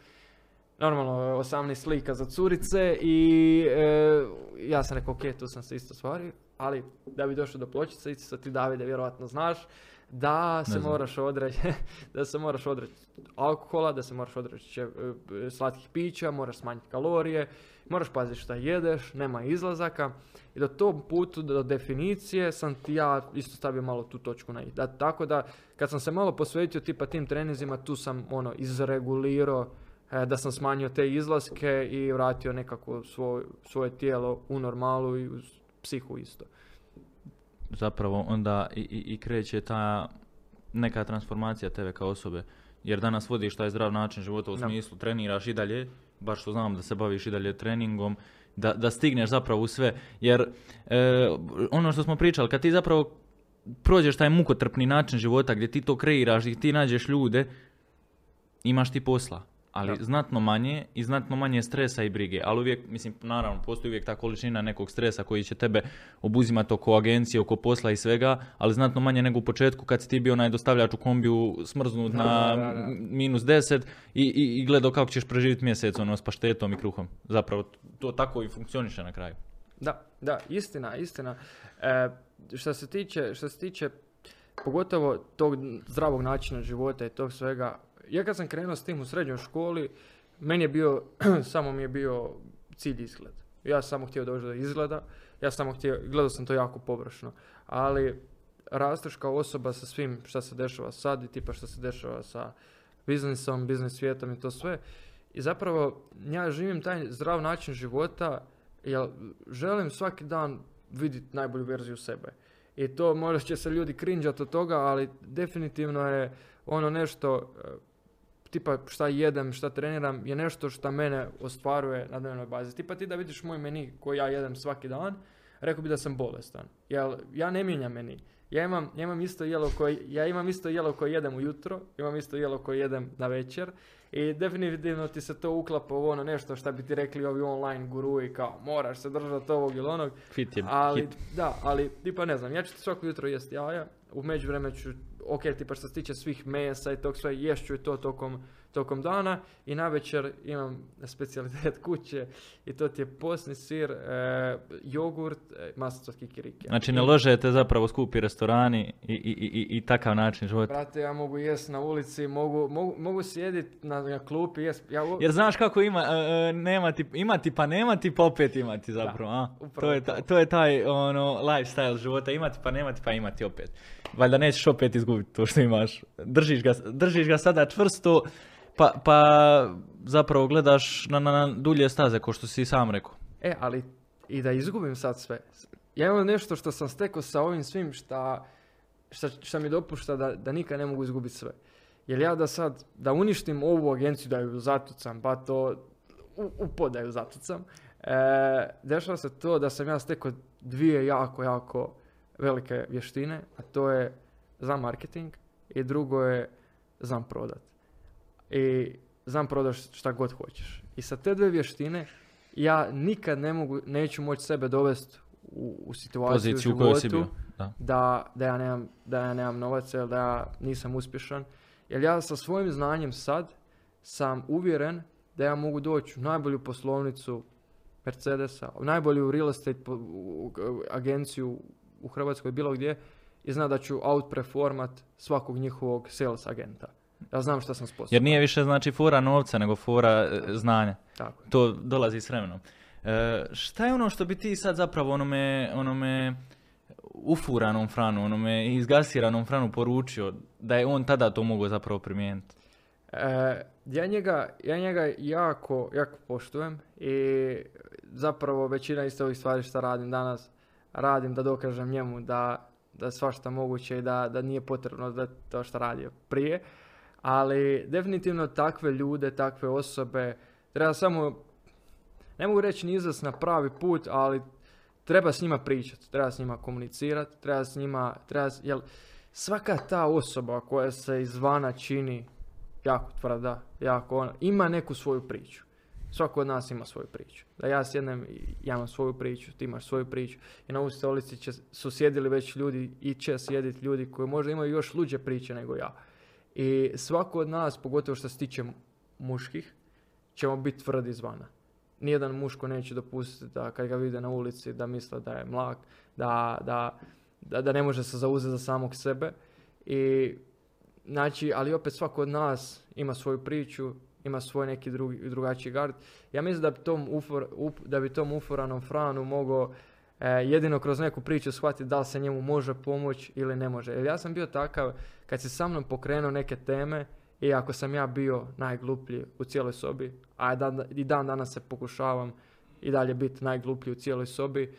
normalno 18 slika za curice i e, ja sam rekao ok, tu sam se isto stvario, ali da bi došao do pločica, isto ti Davide vjerojatno znaš, da se moraš odreći, da se moraš odreći alkohola, da se moraš odreći e, e, slatkih pića, moraš smanjiti kalorije, moraš paziti šta jedeš, nema izlazaka. I do tom putu, do definicije, sam ti ja isto stavio malo tu točku na i. Da, tako da, kad sam se malo posvetio tipa tim trenizima, tu sam ono izregulirao e, da sam smanjio te izlaske i vratio nekako svoj, svoje tijelo u normalu i u psihu isto. zapravo onda i, i, i kreće ta neka transformacija tebe kao osobe. Jer danas vodiš taj zdrav način života u Da. smislu treniraš i dalje, baš što znam da se baviš i dalje treningom, da, da stigneš zapravo u sve. Jer e, ono što smo pričali, kad ti zapravo prođeš taj mukotrpni način života gdje ti to kreiraš, gdje ti nađeš ljude, imaš ti posla. Ali Da. znatno manje i znatno manje stresa i brige. Ali uvijek, mislim, naravno, postoji uvijek ta količina nekog stresa koji će tebe obuzimati oko agencije, oko posla i svega, ali znatno manje nego u početku kad si ti bio onaj dostavljač u kombiju smrznut Da, na da, minus 10 i, i, i gledao kako ćeš preživjeti mjesec ono, s paštetom i kruhom. Zapravo, to tako i funkcioniše na kraju. Da, da, istina, istina. E, što se tiče, što se tiče pogotovo tog zdravog načina života i tog svega, ja kad sam krenuo s tim u srednjoj školi, meni je bio, samo mi je bio cilj izgled. Ja sam samo htio doći do izgleda, ja sam samo htio, gledao sam to jako površno, ali rasteš kao osoba sa svim šta se dešava sad i tipa šta se dešava sa biznisom, biznis svijetom i to sve. I zapravo ja živim taj zdrav način života jer želim svaki dan vidjeti najbolju verziju sebe. I to možda će se ljudi krinđat od toga, ali definitivno je ono nešto, tipa šta jedem, šta treniram, je nešto što mene ostvaruje na dnevnoj bazi. Tipa ti da vidiš moj meni koji ja jedem svaki dan, rekao bi da sam bolestan. Jer ja ne mijenjam meni. Ja imam, ja imam isto jelo koji, ja imam isto jelo koje jedem ujutro, imam isto jelo koje jedem na večer i definitivno ti se to uklapa u ono nešto što bi ti rekli ovi online gurui kao moraš se držati ovog ili onog. Fit je Ali, hit. da, ali tipa ne znam, ja ću svako jutro jesti jaja, u međuvremenu ću, ok, tipa što se tiče svih mesa i tog sve, ješću i to tokom, tokom dana i navečer imam specijalitet kuće i to ti je posni sir, e, jogurt, e, maslac od kikirike. Znači ne ložete zapravo skupi restorani i, i, i, i- i takav način života. Brate, ja mogu jest na ulici, mogu, mogu, mogu sjedit na, na klupi, jest, ja, u- Jer znaš kako ima, e, e, nema ti, imati pa nemati pa opet imati zapravo, a? upravo To je, to. ta- to je taj ono, lifestyle života, imati pa nemati pa imati opet. Valjda nećeš opet izgubiti to što imaš. Držiš ga, držiš ga sada čvrsto, pa, pa zapravo gledaš na, na, na dulje staze, ko što si sam rekao. E, ali i da izgubim sad sve. Ja imam nešto što sam stekao sa ovim svim šta, šta, šta mi dopušta da, da nikad ne mogu izgubiti sve. Jer ja da sad, da uništim ovu agenciju, da ju zatucam, pa to u, u podaju zatucam, e, dešava se to da sam ja stekao dvije jako, jako velike vještine, a to je znam marketing i drugo je znam prodat. I znam prodat šta god hoćeš. I sa te dve vještine ja nikad ne mogu, neću moći sebe dovesti u, u situaciju Poziciju u u kojoj si životu bio. Da. da, da, ja nemam, da ja nemam novaca ili da ja nisam uspješan. Jer ja sa svojim znanjem sad sam uvjeren da ja mogu doći u najbolju poslovnicu Mercedesa, u najbolju real estate po- u- u- agenciju u Hrvatskoj, bilo gdje, i znam da ću outperformat svakog njihovog sales agenta. Ja znam šta sam sposoban. Jer nije više znači fora novca, nego fora e, znanja. Tako. To dolazi s vremenom. E, šta je ono što bi ti sad zapravo onome, onome ufuranom franu, onome izgasiranom franu poručio da je on tada to mogao zapravo primijeniti? E, ja, njega, ja njega jako, jako poštujem i zapravo većina isto ovih stvari što radim danas, radim da dokažem njemu da, da svašta moguće i da, da nije potrebno da to što radio prije. Ali definitivno takve ljude, takve osobe, treba samo, ne mogu reći ni na pravi put, ali treba s njima pričati, treba s njima komunicirati, treba s njima, treba, jel, svaka ta osoba koja se izvana čini jako tvrda, jako ona, ima neku svoju priču. Svako od nas ima svoju priču. Da ja sjednem, ja imam svoju priču, ti imaš svoju priču. I na ovoj stolici će, su sjedili već ljudi i će sjediti ljudi koji možda imaju još luđe priče nego ja. I svako od nas, pogotovo što se tiče muških, ćemo biti tvrdi izvana. Nijedan muško neće dopustiti da kad ga vide na ulici da misle da je mlak, da, da, da, da ne može se zauzeti za samog sebe. I znači, ali opet svako od nas ima svoju priču, ima svoj neki drugi, drugačiji gard. Ja mislim da bi tom, ufor, da bi tom uforanom Franu mogao e, jedino kroz neku priču shvatiti da li se njemu može pomoći ili ne može. Jer ja sam bio takav, kad si sa mnom pokrenuo neke teme, i ako sam ja bio najgluplji u cijeloj sobi, a dan, i dan danas se pokušavam i dalje biti najgluplji u cijeloj sobi,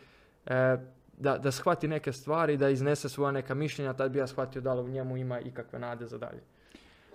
e, da, da shvati neke stvari, da iznese svoja neka mišljenja, tad bi ja shvatio da li u njemu ima ikakve nade za dalje.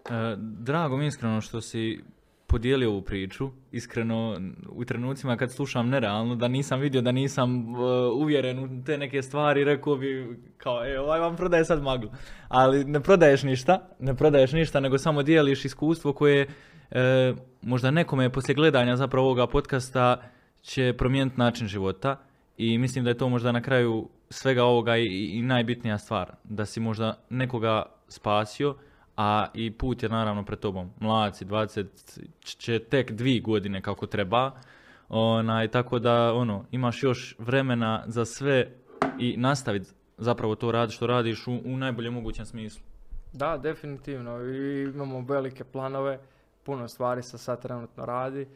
E, drago mi iskreno što si podijelio ovu priču, iskreno u trenucima kad slušam nerealno, da nisam vidio, da nisam uh, uvjeren u te neke stvari, rekao bi kao, e, ovaj vam prodaje sad maglu. Ali ne prodaješ ništa, ne prodaješ ništa, nego samo dijeliš iskustvo koje e, možda nekome poslije gledanja zapravo ovoga podcasta će promijeniti način života i mislim da je to možda na kraju svega ovoga i, i najbitnija stvar, da si možda nekoga spasio, a i put je naravno pred tobom. Mladci, 20 će tek dvi godine kako treba, onaj, tako da ono, imaš još vremena za sve i nastaviti zapravo to radi što radiš u, u najboljem mogućem smislu. Da, definitivno. I imamo velike planove, puno stvari se sad trenutno radi.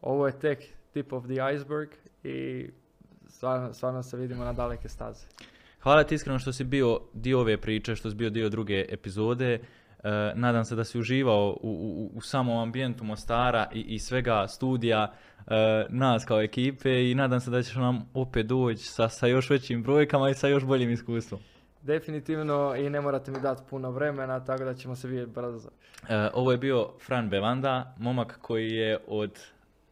Ovo je tek tip of the iceberg i stvarno, stvarno se vidimo na daleke staze. Hvala ti iskreno što si bio dio ove priče, što si bio dio druge epizode. E, nadam se da si uživao u, u, u samom ambijentu Mostara i, i svega studija e, nas kao ekipe i nadam se da ćeš nam opet doći sa, sa još većim brojkama i sa još boljim iskustvom. Definitivno i ne morate mi dati puno vremena, tako da ćemo se vidjeti brzo. E, ovo je bio Fran Bevanda, momak koji je od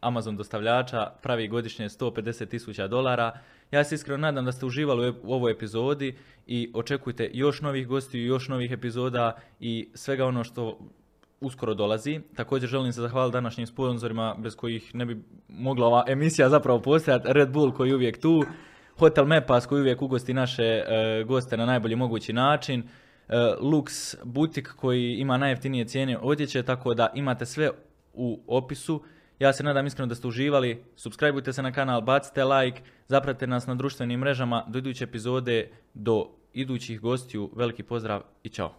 Amazon dostavljača pravi godišnje 150 tisuća dolara. Ja se iskreno nadam da ste uživali u ovoj epizodi i očekujte još novih gostiju, još novih epizoda i svega ono što uskoro dolazi. Također želim se zahvaliti današnjim sponzorima bez kojih ne bi mogla ova emisija zapravo postojati. Red Bull koji je uvijek tu, Hotel Mepas koji uvijek ugosti naše e, goste na najbolji mogući način, e, Lux butik koji ima najjeftinije cijene odjeće, tako da imate sve u opisu. Ja se nadam iskreno da ste uživali. Subscribeujte se na kanal, bacite like, zapratite nas na društvenim mrežama do iduće epizode, do idućih gostiju. Veliki pozdrav i čao.